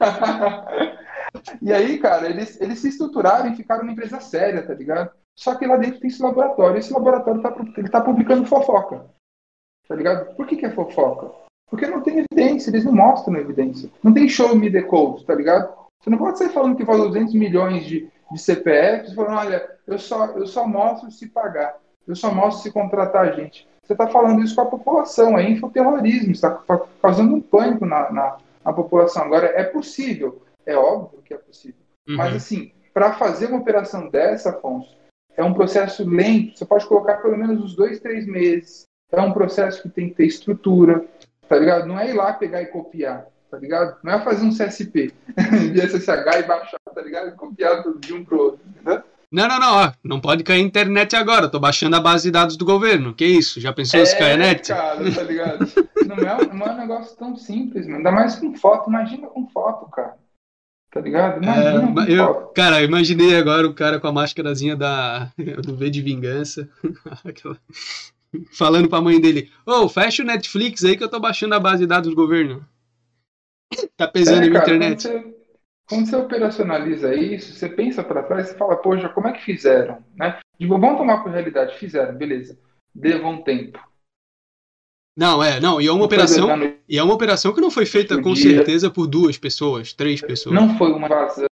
e aí, cara, eles, eles se estruturaram e ficaram uma empresa séria, tá ligado? Só que lá dentro tem esse laboratório. Esse laboratório tá, ele tá publicando fofoca. Tá ligado? Por que, que é fofoca? Porque não tem evidência, eles não mostram evidência. Não tem show me the code, tá ligado? Você não pode sair falando que valeu 200 milhões de, de CPFs, falando, olha, eu só, eu só mostro se pagar, eu só mostro se contratar gente. Você está falando isso com a população, é infoterrorismo, está causando um pânico na, na, na, população. Agora, é possível, é óbvio que é possível. Uhum. Mas, assim, para fazer uma operação dessa, Afonso, é um processo lento, você pode colocar pelo menos uns dois, três meses. É um processo que tem que ter estrutura, tá ligado? Não é ir lá pegar e copiar, tá ligado? Não é fazer um CSP de SSH e baixar, tá ligado? E copiar de um pro outro, entendeu? Não, não, não, ó, não pode cair internet agora, tô baixando a base de dados do governo. Que isso? Já pensou é, se cair a net? cara, tá ligado? não, é, não é um negócio tão simples, mano. Ainda mais com foto, imagina com foto, cara. Tá ligado? Imagina é, eu, foto. Cara, eu imaginei agora o cara com a máscarazinha da, do V de Vingança. Aquela falando pra mãe dele: Ô, oh, fecha o Netflix aí que eu tô baixando a base de dados do governo. Tá pesando é, cara, internet. Quando você, quando você, operacionaliza isso, você pensa para trás e fala: Poxa, como é que fizeram? Né? Vamos tomar por realidade. Fizeram, beleza. Um tempo. Não, é, não, e é uma operação, e é uma operação que não foi feita com dia, certeza por duas pessoas, três pessoas. Não foi uma invasão.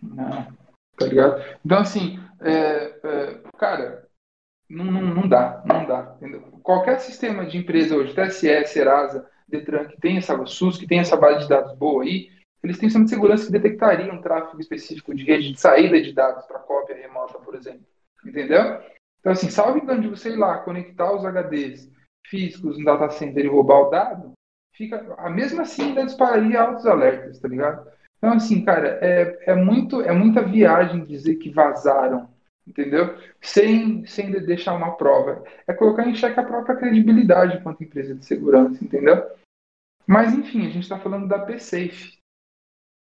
Não, tá ligado? Então, assim, é, é, cara, não, não, não dá, não dá. Entendeu? Qualquer sistema de empresa hoje, TSE, Serasa, Detran, que tem essa SUS, que tem essa base de dados boa aí, eles têm sistema de segurança que detectaria um tráfego específico de rede de saída de dados para cópia remota, por exemplo. Entendeu? Então, assim, engano de você ir lá, conectar os HDs físicos no data center e roubar o dado, fica, a mesma assim ainda dispararia altos alertas, tá ligado? Então, assim, cara, é, é, muito, é muita viagem dizer que vazaram entendeu? Sem, sem deixar uma prova. É colocar em xeque a própria credibilidade enquanto empresa de segurança, entendeu? Mas, enfim, a gente está falando da PSafe,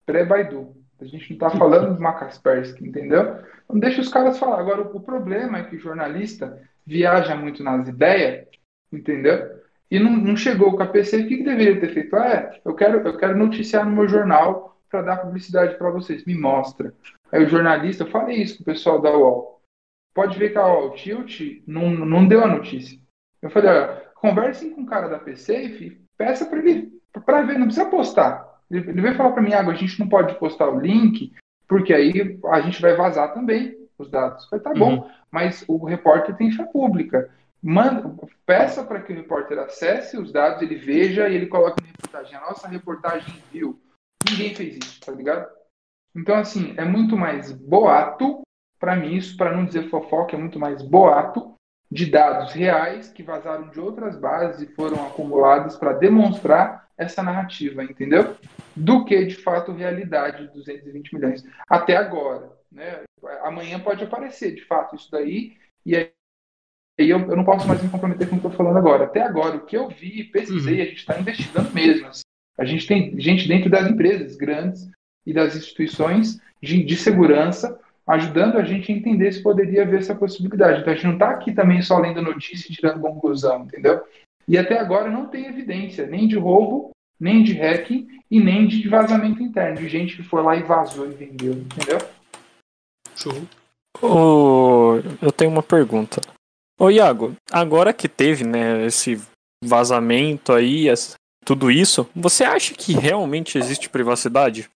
pré-Baidu. A gente não está falando de uma Kaspersky, entendeu? Então deixa os caras falar. Agora, o, o problema é que o jornalista viaja muito nas ideias, entendeu? E não, não chegou com a PC, o que, que deveria ter feito? Ah, é, eu quero, eu quero noticiar no meu jornal para dar publicidade para vocês. Me mostra. Aí o jornalista, eu falei isso com o pessoal da UOL pode ver que ó, o Tilt não, não deu a notícia. Eu falei, olha, conversem com o cara da PSafe, peça para ele, para ver, não precisa postar. Ele, ele veio falar para mim, ah, a gente não pode postar o link, porque aí a gente vai vazar também os dados. Eu falei, tá bom, uhum. mas o repórter tem fé pública. Manda, peça para que o repórter acesse os dados, ele veja e ele coloque na reportagem. A nossa reportagem viu. Ninguém fez isso, tá ligado? Então, assim, é muito mais boato para mim, isso, para não dizer fofoca, é muito mais boato de dados reais que vazaram de outras bases e foram acumulados para demonstrar essa narrativa, entendeu? Do que, de fato, realidade de 220 milhões. Até agora. Né? Amanhã pode aparecer, de fato, isso daí, e aí eu, eu não posso mais me comprometer com o que eu estou falando agora. Até agora, o que eu vi, pesquisei, uhum. a gente está investigando mesmo. Assim. A gente tem gente dentro das empresas grandes e das instituições de, de segurança ajudando a gente a entender se poderia haver essa possibilidade. Então a gente não está aqui também só lendo notícia e tirando conclusão, entendeu? E até agora não tem evidência nem de roubo, nem de hacking e nem de vazamento interno, de gente que foi lá e vazou e vendeu, entendeu? Show. Oh, eu tenho uma pergunta. Ô Iago, agora que teve né, esse vazamento aí, tudo isso, você acha que realmente existe privacidade?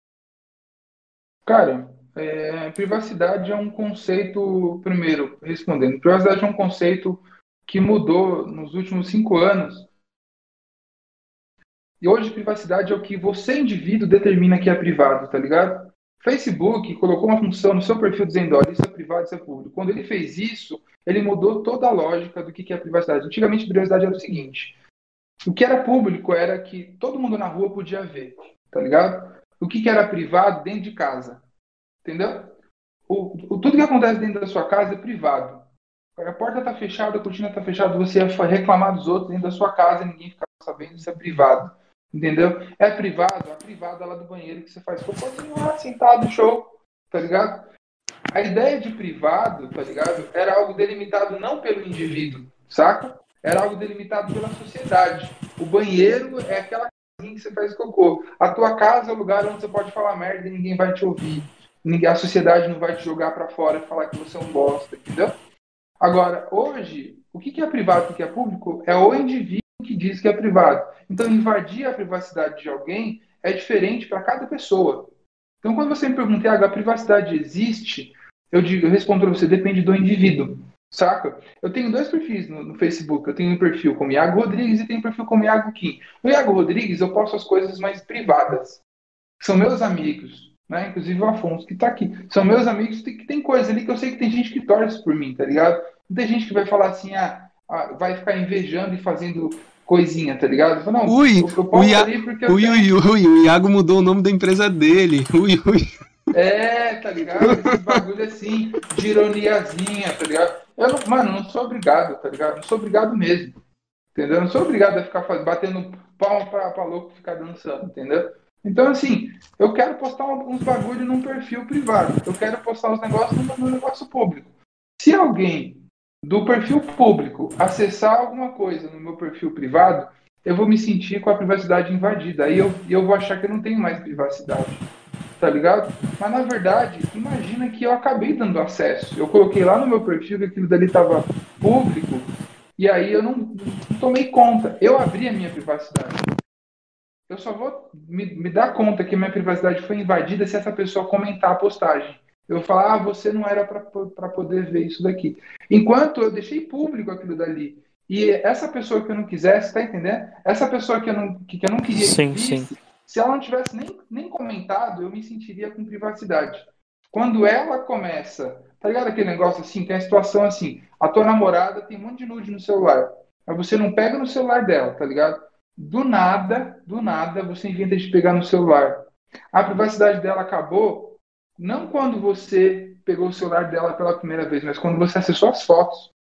Cara, é, privacidade é um conceito, primeiro, respondendo, privacidade é um conceito que mudou nos últimos cinco anos. E hoje, privacidade é o que você, indivíduo, determina que é privado, tá ligado? Facebook colocou uma função no seu perfil dizendo, olha, isso é privado, isso é público. Quando ele fez isso, ele mudou toda a lógica do que é privacidade. Antigamente, privacidade era o seguinte: o que era público era que todo mundo na rua podia ver, tá ligado? O que era privado dentro de casa. Entendeu? O, o, tudo que acontece dentro da sua casa é privado. A porta está fechada, a cortina está fechada, você ia reclamar dos outros dentro da sua casa, ninguém fica sabendo, isso é privado. Entendeu? É privado, é privado lá do banheiro que você faz cocôzinho lá, sentado, show, tá ligado? A ideia de privado, tá ligado? Era algo delimitado não pelo indivíduo, saca? Era algo delimitado pela sociedade. O banheiro é aquela casinha que você faz cocô. A tua casa é o lugar onde você pode falar merda e ninguém vai te ouvir a sociedade não vai te jogar para fora e falar que você é um bosta, entendeu? Agora, hoje, o que é privado e o que é público é o indivíduo que diz que é privado. Então, invadir a privacidade de alguém é diferente para cada pessoa. Então, quando você me pergunta, a privacidade existe? Eu, digo, eu respondo para você, depende do indivíduo. Saca? Eu tenho dois perfis no, no, Facebook. Eu tenho um perfil como Iago Rodrigues e tenho um perfil como Iago Kim. No Iago Rodrigues, eu posto as coisas mais privadas. São meus amigos, né? Inclusive o Afonso, que está aqui. São meus amigos que tem coisa ali que eu sei que tem gente que torce por mim, tá ligado? Não tem gente que vai falar assim, ah, ah vai ficar invejando e fazendo coisinha, tá ligado? Não, ui, o, Ia... ui, ui, ui, o Iago mudou o nome da empresa dele. Ui, ui. É, tá ligado? Esse bagulho assim, de ironiazinha, tá ligado? Eu não, mano, não sou obrigado, tá ligado? Não sou obrigado mesmo. Entendeu? Eu não sou obrigado a ficar batendo palma pra, pra louco ficar dançando, entendeu? Então, assim, eu quero postar uns bagulho num perfil privado. Eu quero postar os negócios no negócio público. Se alguém do perfil público acessar alguma coisa no meu perfil privado, eu vou me sentir com a privacidade invadida. Aí eu, eu vou achar que eu não tenho mais privacidade. Tá ligado? Mas na verdade, imagina que eu acabei dando acesso. Eu coloquei lá no meu perfil que aquilo dali estava público e aí eu não, não, tomei conta. Eu abri a minha privacidade. Eu só vou me, me dar conta que minha privacidade foi invadida se essa pessoa comentar a postagem. Eu vou falar, ah, você não era para poder ver isso daqui. Enquanto eu deixei público aquilo dali. E essa pessoa que eu não quisesse, tá entendendo? Essa pessoa que eu não, que, que eu não queria sim, que visse, sim. se ela não tivesse nem, nem comentado, eu me sentiria com privacidade. Quando ela começa, tá ligado aquele negócio assim, tem a situação assim, a tua namorada tem um monte de nude no celular, mas você não pega no celular dela, tá ligado? Do nada, do nada, você inventa de pegar no celular. A privacidade dela acabou não quando você pegou o celular dela pela primeira vez, mas quando você acessou as fotos.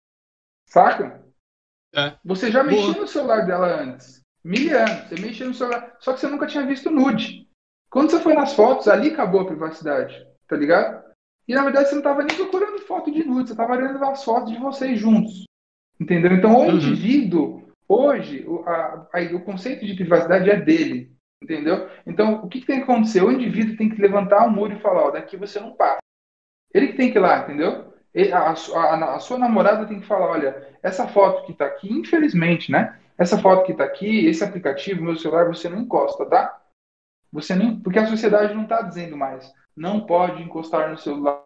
Saca? É. Você já mexia no celular dela antes. Mil anos. Você mexia no celular. Só que você nunca tinha visto nude. Quando você foi nas fotos, ali acabou a privacidade. Tá ligado? E na verdade você não estava nem procurando foto de nude, você estava olhando as fotos de vocês juntos. Entendeu? Então o uhum. indivíduo, hoje, o, a, a, o conceito de privacidade é dele. Entendeu? Então, o que, que, tem que acontecer? O indivíduo tem que levantar o muro e falar: ó, daqui você não passa. Ele que tem que ir lá, entendeu? Ele, a, a, a, sua namorada tem que falar: olha, essa foto que está aqui, infelizmente, né? Essa foto que está aqui, esse aplicativo, meu celular, você não encosta, tá? Você nem, porque a sociedade não está dizendo mais. Não pode encostar no celular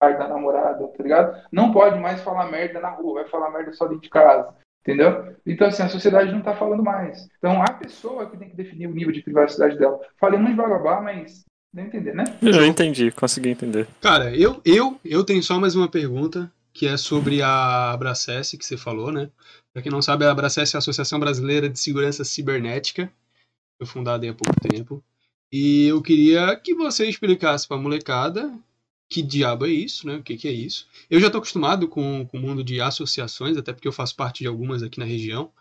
da namorada, tá ligado? Não pode mais falar merda na rua, vai falar merda só dentro de casa. Entendeu? Então, assim, a sociedade não está falando mais. Então, a pessoa que tem que definir o nível de privacidade dela. Falei muito blá mas deu entender, né? Eu entendi, consegui entender. Cara, eu, eu, eu tenho só mais uma pergunta, que é sobre a Abracess, que você falou, né? Pra quem não sabe, a Abracess é a Associação Brasileira de Segurança Cibernética. Foi fundada há pouco tempo. E eu queria que você explicasse pra molecada que diabo é isso, né? O que, que é isso? Eu já estou acostumado com, com o mundo de associações, até porque eu faço parte de algumas aqui na região,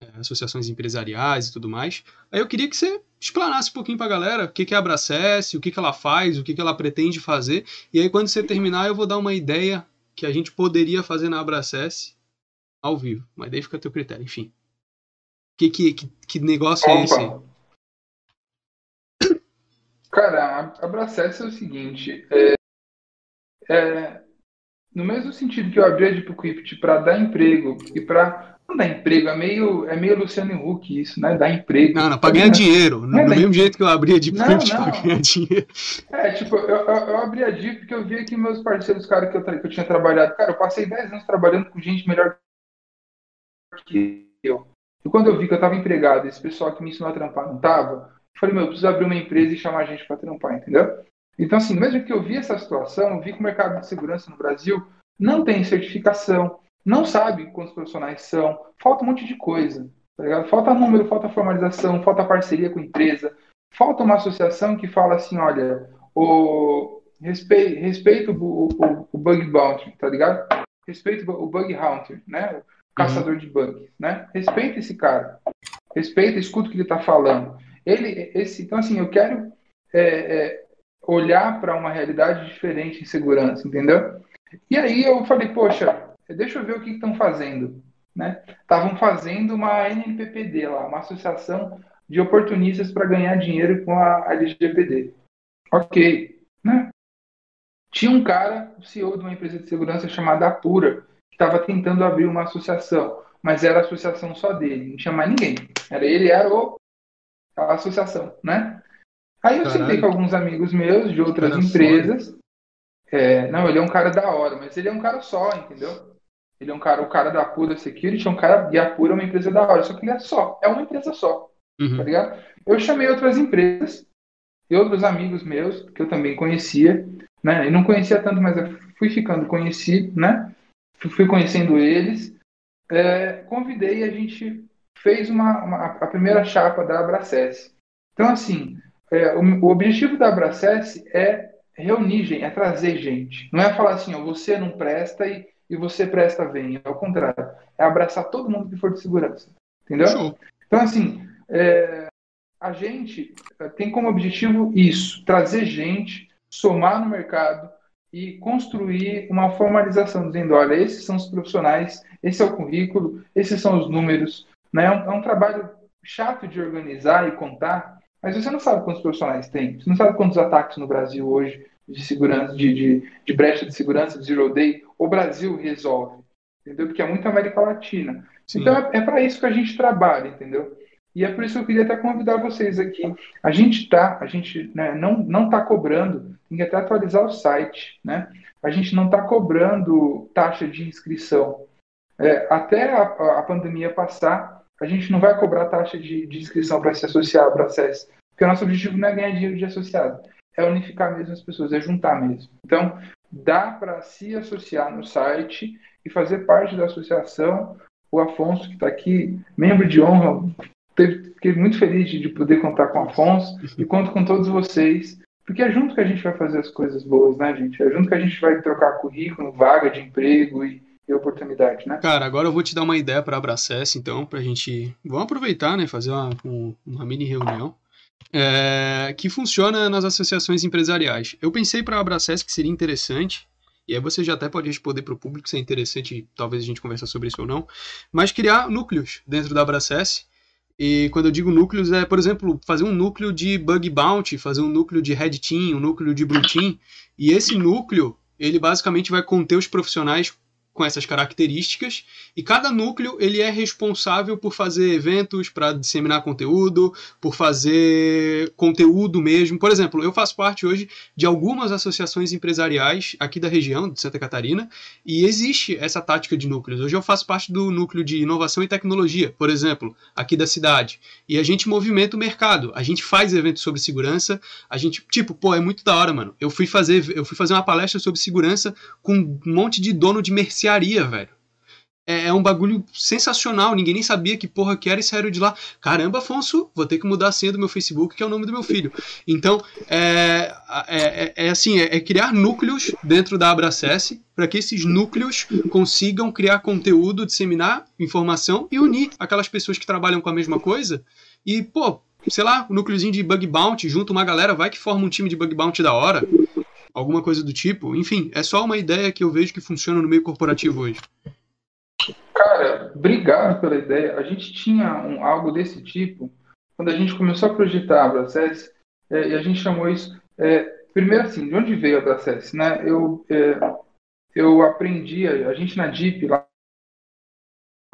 é, associações empresariais e tudo mais. Aí eu queria que você explanasse um pouquinho para a galera o que, que é a Abracess, o que, que ela faz, o que, que ela pretende fazer. E aí quando você terminar, eu vou dar uma ideia que a gente poderia fazer na Abracess ao vivo. Mas daí fica a teu critério, enfim. Que, que, que, que negócio Opa. é esse? Cara, a Abracess é o seguinte, é, é, no mesmo sentido que eu abri a DeepCrypt para dar emprego e para não dar emprego, é meio, é meio Luciano Huck isso, né? Dar emprego. Não, não, para ganhar dinheiro. No, é, mesmo jeito que eu abri a DeepCrypt para ganhar dinheiro. É, tipo, eu, eu, eu abri a Deep porque eu vi aqui meus parceiros, cara, que eu, que eu tinha trabalhado. Cara, eu passei 10 anos trabalhando com gente melhor que eu. E quando eu vi que eu estava empregado, esse pessoal que me ensinou a trampar não tava, eu falei, meu, eu preciso abrir uma empresa e chamar gente para trampar, entendeu? Então, assim, mesmo que eu vi essa situação, eu vi que o mercado de segurança no Brasil não tem certificação, não sabe quantos profissionais são, falta um monte de coisa. Tá falta número, falta formalização, falta parceria com empresa, falta uma associação que fala assim, olha, o respeito, respeito o, o, o, bug bounty, tá ligado? Respeito o bug hunter, né? O caçador de bugs, né? Respeita esse cara, respeita, escuta o que ele está falando. Ele, esse, então assim, eu quero é, é, olhar para uma realidade diferente em segurança, entendeu? E aí eu falei, poxa, deixa eu ver o que estão fazendo. Né? Estavam fazendo uma NPPD lá, uma associação de oportunistas para ganhar dinheiro com a LGPD. Ok. Né? Tinha um cara, o CEO de uma empresa de segurança chamada Apura, que estava tentando abrir uma associação. mas era associação só dele, não tinha mais ninguém. Era ele, era o, a associação, né? Aí eu Caralho. sentei com alguns amigos meus de outras empresas. É, não, ele é um cara da hora, mas ele é um cara só, entendeu? Ele é um cara, o cara da Pura Security é um cara, e a Pura é uma empresa da hora, só que ele é só, é uma empresa só, uhum. tá ligado? Eu chamei outras empresas e outros amigos meus, que eu também conhecia, né? E não conhecia tanto, mas eu fui ficando conhecido, né? Fui conhecendo eles, é, convidei e a gente fez uma, uma, a primeira chapa da Abracess. Então, assim, é, o, o, objetivo da Abracess é reunir gente, é trazer gente. Não é falar assim, ó, você não presta e, e você presta vem. É o contrário. É abraçar todo mundo que for de segurança. Entendeu? Então, assim, é, a gente é, tem como objetivo isso: trazer gente, somar no mercado e construir uma formalização, dizendo: olha, esses são os profissionais, esse é o currículo, esses são os números. Né? É, um, é um trabalho chato de organizar e contar, mas você não sabe quantos profissionais tem. Você não sabe quantos ataques no Brasil hoje de segurança, de, de, de brecha de segurança, de zero day, o Brasil resolve. Entendeu? Porque é muita América Latina. Sim. Então é, é para isso que a gente trabalha, entendeu? E é por isso que eu queria até convidar vocês aqui. A gente tá, a gente né, não não está cobrando, tem que até atualizar o site, né? A gente não está cobrando taxa de inscrição. É, até a, a, pandemia passar, a gente não vai cobrar taxa de, de inscrição para se associar ao processo, porque o nosso objetivo não é ganhar dinheiro de associado, é unificar mesmo as pessoas, é juntar mesmo. Então, dá para se associar no site e fazer parte da associação. O Afonso, que está aqui, membro de honra, fiquei muito feliz de, poder contar com o Afonso e conto com todos vocês, porque é junto que a gente vai fazer as coisas boas, né, gente? É junto que a gente vai trocar currículo, vaga de emprego e, e oportunidade, né? Cara, agora eu vou te dar uma ideia para Abracess, então, para a gente. Vamos aproveitar, né? Fazer uma, uma mini reunião. É, que funciona nas associações empresariais. Eu pensei para a Abracess que seria interessante, e aí você já até pode responder para o público se é interessante, talvez a gente converse sobre isso ou não, mas criar núcleos dentro da Abracess e quando eu digo núcleos, é, por exemplo, fazer um núcleo de bug bounty, fazer um núcleo de red team, um núcleo de blue team. E esse núcleo, ele basicamente vai conter os profissionais com essas características e cada núcleo ele é responsável por fazer eventos para disseminar conteúdo, por fazer conteúdo mesmo. Por exemplo, eu faço parte hoje de algumas associações empresariais aqui da região de Santa Catarina e existe essa tática de núcleos. Hoje eu faço parte do núcleo de inovação e tecnologia, por exemplo, aqui da cidade. E a gente movimenta o mercado, a gente faz eventos sobre segurança, a gente, tipo, pô, é muito da hora, mano. Eu fui fazer, eu fui fazer uma palestra sobre segurança com um monte de dono de mercearia velho. É, é, um bagulho sensacional, ninguém nem sabia que porra que era e saíram de lá. Caramba, Afonso, vou ter que mudar a senha do meu Facebook, que é o nome do meu filho. Então, é, é, é, é assim, é, é, criar núcleos dentro da Abracess para que esses núcleos consigam criar conteúdo, disseminar informação e unir aquelas pessoas que trabalham com a mesma coisa. E, pô, sei lá, um núcleozinho de bug bounty, junto uma galera, vai que forma um time de bug bounty da hora alguma coisa do tipo. Enfim, é só uma ideia que eu vejo que funciona no meio corporativo hoje. Cara, obrigado pela ideia. A gente tinha um, algo desse tipo quando a gente começou a projetar a Abracess, é, e a gente chamou isso. É, primeiro, assim, de onde veio a Abracess? Né? Eu, é, eu aprendi, a gente na Deep, lá,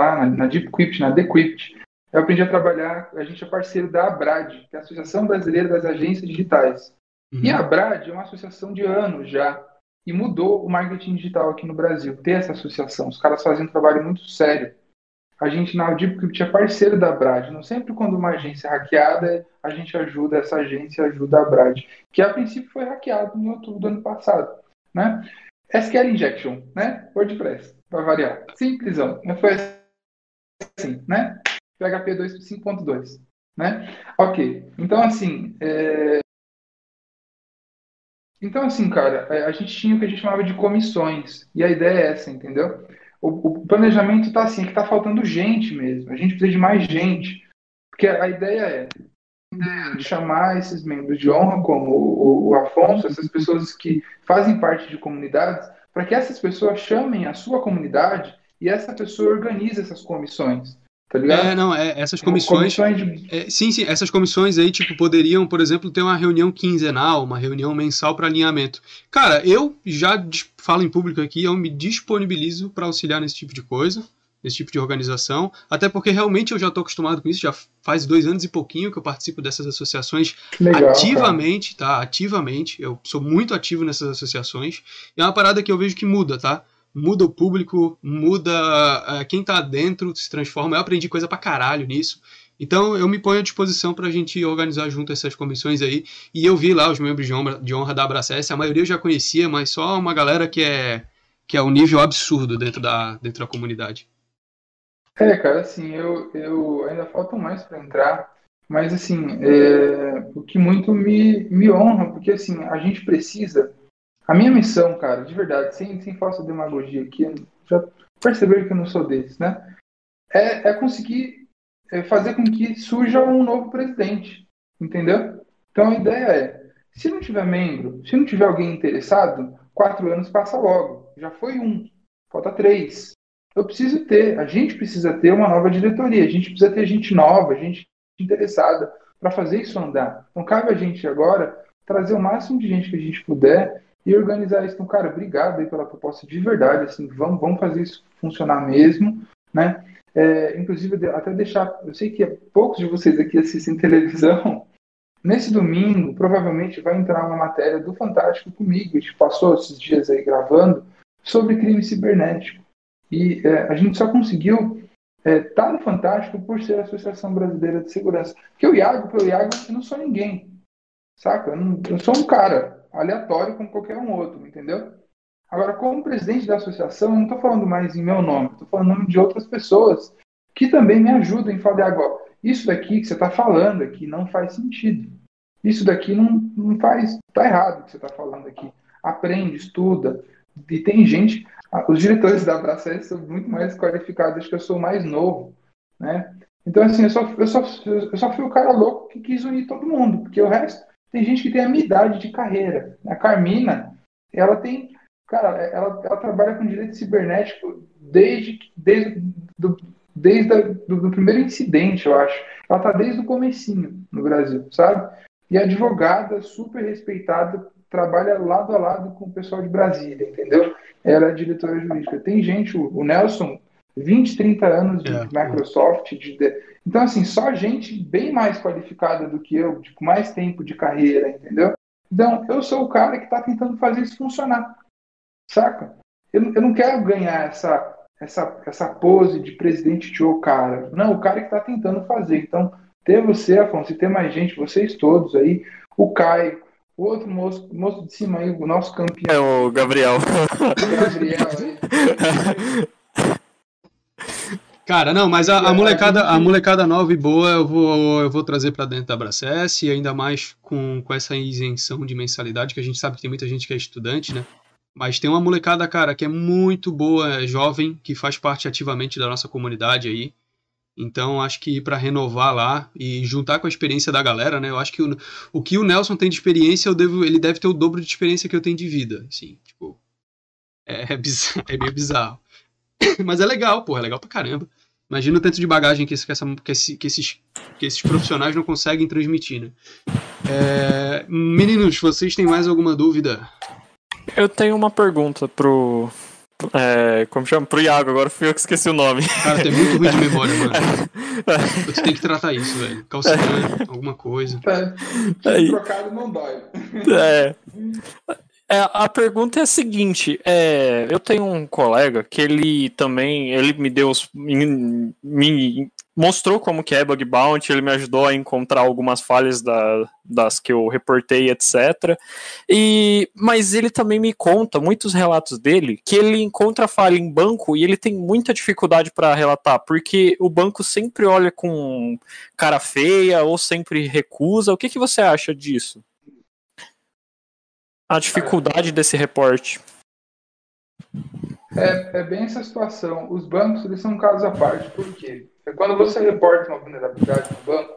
lá na, na Deep Crypt, na Decrypt, eu aprendi a trabalhar, a gente é parceiro da ABRAD, que é a Associação Brasileira das Agências Digitais. Uhum. E a Brad é uma associação de anos já. E mudou o marketing digital aqui no Brasil, ter essa associação. Os caras fazem um trabalho muito sério. A gente na Audipcrypt é parceiro da Brad. Não sempre quando uma agência é hackeada, a gente ajuda essa agência, ajuda a Brad. Que a princípio foi hackeado em outubro do ano passado. Né? SQL Injection, né? WordPress, para variar. Simplesão. Foi assim, né? PHP 2.5.2. Né? Ok. Então, assim, é... Então, assim, cara, é, a gente tinha o que a gente chamava de comissões. E a ideia é essa, entendeu? O, o planejamento está assim, é que está faltando gente mesmo. A gente precisa de mais gente. Porque a ideia é de chamar esses membros de honra, como o, o, Afonso, essas pessoas que fazem parte de comunidades, para que essas pessoas chamem a sua comunidade e essa pessoa organize essas comissões. Tá ligado? É, não, é, essas comissões. comissões de... é, sim, sim, essas comissões aí, tipo, poderiam, por exemplo, ter uma reunião quinzenal, uma reunião mensal para alinhamento. Cara, eu já falo em público aqui, eu me disponibilizo para auxiliar nesse tipo de coisa. nesse tipo de organização, até porque realmente eu já estou acostumado com isso, já faz dois anos e pouquinho que eu participo dessas associações Legal, ativamente, cara. tá? Ativamente, eu sou muito ativo nessas associações, e é uma parada que eu vejo que muda, tá? Muda o público, muda uh, quem tá dentro, se transforma. Eu aprendi coisa pra caralho nisso. Então eu me ponho à disposição para a gente organizar junto essas comissões aí. E eu vi lá os membros de honra, de honra da Abracess, a maioria eu já conhecia, mas só uma galera que é que é um nível absurdo dentro da, dentro da comunidade. É, cara, assim, eu, eu ainda falta mais para entrar, mas assim, é, o que muito me, me honra, porque assim, a gente precisa. A minha missão, cara, de verdade, sem, sem falsa demagogia aqui, já perceberam que eu não sou desses, né? É, é conseguir é fazer com que surja um novo presidente, entendeu? Então a ideia é, se não tiver membro, se não tiver alguém interessado, quatro anos passa logo. Já foi um, falta três eu preciso ter, a gente precisa ter uma nova diretoria, a gente precisa ter gente nova, gente interessada para fazer isso andar. Então cabe a gente agora trazer o máximo de gente que a gente puder e organizar isso. Então, cara, obrigado aí pela proposta de verdade, assim, vamos, vamos fazer isso funcionar mesmo, né? É, inclusive, até deixar, eu sei que poucos de vocês aqui assistem televisão, Nesse domingo, provavelmente vai entrar uma matéria do Fantástico comigo, a gente passou esses dias aí gravando, sobre crime cibernético. E é, a gente só conseguiu é, tá no Fantástico por ser a Associação Brasileira de Segurança. Porque o Iago, pelo Iago, eu não sou ninguém. Saca? Eu, não, eu sou um cara aleatório como qualquer um outro, entendeu? Agora, como presidente da associação, eu não estou falando mais em meu nome, estou falando em nome de outras pessoas que também me ajudam em falar agora. Isso daqui que você está falando aqui não faz sentido. Isso daqui não, não faz. Está errado o que você está falando aqui. Aprende, estuda. E tem gente. Os diretores da Abraçar são muito mais qualificados, acho que eu sou mais novo, né? Então, assim, eu só, eu, só, eu só fui o cara louco que quis unir todo mundo, porque o resto tem gente que tem a minha idade de carreira. A Carmina, ela tem, cara, ela, ela trabalha com direito cibernético desde, desde, do, desde a, do, do, primeiro incidente, eu acho. Ela tá desde o comecinho no Brasil, sabe? E advogada, super respeitada, trabalha lado a lado com o pessoal de Brasília, entendeu? Ela é diretora jurídica. Tem gente, o, Nelson, 20, 30 anos de é. Microsoft, de, então assim, só gente bem mais qualificada do que eu, com mais tempo de carreira, entendeu? Então, eu sou o cara que está tentando fazer isso funcionar, saca? Eu, eu não quero ganhar essa, essa, essa pose de presidente de o cara. Não, o cara que está tentando fazer. Então, ter você, Afonso, e ter mais gente, vocês todos aí, o Caio, o outro moço, moço de cima aí, o nosso campeão. É o Gabriel. O Gabriel aí. Cara, não, mas a, a, molecada, a molecada nova e boa eu vou, eu vou trazer para dentro da Bracess e ainda mais com, com essa isenção de mensalidade, que a gente sabe que tem muita gente que é estudante, né? Mas tem uma molecada, cara, que é muito boa, é jovem, que faz parte ativamente da nossa comunidade aí. Então, acho que para renovar lá e juntar com a experiência da galera, né? Eu acho que o, o que o Nelson tem de experiência, eu devo, ele deve ter o dobro de experiência que eu tenho de vida, assim, tipo, é, é, bizarro, é meio bizarro. Mas é legal, pô, é legal pra caramba. Imagina o tanto de bagagem que, esse, que, essa, que, esse, que, esses, que esses profissionais não conseguem transmitir, né? É, meninos, vocês têm mais alguma dúvida? Eu tenho uma pergunta pro, é, como chama? Pro Iago, agora fui eu que esqueci o nome. Cara, tem muito ruim de memória, mano. Você tem que tratar isso, velho. Calcitrante, alguma coisa. É, trocado não dói. É. É, a pergunta é a seguinte: é, eu tenho um colega que ele também ele me deu me, me mostrou como que é bug bounty, ele me ajudou a encontrar algumas falhas da, das que eu reportei, etc. E mas ele também me conta muitos relatos dele que ele encontra falha em banco e ele tem muita dificuldade para relatar, porque o banco sempre olha com cara feia ou sempre recusa. O que que você acha disso? A dificuldade desse reporte? É, é, bem essa situação. Os bancos eles são um caso à parte. Por quê? É quando você reporta uma vulnerabilidade no banco,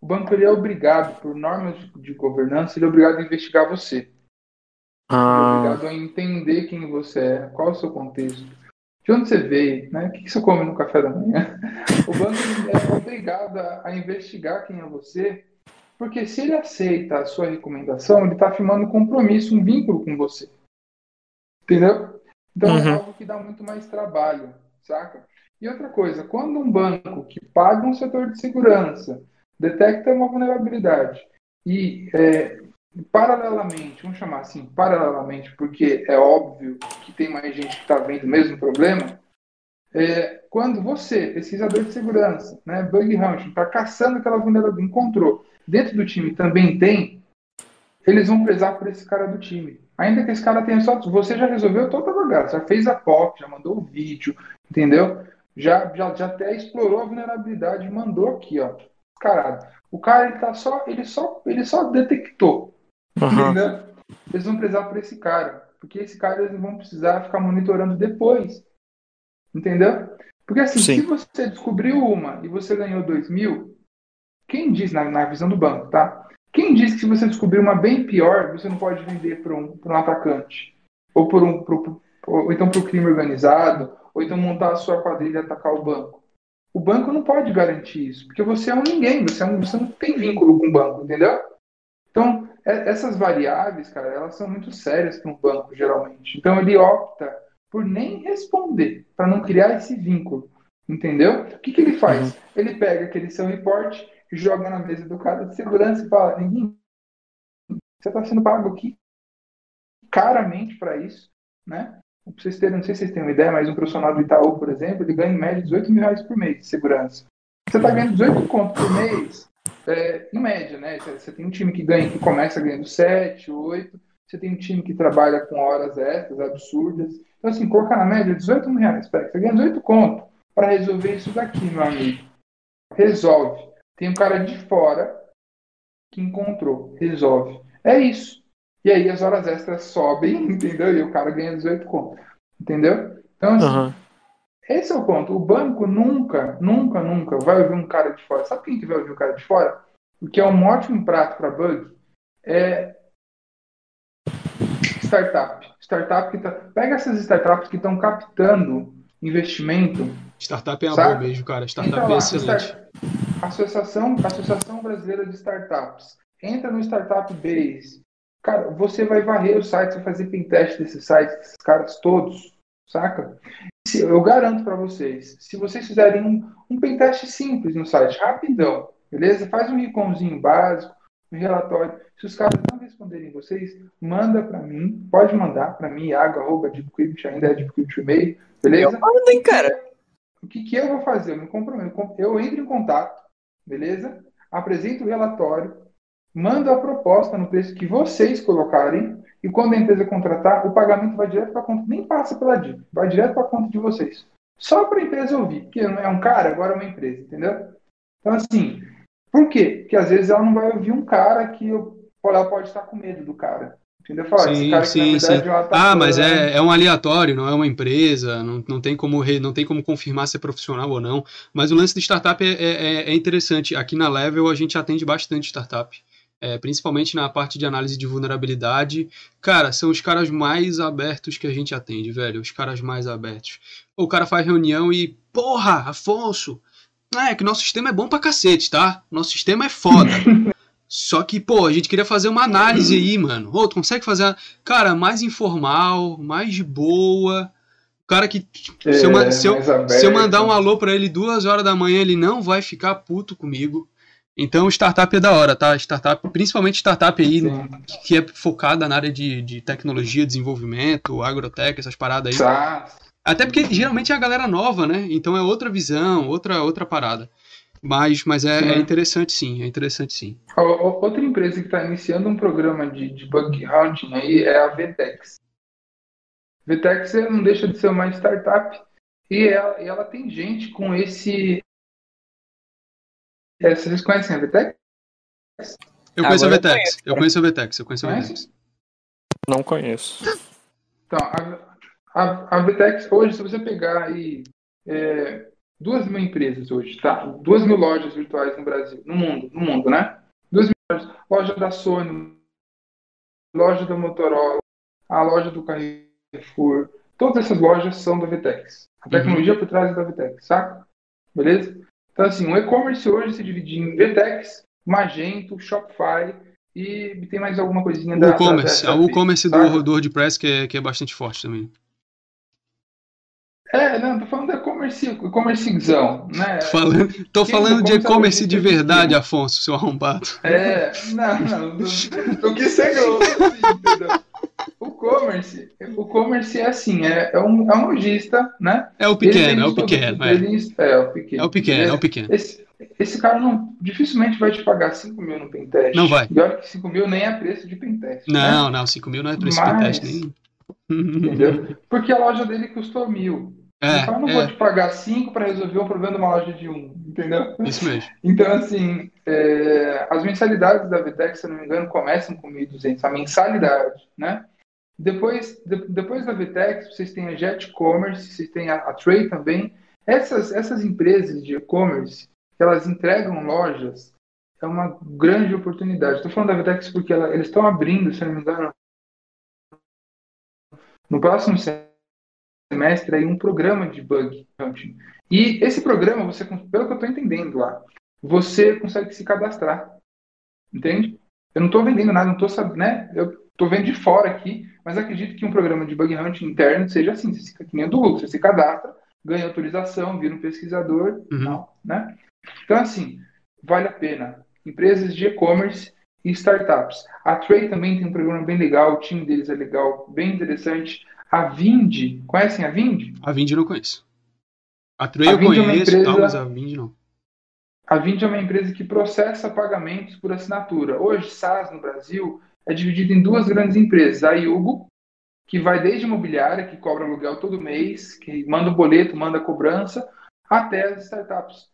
o banco ele é obrigado, por normas de governança, ele é obrigado a investigar você. Ah. Ele é obrigado a entender quem você é, qual é o seu contexto, de onde você veio, né? o que você come no café da manhã. O banco é obrigado a investigar quem é você porque se ele aceita a sua recomendação, ele está firmando um compromisso, um vínculo com você. Entendeu? Então é uhum. é algo que dá muito mais trabalho, saca? E outra coisa, quando um banco que paga um setor de segurança detecta uma vulnerabilidade e é, paralelamente, vamos chamar assim, paralelamente, porque é óbvio que tem mais gente que está vendo o mesmo problema, é, quando você, pesquisador de segurança, né, bug hunting, está caçando aquela vulnerabilidade, encontrou, dentro do time também tem, eles vão prezar por esse cara do time. Ainda que esse cara tenha só. Você já resolveu toda a bagaça, já fez a POC, já mandou o vídeo, entendeu? Já, já, já até explorou a vulnerabilidade, mandou aqui, ó. Caralho. O cara ele tá só, ele só, ele só detectou. Uhum. Entendeu? Eles vão precisar por esse cara. Porque esse cara eles vão precisar ficar monitorando depois. Entendeu? Porque assim, Sim. se você descobriu uma e você ganhou dois mil, quem diz, na, na visão do banco, tá? Quem diz que se você descobrir uma bem pior, você não pode vender para um, um atacante? Ou, por um, pro, ou então para o crime organizado, ou então montar a sua quadrilha e atacar o banco. O banco não pode garantir isso, porque você é um ninguém, você, é um, você não tem vínculo com o banco, entendeu? Então, é, essas variáveis, cara, elas são muito sérias para um banco, geralmente. Então, ele opta por nem responder, para não criar esse vínculo, entendeu? O que, que ele faz? Uhum. Ele pega aquele seu report, joga na mesa do cara de segurança e fala: ninguém, você está sendo pago aqui caramente para isso, né? Pra vocês terem, não sei se vocês têm uma ideia, mas um profissional do Itaú, por exemplo, ele ganha em média 18 mil reais por mês de segurança. Você está ganhando 18 contos por mês, é, em média, né? Você tem um time que ganha, que começa ganhando 7, 8, você tem um time que trabalha com horas extras absurdas. Então, assim, colocar na média 18 mil reais, pera, você ganha 18 contos para resolver isso daqui, meu amigo. Resolve. Tem um cara de fora que encontrou, resolve. É isso. E aí as horas extras sobem, entendeu? E o cara ganha 18 conto. Entendeu? Então, assim, uhum. esse é o ponto. O banco nunca, nunca, nunca vai ouvir um cara de fora. Sabe quem que vai ouvir o cara de fora? O que é um ótimo prato para bug é startup. Startup que tá... Pega essas startups que estão captando investimento. Startup é uma boa mesmo, cara. Startup então, é excelente. Start... Associação, Associação Brasileira de Startups. Entra no Startup Base. Cara, você vai varrer os sites, vai fazer pentest desses sites, desses caras todos, saca? Eu garanto para vocês, se vocês fizerem um, um pentest simples no site, rapidão, beleza? Faz um iconzinho básico, um relatório. Se os caras não responderem vocês, manda para mim, pode mandar para mim, água.deepquip, ainda é deepquip e-mail, beleza? Eu mando, hein, cara. O que, que eu vou fazer? Eu me comprometo. Eu entro em contato, beleza? Apresento o relatório, mando a proposta no preço que vocês colocarem e quando a empresa contratar, o pagamento vai direto para a conta, nem passa pela DIP, vai direto para a conta de vocês. Só para a empresa ouvir, porque não é um cara, agora é uma empresa, entendeu? Então, assim, por quê? Porque às vezes ela não vai ouvir um cara que ela pode estar com medo do cara. Fala, sim, cara sim, sim. Tá ah, mas é, é um aleatório, não é uma empresa, não, não, tem como re, não tem como confirmar se é profissional ou não. Mas o lance de startup é, é, é interessante. Aqui na Level a gente atende bastante startup. É, principalmente na parte de análise de vulnerabilidade. Cara, são os caras mais abertos que a gente atende, velho. Os caras mais abertos. O cara faz reunião e, porra, Afonso, é que nosso sistema é bom pra cacete, tá? Nosso sistema é foda. Só que, pô, a gente queria fazer uma análise aí, mano. Ô, tu consegue fazer. Cara, mais informal, mais de boa. O cara que. É, se, eu, se, eu, se eu mandar um alô pra ele duas horas da manhã, ele não vai ficar puto comigo. Então, startup é da hora, tá? Startup, principalmente startup aí, Sim. que é focada na área de, de tecnologia, desenvolvimento, agrotech, essas paradas aí. Tá. Até porque geralmente é a galera nova, né? Então é outra visão, outra, outra parada. Mas, mas é, é, interessante sim, é interessante sim. Outra empresa que está iniciando um programa de, de bug hunting aí é a Vtex. Vtex não deixa de ser uma startup e ela, e ela tem gente com esse. É, vocês conhecem a Vtex? Eu conheço Agora a Vtex. Eu conheço a Vtex. Eu conheço a Vtex. Não conheço. Então, a, a, a Vtex hoje, se você pegar aí é, duas mil empresas hoje, tá? Duas mil lojas virtuais no Brasil, no mundo, no mundo, né? Duas mil lojas, loja da Sony, loja da Motorola, a loja do Carrefour, todas essas lojas são da Vtex. A tecnologia uhum. por trás é da Vtex, saca? Beleza? Então, assim, o e-commerce hoje se divide em Vtex, Magento, Shopify e tem mais alguma coisinha o da... O e-commerce, o e-commerce do, do WordPress que é, que é bastante forte também. É, não, tô falando de e-commerce, e-commercezão, né? Tô falando, tô falando de e-commerce de verdade, Afonso, seu arrombado. É, não, não, não, quis ser grosso, assim? O commerce, o commerce é assim, é, é, um, é um lojista, né? É o pequeno, é o pequeno. É. é. o pequeno. É o pequeno, é o pequeno. Esse, esse cara não, dificilmente vai te pagar 5 mil no pentest. Não vai. E olha que 5 mil nem é preço de pentest. Não, né? não, 5 mil não é preço Mas, de pentest nem. Entendeu? Porque a loja dele custou mil. É, então eu não é. vou te pagar 5 para resolver um problema de uma loja de um, entendeu? Isso mesmo. Então, assim, é, as mensalidades da VTEX, se eu não me engano, começam com 1.200, a mensalidade, né? Depois, de, depois da VTEX, vocês têm a Jet Commerce, vocês têm a, a Trade também. Essas, essas empresas de e-commerce, elas entregam lojas, é uma grande oportunidade. Estou falando da VTEX porque ela, eles estão abrindo, se não me engano, no próximo semestre aí um programa de bug hunting. E esse programa, você, pelo que eu estou entendendo lá, você consegue se cadastrar. Entende? Eu não estou vendendo nada, não estou sabendo, né? Eu estou vendo de fora aqui, mas acredito que um programa de bug hunting interno seja assim, você fica que nem do Google, você se cadastra, ganha autorização, vira um pesquisador, Uhum. não, né? Então, assim, vale a pena. Empresas de e-commerce e startups. A Trade também tem um programa bem legal, o time deles é legal, bem interessante. A Vind, conhecem a Vind? A Vind eu não conheço. A Trey A eu é uma conheço, empresa- tal, mas a Vind não. A Vind é uma empresa que processa pagamentos por assinatura. Hoje, SaaS no Brasil é dividido em duas grandes empresas. A Yugo, que vai desde imobiliária, que cobra aluguel todo mês, que manda o boleto, manda a cobrança, até as startups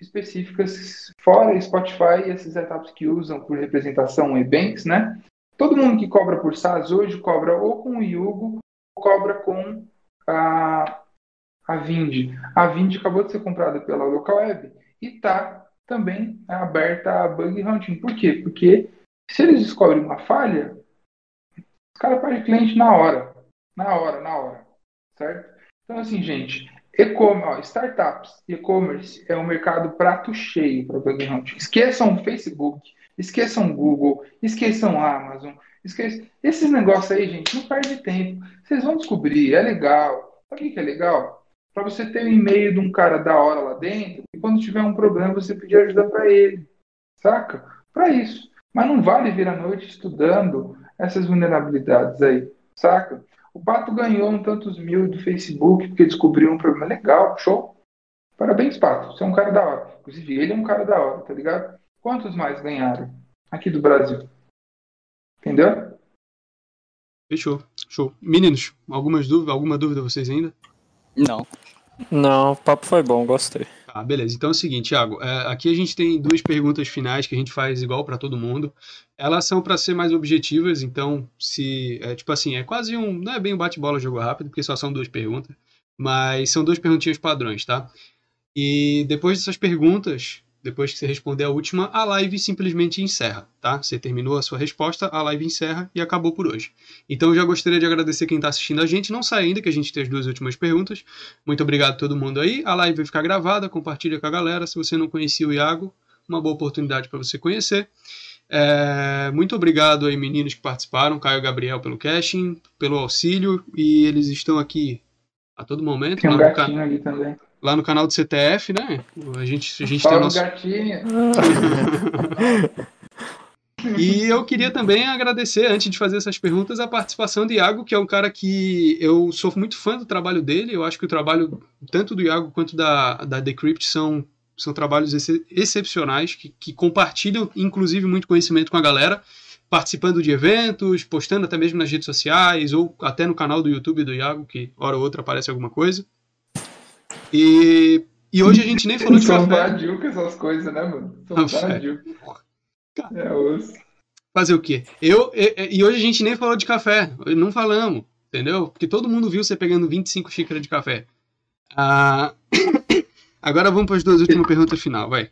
específicas, fora Spotify e essas startups que usam por representação e-banks, né? Todo mundo que cobra por SaaS hoje cobra ou com o Yugo ou cobra com a, a Vind. A Vind acabou de ser comprada pela Localweb e está também aberta a bug hunting. Por quê? Porque se eles descobrem uma falha, os caras perdem cliente na hora. Na hora, na hora. Certo? Então, assim, gente, e-com- ó, startups, e-commerce é um mercado prato cheio para bug hunting. Esqueçam o Facebook, esqueçam o Google, esqueçam Amazon. Esqueçam. Esses negócios aí, gente, não perde tempo. Vocês vão descobrir, é legal. Sabe o que é legal? Para você ter um e-mail de um cara da hora lá dentro, e quando tiver um problema, você pedir ajuda para ele. Saca? Para isso. Mas não vale vir à noite estudando essas vulnerabilidades aí. Saca? O Pato ganhou um tantos mil do Facebook porque descobriu um problema legal. Show. Parabéns, Pato. Você é um cara da hora. Inclusive, ele é um cara da hora, tá ligado? Quantos mais ganharam aqui do Brasil? Entendeu? Fechou. Show. Meninos, algumas dúvidas, alguma dúvida vocês ainda? Não. Não, o papo foi bom, gostei. Tá, beleza. Então é o seguinte, Thiago. é, aqui a gente tem duas perguntas finais que a gente faz igual para todo mundo. Elas são para ser mais objetivas, então se é tipo assim, é quase um, não é bem um bate-bola jogo rápido, porque só são duas perguntas, mas são duas perguntinhas padrões, tá? E depois dessas perguntas, depois que você responder a última, a live simplesmente encerra, tá? Você terminou a sua resposta, a live encerra e acabou por hoje. Então eu já gostaria de agradecer quem está assistindo a gente. Não sai ainda que a gente tem as duas últimas perguntas. Muito obrigado a todo mundo aí. A live vai ficar gravada, compartilha com a galera. Se você não conhecia o Iago, uma boa oportunidade para você conhecer. É, muito obrigado aí, meninos que participaram, Caio e Gabriel pelo casting, pelo auxílio, e eles estão aqui a todo momento Tem um gatinho ali também. Lá no canal do CTF, né? A gente, a gente tem o nosso. gatinho. E eu queria também agradecer, antes de fazer essas perguntas, a participação do Iago, que é um cara que eu sou muito fã do trabalho dele. Eu acho que o trabalho, tanto do Iago quanto da, da Decrypt, são, são trabalhos ex- excepcionais, que, que compartilham, inclusive, muito conhecimento com a galera, participando de eventos, postando até mesmo nas redes sociais, ou até no canal do YouTube do Iago, que hora ou outra aparece alguma coisa. E, e hoje a gente nem falou de café. vadio com essas coisas, né, mano? É osso. Fazer o quê? Eu, e, e hoje a gente nem falou de café. Não falamos, entendeu? Porque todo mundo viu você pegando 25 xícaras de café. Ah, agora vamos para as duas últimas perguntas final, vai.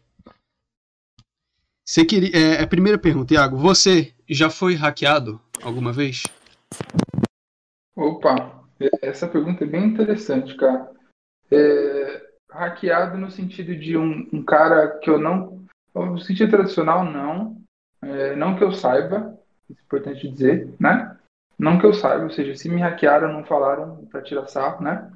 Você queria, é, a primeira pergunta, Iago. Você já foi hackeado alguma vez? Opa, essa pergunta é bem interessante, cara. É, hackeado no sentido de um, um cara que eu não. No sentido tradicional, não. É, não que eu saiba, isso é importante dizer, né? Não que eu saiba, ou seja, se me hackearam, não falaram para tirar sarro, né?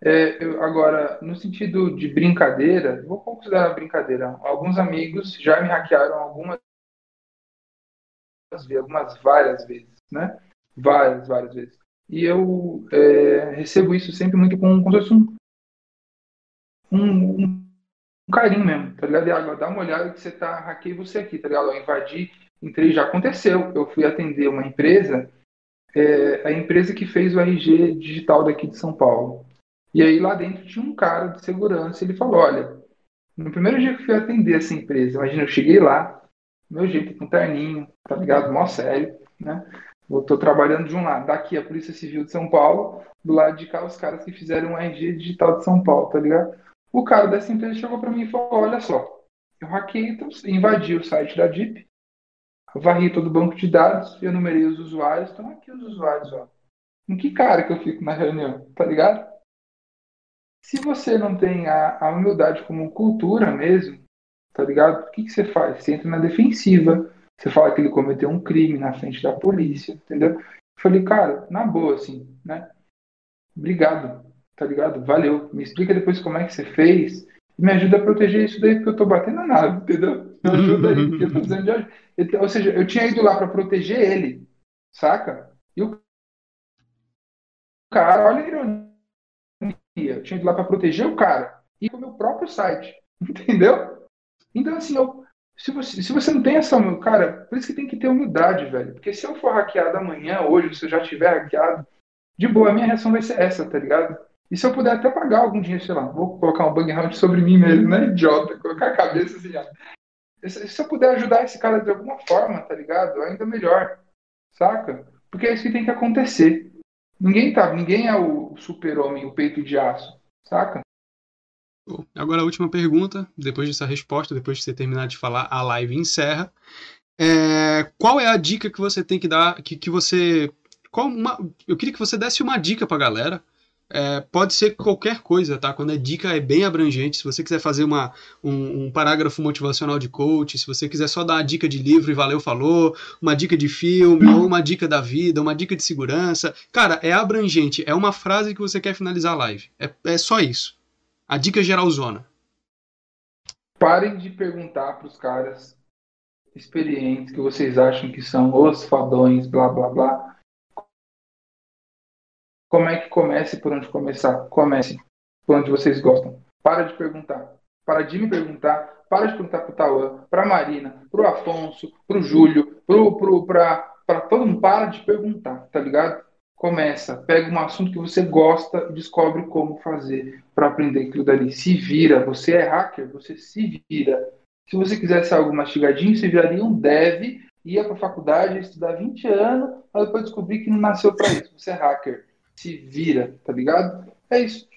É, eu, agora, no sentido de brincadeira, vou considerar brincadeira. Alguns amigos já me hackearam algumas vezes, algumas várias vezes, né? Várias, várias vezes. E eu é, recebo isso sempre muito com, como se fosse um, um, um, carinho mesmo, tá ligado? E agora, dá uma olhada que você tá, hackei você aqui, tá ligado? Eu invadi, entrei, já aconteceu. Eu fui atender uma empresa, é, a empresa que fez o RG digital daqui de São Paulo. E aí lá dentro tinha um cara de segurança, ele falou, olha, no primeiro dia que eu fui atender essa empresa, imagina, eu cheguei lá, meu jeito com terninho, tá ligado? Mó sério, né? Eu tô trabalhando de um lado, daqui a Polícia Civil de São Paulo, do lado de cá os caras que fizeram um RG digital de São Paulo, tá ligado? O cara dessa empresa chegou para mim e falou, olha só, eu hackei, então, invadi o site da DIP, varri todo o banco de dados, eu numerei os usuários, estão aqui os usuários, ó. Em que cara que eu fico na reunião, tá ligado? Se você não tem a, a humildade como cultura mesmo, tá ligado? O que, que você faz? Você entra na defensiva, você fala que ele cometeu um crime na frente da polícia, entendeu? Eu falei, cara, na boa, assim, né? Obrigado, tá ligado? Valeu. Me explica depois como é que você fez. Me ajuda a proteger isso daí, porque eu tô batendo na nave, entendeu? Me ajuda aí, porque eu tô precisando de ajuda. Ou seja, eu tinha ido lá para proteger ele, saca? E o cara, olha a ironia eu tinha ido lá para proteger o cara e o meu próprio site, entendeu? Então, assim, eu, se, você, se você não tem essa, cara, por isso que tem que ter humildade, velho. Porque se eu for hackeado amanhã, hoje, se eu já tiver hackeado, de boa, a minha reação vai ser essa, tá ligado? E se eu puder até pagar algum dinheiro, sei lá, vou colocar um bug round sobre mim mesmo, né? Idiota, colocar a cabeça assim, ó. Se eu puder ajudar esse cara de alguma forma, tá ligado? Ainda melhor, saca? Porque é isso que tem que acontecer. Ninguém tá, ninguém é o super-homem, o peito de aço, saca? Agora a última pergunta, depois dessa resposta, depois que você terminar de falar, a live encerra. É, qual é a dica que você tem que dar, que, que você... Qual uma, eu queria que você desse uma dica pra galera é, pode ser qualquer coisa, tá? Quando é dica é bem abrangente. Se você quiser fazer uma, um, um, parágrafo motivacional de coach, se você quiser só dar uma dica de livro e valeu, falou, uma dica de filme, ou uma dica da vida, uma dica de segurança. Cara, é abrangente. É uma frase que você quer finalizar a live. É, é só isso. A dica geral zona. Parem de perguntar para os caras experientes que vocês acham que são os fadões, blá blá blá como é que comece por onde começar? Comece por onde vocês gostam. Para de perguntar. Para de me perguntar. Para de perguntar para o Tauan, para Marina, para o Afonso, para o Júlio, para todo mundo. Para de perguntar, tá ligado? Começa, pega um assunto que você gosta e descobre como fazer para aprender aquilo dali. Se vira. Você é hacker, você se vira. Se você quisesse algo mastigadinho, você viraria um dev, ia para a faculdade, estudar 20 anos, mas depois descobrir que não nasceu para isso. Você é hacker se vira, tá ligado? É isso.